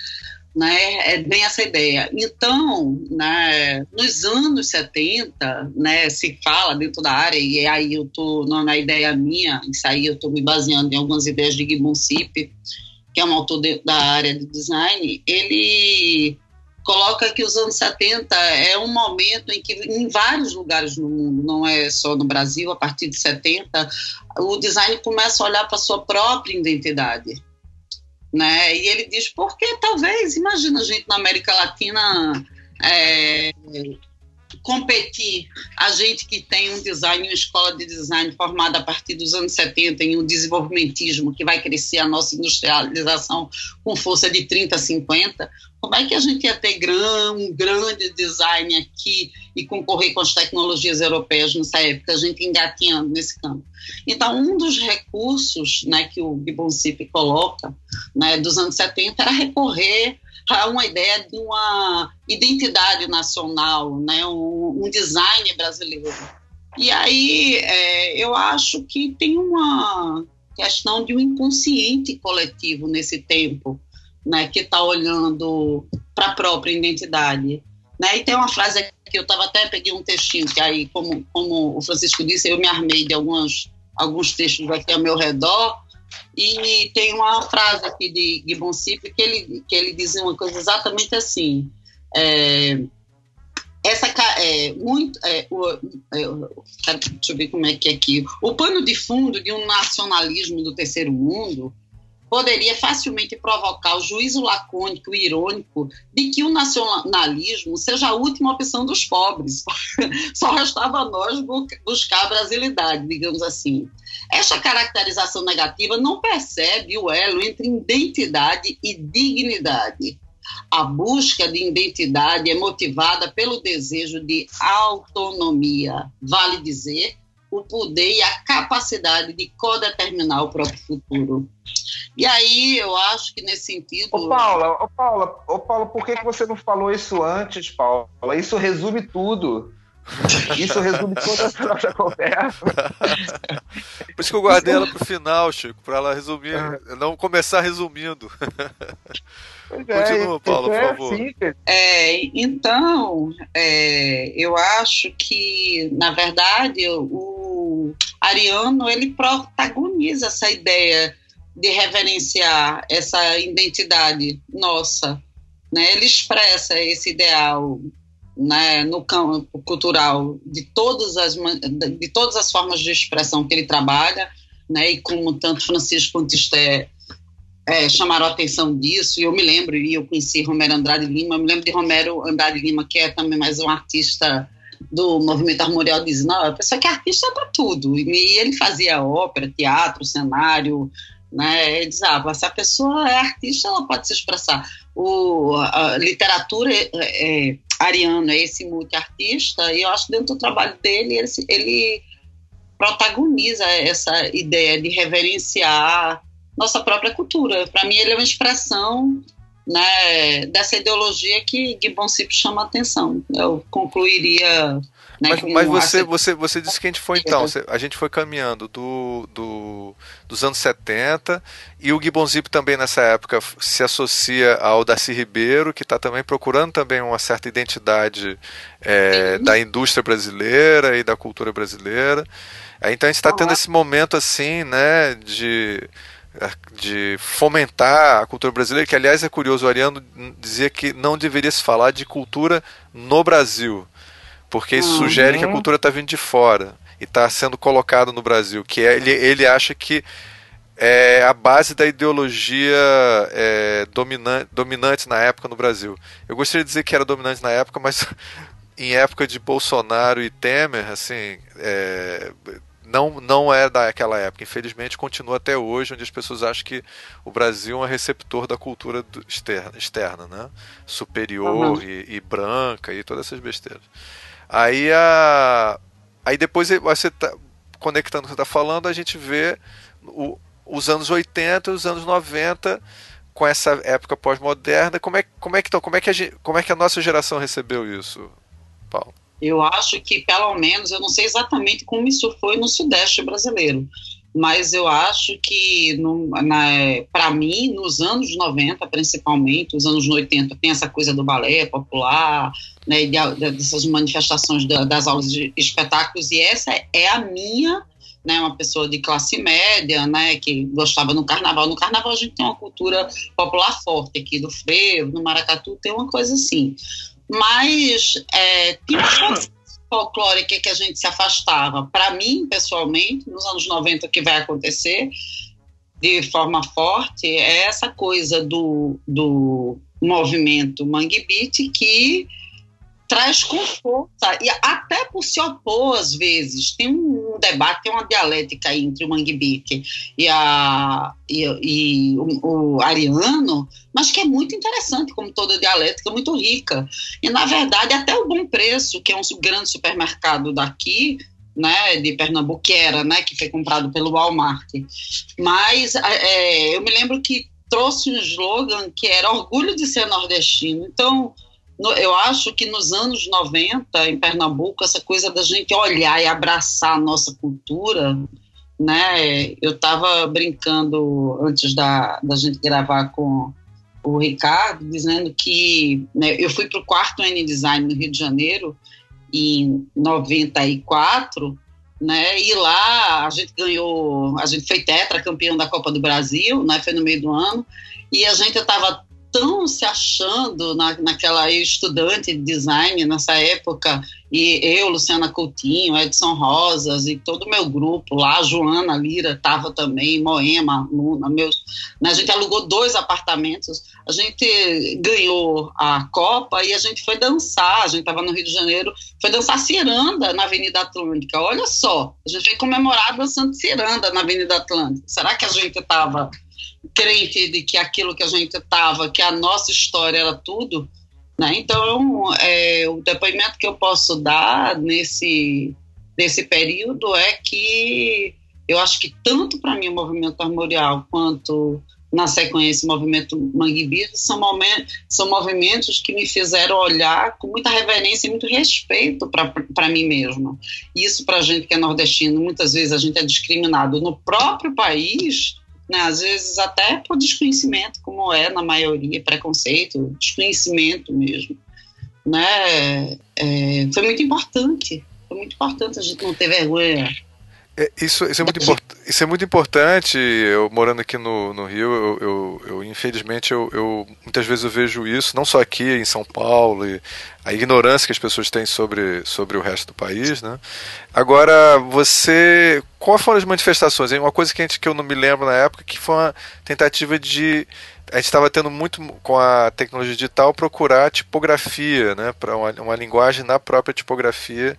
né, é bem essa ideia. Então, né, nos anos 70, né, se fala dentro da área, e aí eu estou, é ideia minha, isso aí eu estou me baseando em algumas ideias de Gibbon Sip, que é um autor de, da área de design, ele coloca que os anos 70 é um momento em que em vários lugares no mundo, não é só no Brasil, a partir de 70, o design começa a olhar para a sua própria identidade né? E ele diz, porque talvez, imagina a gente na América Latina é, competir, a gente que tem um design, uma escola de design formada a partir dos anos 70 em um desenvolvimentismo que vai crescer a nossa industrialização com força de 30, 50, como é que a gente ia ter um grande design aqui e concorrer com as tecnologias europeias nessa época, a gente engatinhando nesse campo? Então, um dos recursos né, que o Gibbonsip coloca né, dos anos 70 era recorrer a uma ideia de uma identidade nacional, né, um, um design brasileiro. E aí é, eu acho que tem uma questão de um inconsciente coletivo nesse tempo né, que está olhando para a própria identidade. Né? E tem uma frase que eu estava até peguei um textinho que aí, como, como o Francisco disse, eu me armei de alguns, alguns textos aqui ao meu redor e tem uma frase aqui de Gibbon que ele, que ele diz uma coisa exatamente assim. É, essa é, muito é, o, é, deixa eu ver como é que é aqui o pano de fundo de um nacionalismo do terceiro mundo poderia facilmente provocar o juízo lacônico e irônico de que o nacionalismo seja a última opção dos pobres. Só restava a nós buscar a brasilidade, digamos assim. Esta caracterização negativa não percebe o elo entre identidade e dignidade. A busca de identidade é motivada pelo desejo de autonomia, vale dizer, o poder e a capacidade de codeterminar o próprio futuro. E aí eu acho que nesse sentido. Ô Paula, ô Paula, ô Paula, por que, que você não falou isso antes, Paula? Isso resume tudo. Isso resume toda a nossa conversa. Por isso que eu guardei ela pro final, Chico, para ela resumir, é. não começar resumindo. Pois é, Continua, Paula, por é favor. Assim, é, então, é, eu acho que, na verdade, o Ariano ele protagoniza essa ideia de reverenciar essa identidade nossa. Né? Ele expressa esse ideal né, no campo cultural de todas as de todas as formas de expressão que ele trabalha, né, e como tanto Francisco quanto Esté é, chamaram a atenção disso, e eu me lembro, e eu conheci Romero Andrade Lima, eu me lembro de Romero Andrade Lima, que é também mais um artista do movimento armorial, diz, não, a pessoa que é artista é para tudo, e ele fazia ópera, teatro, cenário, né, ele diz, ah, se a pessoa é artista, ela pode se expressar. O, a literatura é, é, Ariano é esse multiartista, e eu acho que dentro do trabalho dele, ele, ele protagoniza essa ideia de reverenciar nossa própria cultura. Para mim, ele é uma expressão né, dessa ideologia que Gibbon sempre chama a atenção. Eu concluiria né, mas, mas você, você, você disse que a gente foi então, a gente foi caminhando do, do, dos anos 70 e o Gibbon Zip também nessa época se associa ao Darcy Ribeiro, que está também procurando também uma certa identidade é, da indústria brasileira e da cultura brasileira. Então a gente está tendo esse momento assim, né, de de fomentar a cultura brasileira, que aliás é curioso, o Ariano dizia que não deveria se falar de cultura no Brasil, porque isso uhum. sugere que a cultura está vindo de fora e está sendo colocada no Brasil, que é, ele, ele acha que é a base da ideologia é, dominante, dominante na época no Brasil. Eu gostaria de dizer que era dominante na época, mas em época de Bolsonaro e Temer, assim, é, não, não é daquela época. Infelizmente, continua até hoje, onde as pessoas acham que o Brasil é um receptor da cultura externa, externa né? superior uhum. e, e, branca e todas essas besteiras. Aí, a, aí depois você tá, conectando o que você está falando, a gente vê o, os anos 80 e os anos 90 com essa época pós-moderna. Como é, como, é que, como, é que a, como é que a nossa geração recebeu isso, Paulo? Eu acho que, pelo menos, eu não sei exatamente como isso foi no Sudeste brasileiro, mas eu acho que, para mim, nos anos 90, principalmente, os anos 80, tem essa coisa do balé popular, né, dessas manifestações das aulas de espetáculos, e essa é a minha né, uma pessoa de classe média, né, que gostava no carnaval. No carnaval a gente tem uma cultura popular forte aqui do frevo, no maracatu tem uma coisa assim. Mas é, tem uma coisa folclórica que a gente se afastava. Para mim, pessoalmente, nos anos 90 o que vai acontecer de forma forte é essa coisa do, do movimento Mangue Beat que traz com força, e até por se opor às vezes. Tem um debate, tem uma dialética entre o Mangue Beat e, a, e, e o, o, Ariano, mas que é muito interessante, como toda dialética, muito rica. E, na verdade, até o Bom Preço, que é um grande supermercado daqui, né, de Pernambuco, que era, né, que foi comprado pelo Walmart. Mas é, eu me lembro que trouxe um slogan que era orgulho de ser nordestino. Então, eu acho que nos anos 90, em Pernambuco, essa coisa da gente olhar e abraçar a nossa cultura, né? Eu estava brincando antes da, da gente gravar com o Ricardo, dizendo que né, eu fui para o quarto N Design no Rio de Janeiro em 94, né? E lá a gente ganhou, a gente foi tetra campeão da Copa do Brasil, né? Foi no meio do ano e a gente estava tão se achando na, naquela estudante de design nessa época, e eu, Luciana Coutinho, Edson Rosas e todo o meu grupo lá, Joana Lira estava também, Moema, Luna, meus, né, a gente alugou dois apartamentos, a gente ganhou a Copa e a gente foi dançar, a gente estava no Rio de Janeiro, foi dançar ciranda na Avenida Atlântica, olha só, a gente foi comemorar dançando ciranda na Avenida Atlântica, será que a gente estava crente de que aquilo que a gente estava, que a nossa história era tudo, né? Então, é, o depoimento que eu posso dar nesse, nesse período é que eu acho que tanto para mim o movimento armorial quanto na sequência o movimento Mangue são, são movimentos que me fizeram olhar com muita reverência e muito respeito para mim mesma. Isso para a gente que é nordestino, muitas vezes a gente é discriminado no próprio país né, às vezes até por desconhecimento, como é na maioria, preconceito, desconhecimento mesmo. Né? É, foi muito importante, foi muito importante a gente não ter vergonha é, isso, isso, é muito isso é muito importante. Eu morando aqui no, no Rio, eu, eu, eu infelizmente eu, eu, muitas vezes eu vejo isso, não só aqui em São Paulo, a ignorância que as pessoas têm sobre, sobre o resto do país, né? Agora, você, quais foram as manifestações? Uma coisa que, a gente, que eu não me lembro na época que foi uma tentativa de a gente estava tendo muito com a tecnologia digital procurar tipografia, né, para uma, uma linguagem na própria tipografia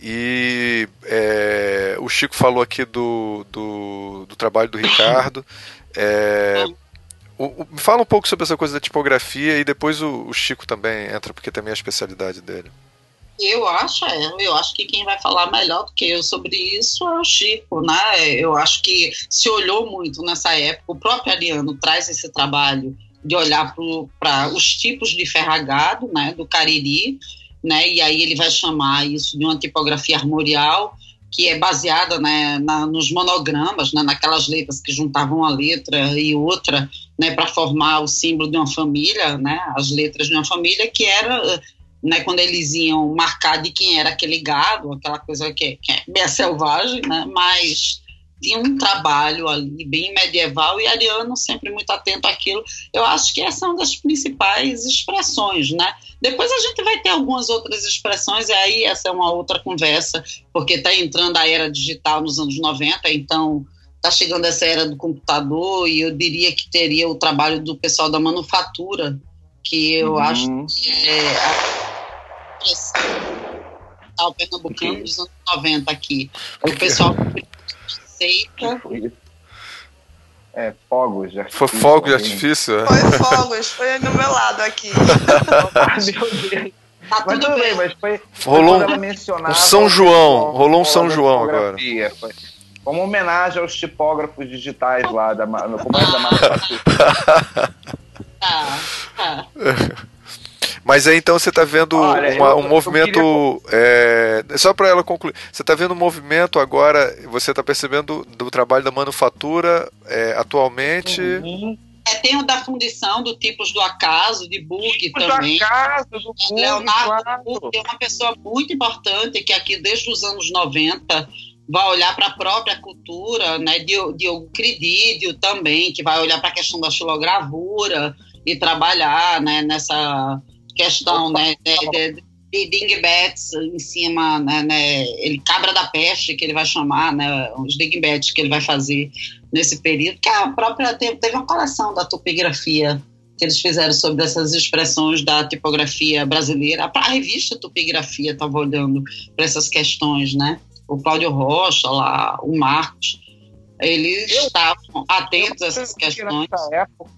e é, o Chico falou aqui do, do, do trabalho do Ricardo. É, o, o, fala um pouco sobre essa coisa da tipografia e depois o, o, Chico também entra, porque também é a especialidade dele. Eu acho, é, eu acho que quem vai falar melhor do que eu sobre isso é o Chico, né? Eu acho que se olhou muito nessa época, o próprio Ariano traz esse trabalho de olhar para os tipos de ferragado, né, do Cariri, né? E aí ele vai chamar isso de uma tipografia armorial que é baseada né, na, nos monogramas, né, naquelas letras que juntavam uma letra e outra, né, para formar o símbolo de uma família, né, as letras de uma família, que era né, quando eles iam marcar de quem era aquele gado, aquela coisa que, que é selvagem, né, mas tinha um trabalho ali bem medieval e Ariano sempre muito atento àquilo. Eu acho que essa é uma das principais expressões, né? Depois a gente vai ter algumas outras expressões e aí essa é uma outra conversa, porque está entrando a era digital nos anos 90, então está chegando essa era do computador e eu diria que teria o trabalho do pessoal da manufatura, que eu uhum. acho que é a o pernambucano dos anos 90 aqui. O pessoal seca. É, fogos de artifício. Foi fogos de artifício? É? Foi fogos, foi no meu lado aqui. meu Deus. Tá mas tudo bem, mas foi. Rolou um, um São João. Rolou um São João agora. Foi. Como homenagem aos tipógrafos digitais lá da, no comando da manufatura. Ah, ah. Mas aí então você está vendo Olha, uma, eu, um movimento. Queria... É, só para ela concluir, você está vendo um movimento agora, você está percebendo do trabalho da manufatura é, atualmente. Uhum. É, tem o da fundição do tipos do acaso, de bug também. Do acaso, do bug, Leonardo claro. Bug é uma pessoa muito importante que aqui desde os anos 90 vai olhar para a própria cultura, né? Diogo Cridídio também, que vai olhar para a questão da xilogravura e trabalhar né, nessa questão né, de, de, dingbats em cima, né, né, ele cabra da peste que ele vai chamar, né, os dingbats que ele vai fazer nesse período, que a própria teve, teve uma coleção da topografia que eles fizeram sobre essas expressões da tipografia brasileira. A revista Topografia estava olhando para essas questões, né? O Cláudio Rocha, lá, o Marcos, eles eu, estavam atentos a essas questões. Época,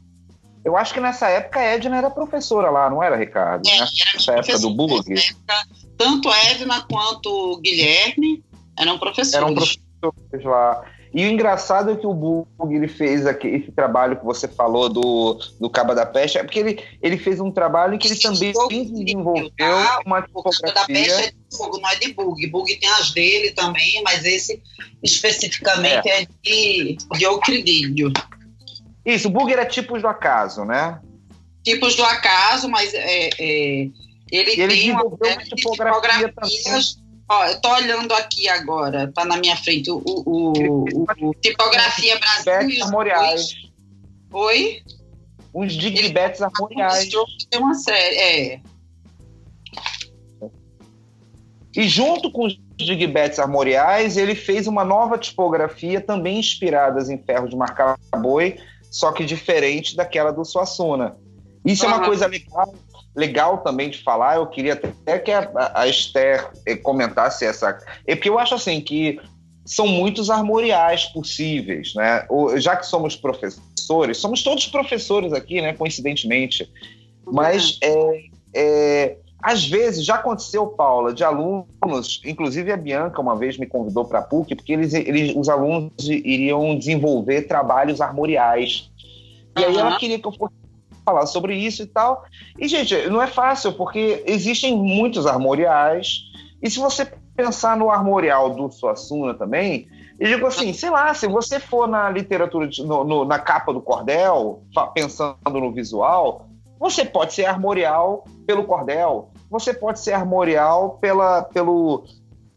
eu acho que nessa época a Edna era professora lá, não era, Ricardo? É, nessa época do bug. Época, tanto Edna quanto o Guilherme eram professores. Eram professores lá. E o engraçado é que o Bug ele fez aqui, esse trabalho que você falou do, do Caba da Peste, é porque ele, ele fez um trabalho em que ele também desenvolveu tá? uma tipografia. O Caba da Peste é de Bug, não é de Bug. Bug tem as dele também, mas esse especificamente é, é de, de Euclidídio. Isso, o Bug era tipos do acaso, né? Tipos do acaso, mas é, é ele, ele tem desenvolveu uma tipografia tipografias também Ó, eu tô olhando aqui agora, tá na minha frente o, o, o, o Tipografia Brasil. Armoriais. Oi? Uns digbetes armoriais. Tem uma série, é. E junto com os digbetes armoriais, ele fez uma nova tipografia também inspiradas em ferro de marcar boi, só que diferente daquela do Suassuna. Isso uhum. é uma coisa legal legal também de falar. Eu queria até que a, a Esther eh, comentasse essa. É porque eu acho assim que são muitos armoriais possíveis, né? Já que somos professores, somos todos professores aqui, né? Coincidentemente, mas é, é, às vezes já aconteceu, Paula, de alunos, inclusive a Bianca uma vez me convidou para a PUC, porque eles, eles, os alunos iriam desenvolver trabalhos armoriais. E aí ela queria que eu fosse falar sobre isso e tal. E, gente, não é fácil, porque existem muitos armoriais, e se você pensar no armorial do Suassuna também, eu digo assim, sei lá, se você for na literatura, de, no, no, na capa do cordel, pensando no visual, você pode ser armorial pelo cordel, você pode ser armorial pela, pelo,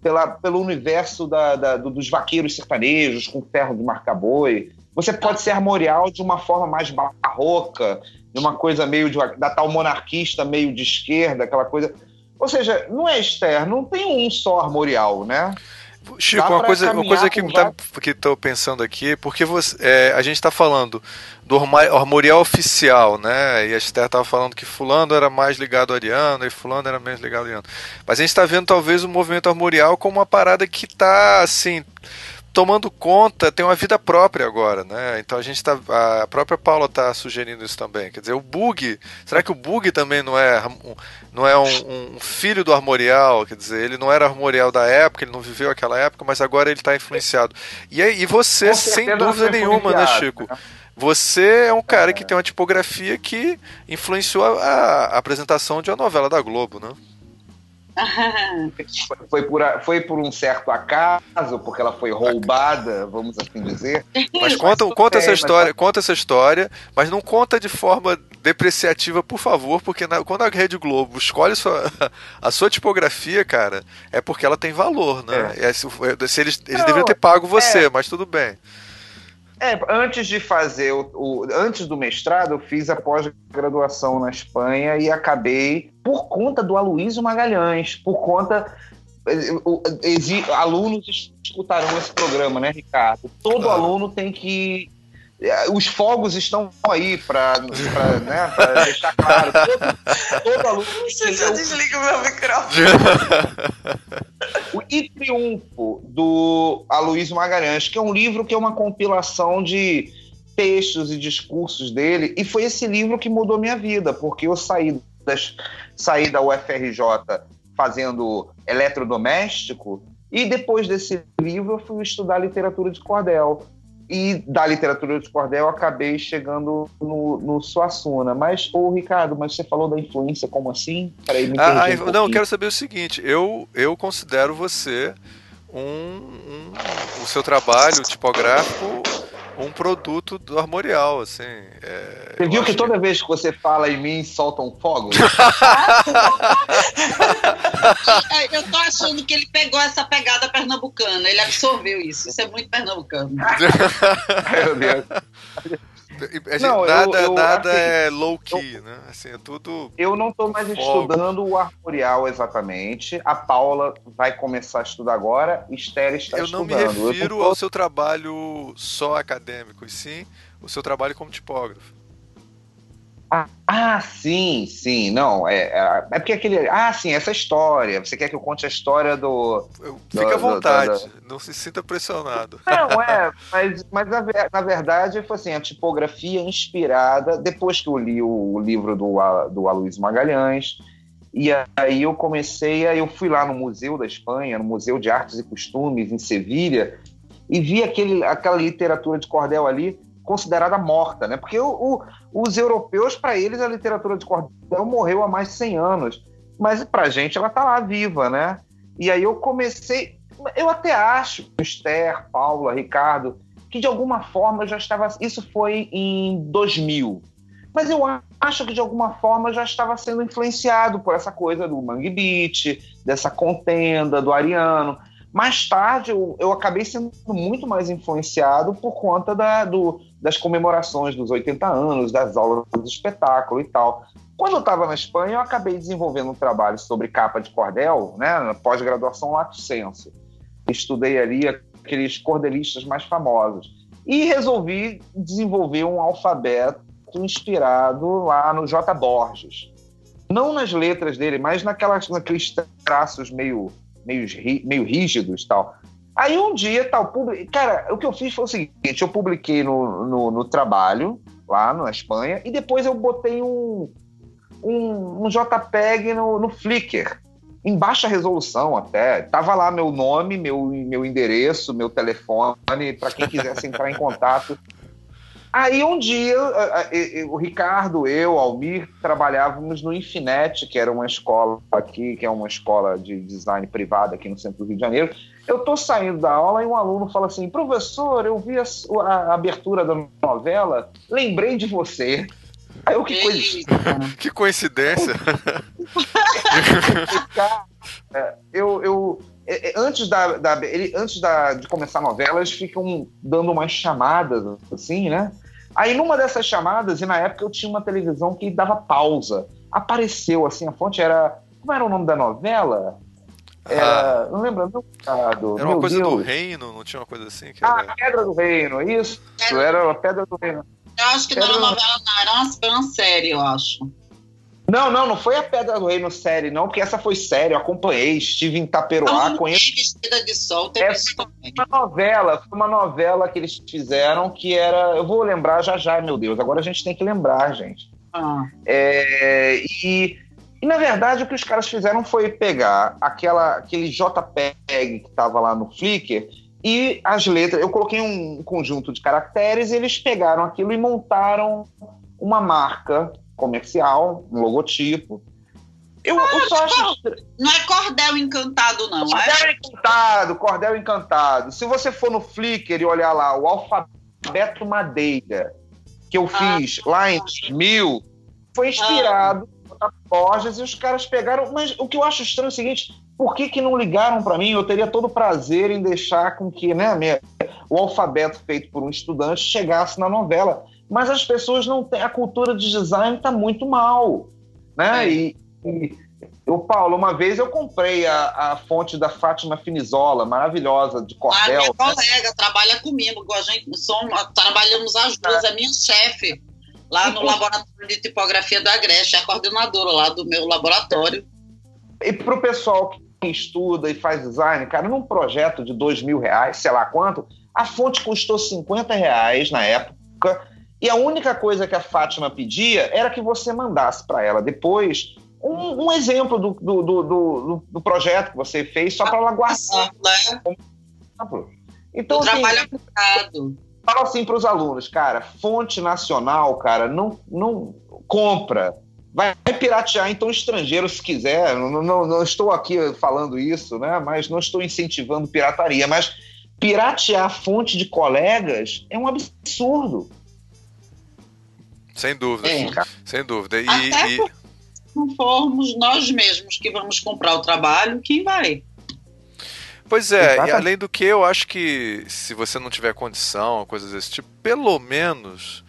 pela, pelo universo da, da, dos vaqueiros sertanejos com ferro de marca boi. Você pode ser armorial de uma forma mais barroca, de uma coisa meio de, da tal monarquista, meio de esquerda, aquela coisa. Ou seja, não é externo, não tem um só armorial, né? Chico, uma coisa, uma coisa que tá, estou pensando aqui, porque você, é, a gente está falando do armorial oficial, né? E a Esther estava falando que fulano era mais ligado ao Ariano e fulano era menos ligado ao Ariano. Mas a gente está vendo talvez o movimento armorial como uma parada que está assim tomando conta, tem uma vida própria agora, né? Então a gente tá. A própria Paula está sugerindo isso também. Quer dizer, o bug. Será que o bug também não é, não é um, um, filho do armorial? Quer dizer, ele não era armorial da época, ele não viveu aquela época, mas agora ele está influenciado. E, e você, sem dúvida nenhuma, né, Chico? Né? Você é um cara é. que tem uma tipografia que influenciou a, a apresentação de uma novela da Globo, né? foi, por, foi por um certo acaso, porque ela foi roubada, vamos assim dizer. Mas conta, mas conta essa história, mas... conta essa história, mas não conta de forma depreciativa, por favor, porque na, quando a Rede Globo escolhe sua, a sua tipografia, cara, é porque ela tem valor, né? É. É, se, se, eles, eles não, deveriam ter pago você, é. mas tudo bem. É, antes de fazer o, o, antes do mestrado, eu fiz a pós-graduação na Espanha e acabei por conta do Aloysio Magalhães, por conta eh, alunos escutarão esse programa, né, Ricardo? Todo aluno tem que os fogos estão aí para né, deixar claro. Todo, todo aluno. Deixa eu desligo o meu microfone. o E Triunfo, do Aloysio Magalhães, que é um livro que é uma compilação de textos e discursos dele, e foi esse livro que mudou minha vida, porque eu saí, das, saí da UFRJ fazendo eletrodoméstico, e depois desse livro eu fui estudar literatura de cordel. E da literatura de cordel eu acabei chegando no, no Suassuna. Mas, ô Ricardo, mas você falou da influência, como assim? Peraí, me ah, um não, eu quero saber o seguinte: eu, eu considero você um, um, o seu trabalho tipográfico um produto do Armorial, assim. É, você viu que toda que... vez que você fala em mim, soltam fogo? eu tô achando que ele pegou essa pegada pernambucana, ele absorveu isso. Isso é muito pernambucano. Meu Deus. Não, nada eu, eu, nada assim, é low key, eu, né? Assim, é tudo. Eu não estou mais estudando o armorial exatamente. A Paula vai começar a estudar agora. Esther está eu estudando. Eu não me refiro ao seu trabalho só acadêmico, e sim o seu trabalho como tipógrafo. Ah, ah, sim, sim, não, é, é, é, porque aquele. Ah, sim, essa história. Você quer que eu conte a história do. Fique à vontade, do, do, não se sinta pressionado. Não, é, mas, mas na, na, verdade foi assim, a tipografia inspirada, depois que eu li o, o livro do, do Aloysio Magalhães, e aí eu comecei, aí eu fui lá no Museu da Espanha, no Museu de Artes e Costumes, em Sevilha, e vi aquele, aquela literatura de cordel ali considerada morta, né? Porque o, o, os europeus, para eles, a literatura de cordel morreu há mais de 100 anos, mas para a gente ela está lá viva, né? E aí eu comecei, eu até acho, Esther, Paula, Ricardo, que de alguma forma já estava, isso foi em 2000, mas eu acho que de alguma forma já estava sendo influenciado por essa coisa do Mangue Beat, dessa contenda do Ariano. Mais tarde, eu, eu acabei sendo muito mais influenciado por conta da, do, das comemorações dos 80 anos, das aulas do espetáculo e tal. Quando eu estava na Espanha, eu acabei desenvolvendo um trabalho sobre capa de cordel, né, na pós-graduação Lato Senso. Estudei ali aqueles cordelistas mais famosos. E resolvi desenvolver um alfabeto inspirado lá no J. Borges. Não nas letras dele, mas naquelas, naqueles traços meio meio, meio rígidos tal. Aí um dia, tal, publi... cara, o que eu fiz foi o seguinte: eu publiquei no, no, no, trabalho, lá na Espanha, e depois eu botei um, um, um JPEG no, no Flickr, em baixa resolução até. Tava lá meu nome, meu, meu endereço, meu telefone, para quem quisesse entrar em contato. Aí um dia, o Ricardo, eu, Almir, trabalhávamos no Infinet, que era uma escola aqui, que é uma escola de design privada aqui no centro do Rio de Janeiro. Eu estou saindo da aula e um aluno fala assim: professor, eu vi a, a abertura da novela, lembrei de você. Aí eu, que coisa. que coincidência. É, eu, eu, é, é, antes, da, da ele, antes da, de começar a novela, eles ficam dando umas chamadas, assim, né? Aí numa dessas chamadas, e na época eu tinha uma televisão que dava pausa, apareceu assim, a fonte era. Como era o nome da novela? Era, ah, não lembro, não, ah, do, Era uma coisa Deus. do reino, não tinha uma coisa assim? Que ah, era... Ah, Pedra do Reino, isso. Era a Pedra do Reino. Eu acho que não era uma novela, não, era uma, era uma série, eu acho. Não, não, não foi a Pedra do Reino série, não, porque essa foi série, eu acompanhei, estive em Taperoá, não, conheço. Vestida de sol, teve essa foi uma novela, foi uma novela que eles fizeram que era. Eu vou lembrar já já, meu Deus, agora a gente tem que lembrar, gente. Ah. É, e, e na verdade o que os caras fizeram foi pegar aquela, aquele JPEG que estava lá no Flickr e as letras. Eu coloquei um conjunto de caracteres e eles pegaram aquilo e montaram uma marca comercial, um logotipo. Eu, ah, eu só acho. Não é cordel encantado, não. Cordel é? encantado, cordel encantado. Se você for no Flickr e olhar lá o alfabeto madeira que eu ah, fiz ah, lá em 2000, foi inspirado ah. Borges e os caras pegaram. Mas o que eu acho estranho é o seguinte: por que, que não ligaram para mim? Eu teria todo prazer em deixar com que né, minha, o alfabeto feito por um estudante chegasse na novela mas as pessoas não têm. A cultura de design está muito mal. Né? É. E, e eu, Paulo, uma vez eu comprei a, a fonte da Fátima Finizola, maravilhosa, de cordel. A minha colega trabalha comigo, a gente somos, trabalhamos as duas, é. a minha chefe, lá no laboratório de tipografia da Agreste, é a coordenadora lá do meu laboratório. E para o pessoal que estuda e faz design, cara, num projeto de dois mil reais, sei lá quanto, a fonte custou 50 reais na época e a única coisa que a Fátima pedia era que você mandasse para ela depois um, um exemplo do, do, do, do, projeto que você fez, só para ela guardar. Né? Então, o assim, trabalho aplicado. Falo assim para os alunos, cara, fonte nacional, cara, não, não compra. Vai piratear então estrangeiro se quiser. Não, não, não estou aqui falando isso, né? Mas não estou incentivando pirataria. Mas piratear fonte de colegas é um absurdo. Sem dúvida. É, sem dúvida. E, Até e... não formos nós mesmos que vamos comprar o trabalho, quem vai? Pois é, e além do que, eu acho que se você não tiver condição, coisas desse tipo, pelo menos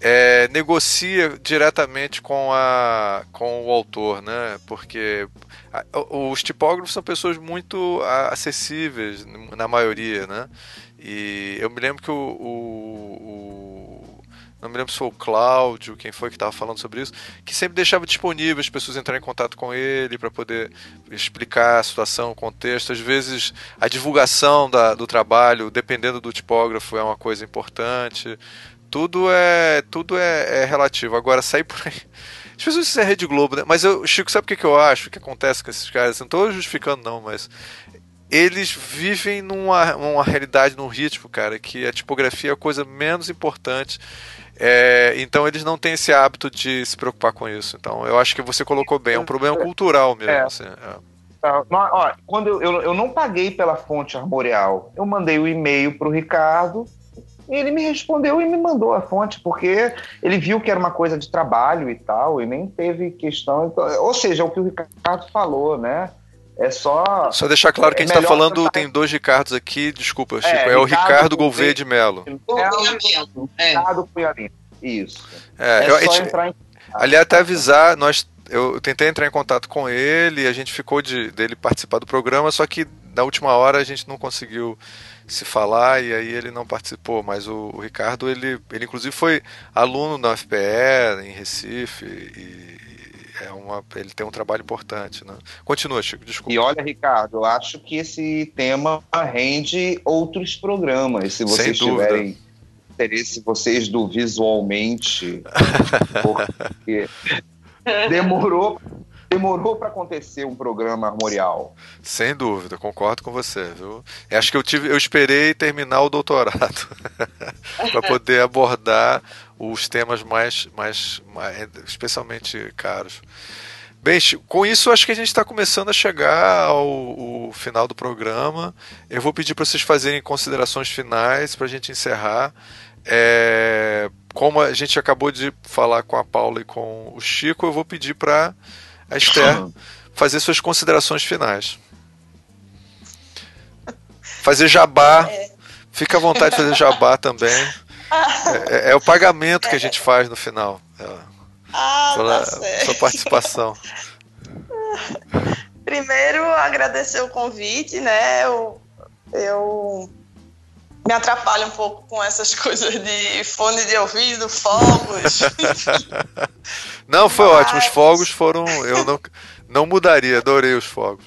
é, negocia diretamente com, a, com o autor, né? Porque a, os tipógrafos são pessoas muito acessíveis, na maioria, né? E eu me lembro que o, o, o não me lembro se foi o Cláudio, quem foi que estava falando sobre isso, que sempre deixava disponível as pessoas entrarem em contato com ele para poder explicar a situação, o contexto. Às vezes a divulgação da, do trabalho, dependendo do tipógrafo, é uma coisa importante tudo é tudo é, é, relativo. Agora, sair por aí. As pessoas dizem é Rede Globo, né? Mas eu, Chico, sabe o que, que eu acho que acontece com esses caras? Não estou justificando, não, mas eles vivem numa, numa realidade, num ritmo, cara, que a tipografia é a coisa menos importante. É, então eles não têm esse hábito de se preocupar com isso. Então eu acho que você colocou bem, é um problema cultural mesmo. É. Assim, é. Tá, ó, quando eu, eu, eu, não paguei pela fonte armorial, eu mandei o um e-mail para o Ricardo ele me respondeu e me mandou a fonte, porque ele viu que era uma coisa de trabalho e tal, e nem teve questão. Então, ou seja, é o que o Ricardo falou, né? É só. Só deixar claro que a gente está é falando, tem dois Ricardos aqui, desculpa, é, Chico. É, é o Ricardo Gouveia de Mello. É o Ricardo Cunhalino. Isso. É, é eu, só entrar em. Aliás, até avisar, nós eu tentei entrar em contato com ele, a gente ficou de dele participar do programa, só que na última hora a gente não conseguiu se falar e aí ele não participou, mas o, o, Ricardo ele, ele inclusive foi aluno da UFPE em Recife e é uma, ele tem um trabalho importante. Né? Continua, Chico, desculpa. E olha, Ricardo, eu acho que esse tema rende outros programas, se vocês tiverem interesse, vocês do visualmente, porque demorou demorou para acontecer um programa armorial. Sem dúvida, concordo com você, viu? Acho que eu tive, eu esperei terminar o doutorado para poder abordar os temas mais, mais, mais, especialmente caros. Bem, com isso acho que a gente está começando a chegar ao, ao, final do programa. Eu vou pedir para vocês fazerem considerações finais para a gente encerrar. É, como a gente acabou de falar com a Paula e com o Chico, eu vou pedir para a Esther fazer suas considerações finais. Fazer jabá. É. Fica à vontade de fazer jabá também. É, é, é o pagamento que a gente faz no final. É, ah, pela tá sua participação. Primeiro, agradecer o convite, né? Eu, eu me atrapalho um pouco com essas coisas de fone de ouvido, fogos. não, foi Mas... ótimo. Os fogos foram. Eu não, não mudaria, adorei os fogos.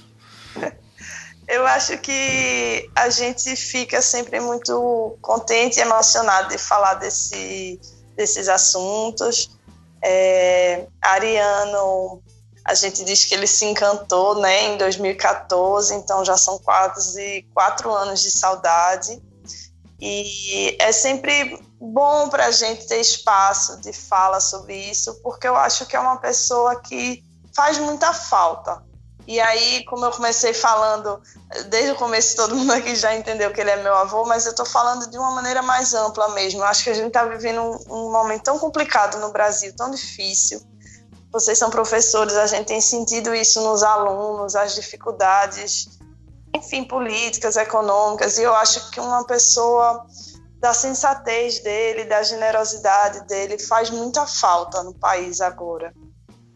Eu acho que a gente fica sempre muito contente e emocionado de falar desse, desses assuntos. É, Ariano, a gente diz que ele se encantou né, em 2014, então já são quase quatro anos de saudade. E é sempre bom para a gente ter espaço de fala sobre isso, porque eu acho que é uma pessoa que faz muita falta. E aí, como eu comecei falando, desde o começo todo mundo aqui já entendeu que ele é meu avô, mas eu estou falando de uma maneira mais ampla mesmo. Eu acho que a gente está vivendo um, um momento tão complicado no Brasil, tão difícil. Vocês são professores, a gente tem sentido isso nos alunos, as dificuldades enfim, políticas, econômicas, e eu acho que uma pessoa da sensatez dele, da generosidade dele, faz muita falta no país agora.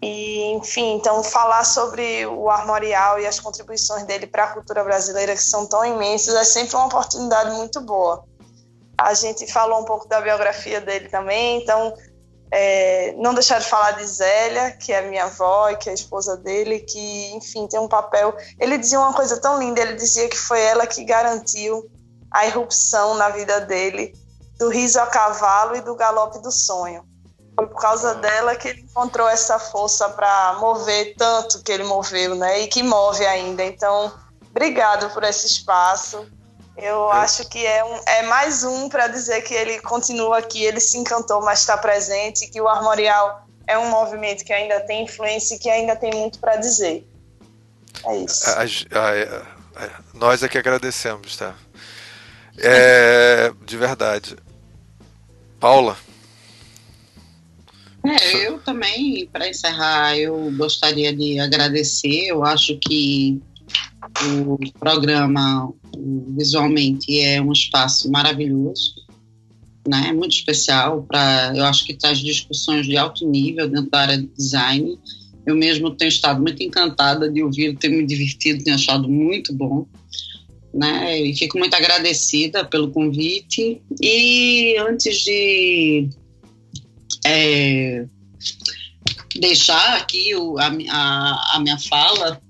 E, enfim, então falar sobre o armorial e as contribuições dele para a cultura brasileira, que são tão imensas, é sempre uma oportunidade muito boa. A gente falou um pouco da biografia dele também, então é, não deixar de falar de Zélia, que é minha avó e que é a esposa dele, que, enfim, tem um papel. Ele dizia uma coisa tão linda: ele dizia que foi ela que garantiu a irrupção na vida dele do riso a cavalo e do galope do sonho. Foi por causa dela que ele encontrou essa força para mover tanto que ele moveu, né? E que move ainda. Então, obrigado por esse espaço. Eu acho que é, um, é mais um para dizer que ele continua aqui, ele se encantou, mas está presente, que o Armorial é um movimento que ainda tem influência e que ainda tem muito para dizer. É isso. A, a, a, nós é que agradecemos, tá? É, de verdade. Paula? É, eu também, para encerrar, eu gostaria de agradecer. Eu acho que o programa visualmente é um espaço maravilhoso, né? Muito especial para, eu acho que traz discussões de alto nível dentro da área de design. Eu mesmo tenho estado muito encantada de ouvir, ter me divertido, tenho achado muito bom. Né? E fico muito agradecida pelo convite. E antes de é, deixar aqui o, a, a, a, minha fala,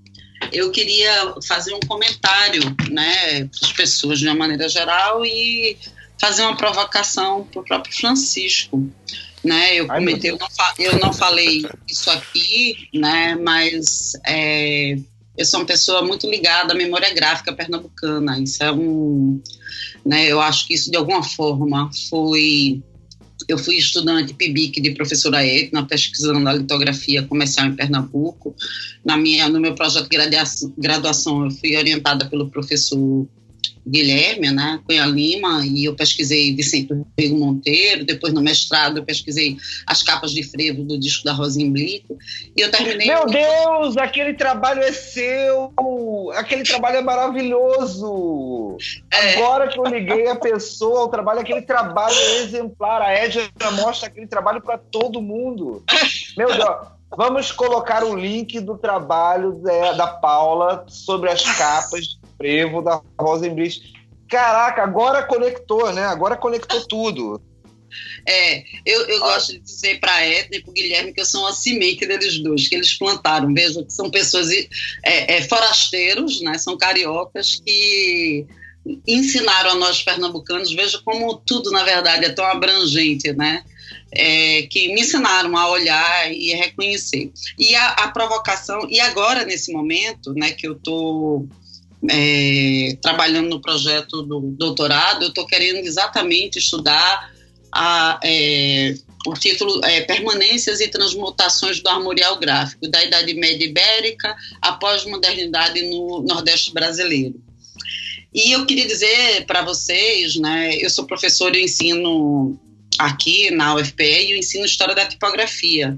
eu queria fazer um comentário né, para as pessoas de uma maneira geral e fazer uma provocação para o próprio Francisco. Né, eu comentei, eu não, eu não falei isso aqui, né, mas é, eu sou uma pessoa muito ligada à memória gráfica pernambucana. Isso é um, né, eu acho que isso de alguma forma foi eu fui estudante PIBIC de professora Edna, pesquisando a litografia comercial em Pernambuco. Na minha, no meu projeto de graduação, eu fui orientada pelo professor Guilherme, né, Cunha Lima, e eu pesquisei Vicente Rodrigo Monteiro, depois no mestrado eu pesquisei as capas de frevo do disco da Rosinha Blito, e eu terminei... Meu Deus, aquele trabalho é seu! Aquele trabalho é maravilhoso! É. Agora que eu liguei a pessoa ao trabalho, aquele trabalho é exemplar, a Edna mostra aquele trabalho para todo mundo. Meu Deus, Vamos colocar o link do trabalho da Paula sobre as capas Prevo, da Rosenblis. Caraca, agora conectou, né? Agora conectou tudo. É, eu, eu gosto de dizer para a Edna e para o Guilherme que eu sou uma semente deles dois, que eles plantaram. Veja que são pessoas é, é, forasteiros, né? são cariocas que ensinaram a nós pernambucanos. Veja como tudo, na verdade, é tão abrangente, né? É, que me ensinaram a olhar e a reconhecer. E a, a provocação, e agora, nesse momento, né, que eu estou é, trabalhando no projeto do doutorado, eu estou querendo exatamente estudar a, é, o título é Permanências e Transmutações do Armorial Gráfico, da Idade Média Ibérica à pós-modernidade no Nordeste brasileiro. E eu queria dizer para vocês, né, eu sou professor e ensino aqui na UFPE e eu ensino História da Tipografia.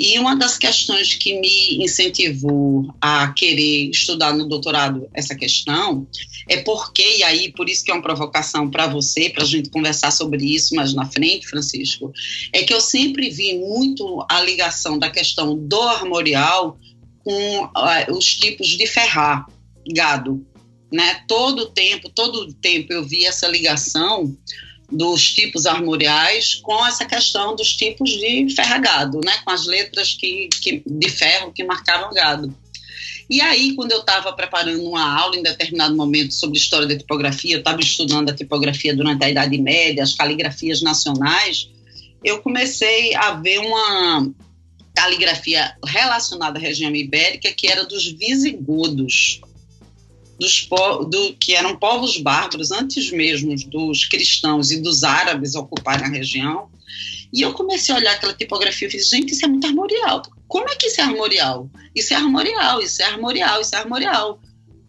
E uma das questões que me incentivou a querer estudar no doutorado essa questão é porque, e aí por isso que é uma provocação para você, para a gente conversar sobre isso mais na frente, Francisco, é que eu sempre vi muito a ligação da questão do armorial com uh, os tipos de ferrar gado. Né? Todo tempo, todo tempo eu vi essa ligação dos tipos armoriais com essa questão dos tipos de ferragado, né, com as letras que, que, de ferro que marcavam gado. E aí, quando eu estava preparando uma aula em determinado momento sobre história da tipografia, eu estava estudando a tipografia durante a Idade Média, as caligrafias nacionais, eu comecei a ver uma caligrafia relacionada à região ibérica que era dos visigodos dos do, que eram povos bárbaros antes mesmo dos cristãos e dos árabes ocuparem a região. E eu comecei a olhar aquela tipografia e fiz, gente, isso é muito armorial. Como é que isso é armorial? Isso é armorial, isso é armorial, isso é armorial.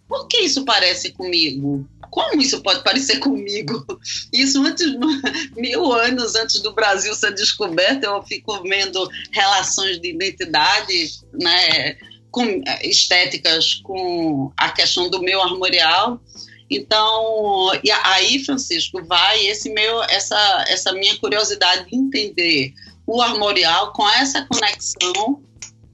Por que isso parece comigo? Como isso pode parecer comigo? Isso antes, mil anos antes do Brasil ser descoberto, eu fico vendo relações de identidade, né? Com, eh, estéticas com a questão do meu armorial. Então, e aí, Francisco, vai esse meu, essa, essa minha curiosidade de entender o armorial com essa conexão,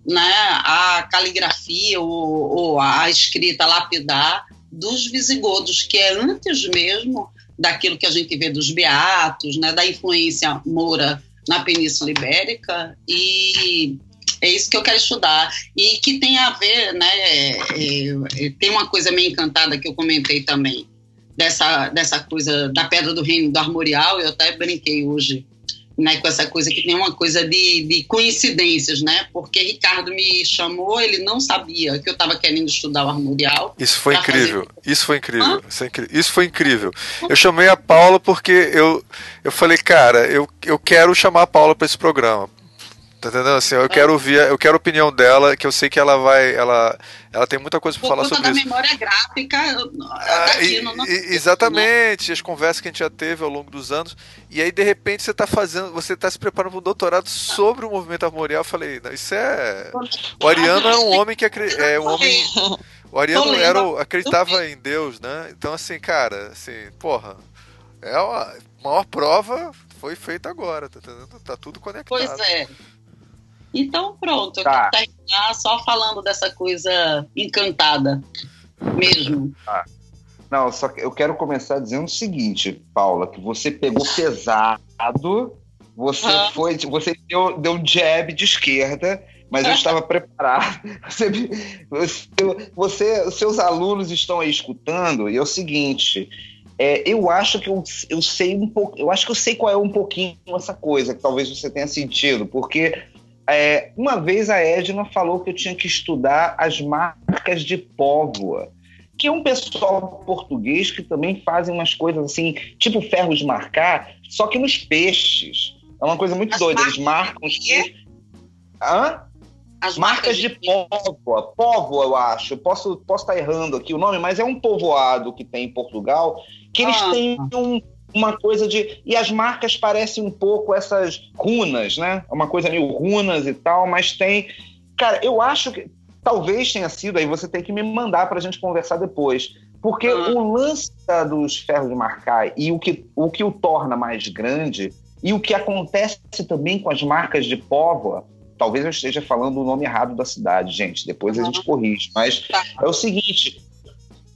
né, a caligrafia ou, ou a escrita lapidar dos visigodos, que é antes mesmo daquilo que a gente vê dos beatos, né, da influência moura na Península Ibérica e é isso que eu quero estudar. E que tem a ver, né? É, é, tem uma coisa meio encantada que eu comentei também, dessa, dessa coisa da Pedra do Reino do Armorial. Eu até brinquei hoje né, com essa coisa que tem uma coisa de, de coincidências, né? Porque Ricardo me chamou, ele não sabia que eu estava querendo estudar o armorial. Isso foi incrível. Fazer... Isso foi incrível. Isso foi incrível. Eu chamei a Paula porque eu, eu falei, cara, eu, eu quero chamar a Paula para esse programa. Tá entendendo? Assim, eu quero ouvir, eu quero a opinião dela, que eu sei que ela vai. Ela, ela tem muita coisa para falar sobre isso. Da memória gráfica ah, daqui no nosso Exatamente, né? as conversas que a gente já teve ao longo dos anos. E aí, de repente, você está fazendo. Você está se preparando para um doutorado sobre o movimento armorial. Eu falei, não, isso é. O Ariano era um homem que é um homem. O Ariano era, acreditava em Deus, né? Então, assim, cara, assim, porra, é a maior prova foi feita agora, tá entendendo? Tá tudo conectado. Pois é. Então pronto, tá. eu terminar só falando dessa coisa encantada mesmo. Ah. Não, só que eu quero começar dizendo o seguinte, Paula, que você pegou pesado, você ah. foi, você deu, deu um jab de esquerda, mas eu estava preparado. Você, você, seus alunos estão aí escutando, e é o seguinte, é, eu acho que eu, eu sei um pouco, eu acho que eu sei qual é um pouquinho essa coisa, que talvez você tenha sentido, porque é, uma vez a Edna falou que eu tinha que estudar as marcas de póvoa, que é um pessoal português que também fazem umas coisas assim, tipo ferro de marcar, só que nos peixes. É uma coisa muito as doida. Eles marcam os peixes. Hã? As marcas, marcas de, de póvoa. Póvoa, eu acho. Posso, posso estar errando aqui o nome, mas é um povoado que tem em Portugal que eles ah. têm um, uma coisa de. E as marcas parecem um pouco essas runas, né? É uma coisa meio runas e tal, mas tem. Cara, eu acho que talvez tenha sido, aí você tem que me mandar para a gente conversar depois. Porque uhum. o lance dos ferros de marcar e o que, o que o torna mais grande e o que acontece também com as marcas de póvoa, talvez eu esteja falando o nome errado da cidade, gente, depois uhum. a gente corrige, mas tá. é o seguinte,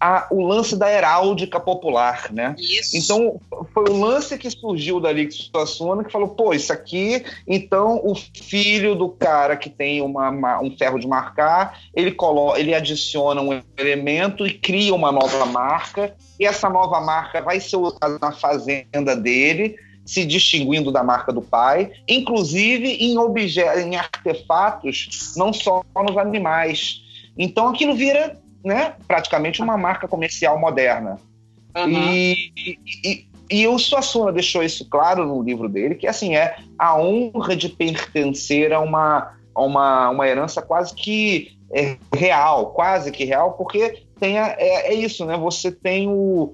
a, o lance da heráldica popular, né? Isso. Então, foi o lance que surgiu da Liga Suassuna que falou, pô, isso aqui, então o filho do cara que tem uma, uma, um ferro de marcar, ele, coloca, ele adiciona um elemento e cria uma nova marca, e essa nova marca vai ser usada na fazenda dele, se distinguindo da marca do pai, inclusive em objetos, em artefatos, não só nos animais. Então aquilo vira né, praticamente uma marca comercial moderna. Uhum. E, e, e o Suassuna deixou isso claro no livro dele, que assim é a honra de pertencer a uma, a uma, uma herança quase que é, real, quase que real, porque tem a, é, é, isso, né? Você tem o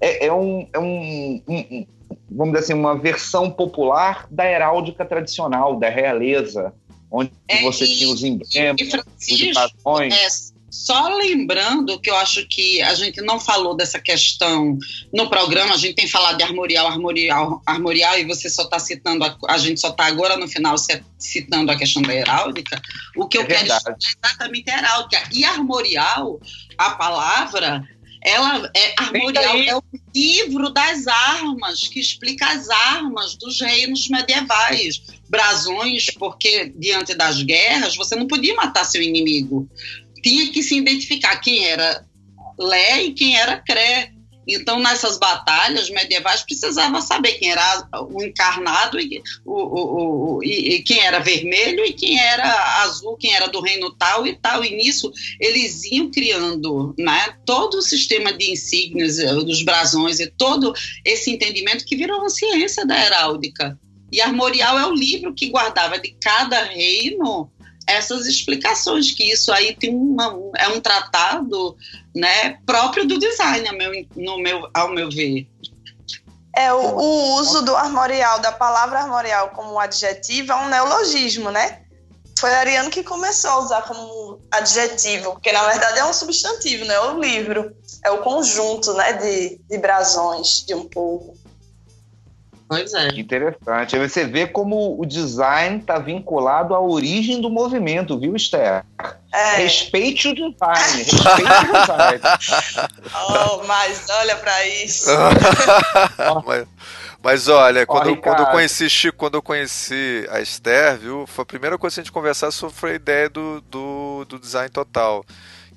é, é um, é um, um, vamos dizer assim, uma versão popular da heráldica tradicional, da realeza, onde é, você tinha os emblemas, os padrões. Só lembrando que eu acho que a gente não falou dessa questão no programa, a gente tem falado de armorial, armorial, armorial, e você só está citando, a, a, gente só está agora no final citando a questão da heráldica. O que eu é quero estudar é exatamente a heráldica. E armorial, a palavra, ela é armorial é o livro das armas que explica as armas dos reinos medievais, brasões, porque diante das guerras você não podia matar seu inimigo tinha que se identificar quem era Lé e quem era Cré. Então, nessas batalhas medievais, precisava saber quem era o encarnado e, o, o, o, e, quem era vermelho e quem era azul, quem era do reino tal e tal. E nisso, eles iam criando né, todo o sistema de insígnias, eh, dos brasões e todo esse entendimento que virou uma ciência da heráldica. E Armorial é o livro que guardava de cada reino essas explicações, que isso aí tem uma, é um tratado né, próprio do design, ao meu, no meu, ao meu ver. É, o, o uso do armorial, da palavra armorial como adjetivo, é um neologismo, né? Foi Ariano que começou a usar como adjetivo, porque na verdade é um substantivo, né? O livro é o conjunto, né, de, de brasões de um povo. Pois é. Interessante. Aí você vê como o design está vinculado à origem do movimento, viu, Esther? É. Respeite o design. Respeite o design. oh, mas olha para isso. mas, mas, olha, quando, oh, quando, eu conheci Chico, quando eu conheci a Esther, viu, foi a primeira coisa que a gente conversar sobre a ideia do, do, do design total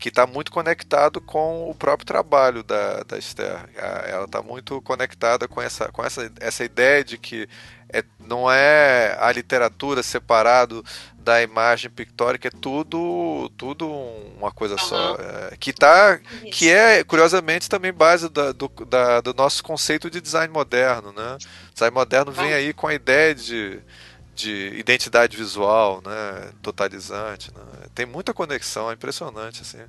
que está muito conectado com o próprio trabalho da, da Esther. Ela está muito conectada com essa, com essa, essa ideia de que é, não é a literatura separado da imagem pictórica, é tudo tudo uma coisa uhum. só. É, que tá, que é, curiosamente, também base da, do, da, do nosso conceito de design moderno. Né? Design moderno vem aí com a ideia de, de identidade visual, né? totalizante. Né? Tem muita conexão, é impressionante. Assim.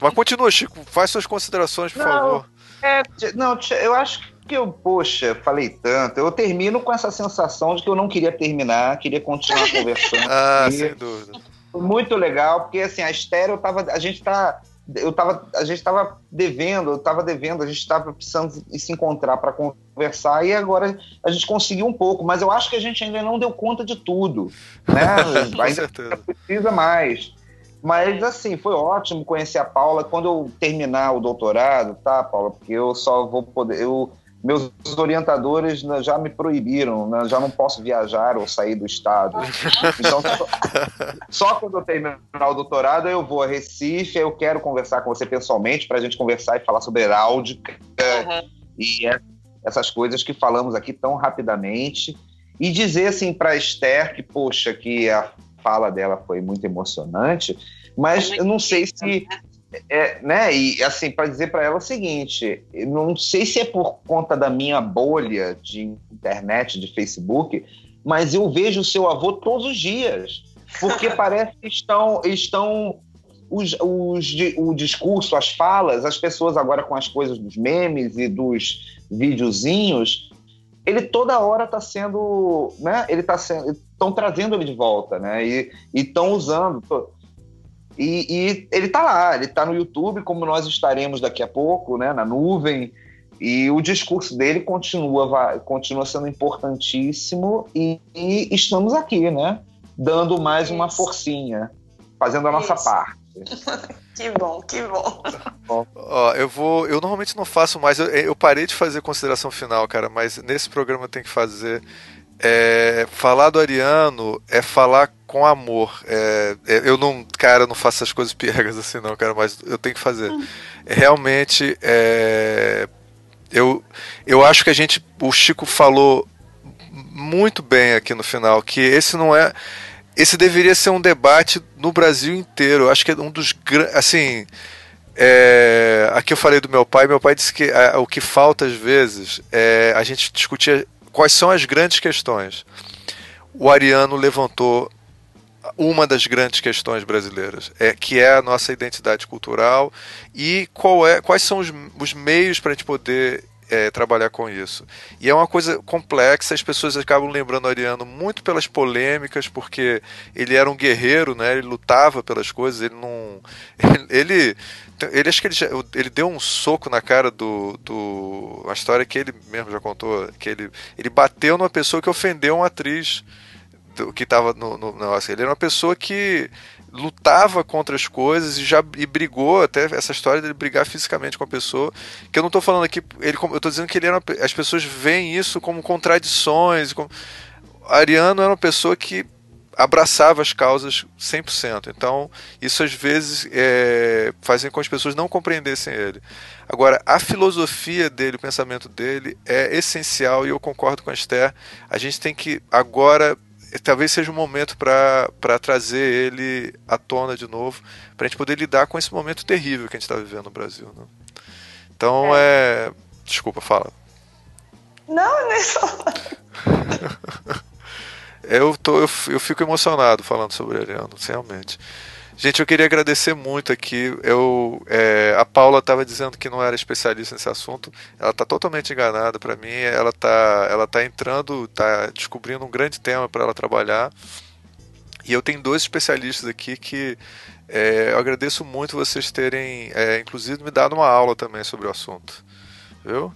Mas continua, Chico, faz suas considerações, por não, favor. É, não, eu acho que eu, poxa, falei tanto. Eu termino com essa sensação de que eu não queria terminar, queria continuar conversando. ah, sem dúvida. Muito legal, porque assim, a estéreo tava. A gente tá. Eu tava, a gente estava devendo, eu estava devendo, a gente estava precisando se encontrar para conversar e agora a gente conseguiu um pouco, mas eu acho que a gente ainda não deu conta de tudo, né? ainda precisa mais. Mas, assim, foi ótimo conhecer a Paula. Quando eu terminar o doutorado, tá, Paula? Porque eu só vou poder. Eu, meus orientadores né, já me proibiram, né, já não posso viajar ou sair do estado. Então, só, só, quando eu terminar o doutorado eu vou a Recife, eu quero conversar com você pessoalmente para a gente conversar e falar sobre heráldica uhum. e é, essas coisas que falamos aqui tão rapidamente. E dizer assim para Esther que, poxa, que a fala dela foi muito emocionante, mas eu não sei se é, né? E assim, para dizer para ela o seguinte: não sei se é por conta da minha bolha de internet, de Facebook, mas eu vejo o seu avô todos os dias. Porque parece que estão, estão os, os, o discurso, as falas, as pessoas agora com as coisas dos memes e dos videozinhos, ele toda hora está sendo, né? Ele está sendo, estão trazendo ele de volta, né? E estão usando. E, e ele está lá, ele está no YouTube, como nós estaremos daqui a pouco, né, na nuvem. E o discurso dele continua, vai, continua sendo importantíssimo e, e, estamos aqui, né? Dando mais Isso. uma forcinha, fazendo a nossa Isso. parte. que bom, que bom. Ó, eu vou. Eu normalmente não faço mais. Eu, eu parei de fazer consideração final, cara, mas nesse programa eu tenho que fazer. É, falar do Ariano é falar com amor. É, é, eu não, cara, não faço essas coisas piegas assim, não, cara, mas eu tenho que fazer. É, realmente, é, eu, eu acho que a gente, o Chico falou muito bem aqui no final que esse não é, esse deveria ser um debate no Brasil inteiro. Eu acho que é um dos, assim, é, aqui eu falei do meu pai. Meu pai disse que é, o que falta às vezes é a gente discutir quais são as grandes questões. O Ariano levantou uma das grandes questões brasileiras, é que é a nossa identidade cultural e qual é, quais são os, os meios para a gente poder é, trabalhar com isso. E é uma coisa complexa, as pessoas acabam lembrando Ariano muito pelas polêmicas, porque ele era um guerreiro, né? ele lutava pelas coisas, ele não. Ele, ele acho que ele, já, ele deu um soco na cara do, do. História que ele mesmo já contou, que ele, ele bateu numa pessoa que ofendeu uma atriz do, que estava no, no negócio. Ele era uma pessoa que lutava contra as coisas e já e brigou até essa história dele brigar fisicamente com a pessoa que eu não estou falando aqui ele eu estou dizendo que ele era uma, as pessoas veem isso como contradições como, Ariano era uma pessoa que abraçava as causas 100%. Então, isso às vezes é, fazem com que as pessoas não compreendessem ele. Agora, a filosofia dele, o pensamento dele é essencial e eu concordo com a Esther. A gente tem que agora talvez seja o um momento para trazer ele à tona de novo, para a gente poder lidar com esse momento terrível que a gente está vivendo no Brasil. Né? Então, é. é... Desculpa, fala. Não, nem só. eu, tô, eu, eu fico emocionado falando sobre Ariano, realmente. Gente, eu queria agradecer muito aqui. Eu, é, a Paula estava dizendo que não era especialista nesse assunto. Ela está totalmente enganada para mim. Ela está ela tá entrando, está descobrindo um grande tema para ela trabalhar. E eu tenho dois especialistas aqui que é, eu agradeço muito vocês terem, é, inclusive, me dado uma aula também sobre o assunto. Viu?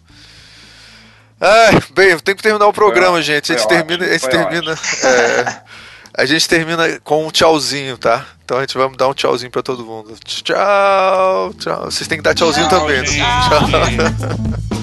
Ah, bem, tenho que terminar o programa, foi, gente. A gente termina. a gente termina. É, a gente termina com um tchauzinho, tá? Então a gente vai dar um tchauzinho pra todo mundo. Tchau, tchau. Vocês têm que dar tchauzinho tchau, também. Né? Tchau.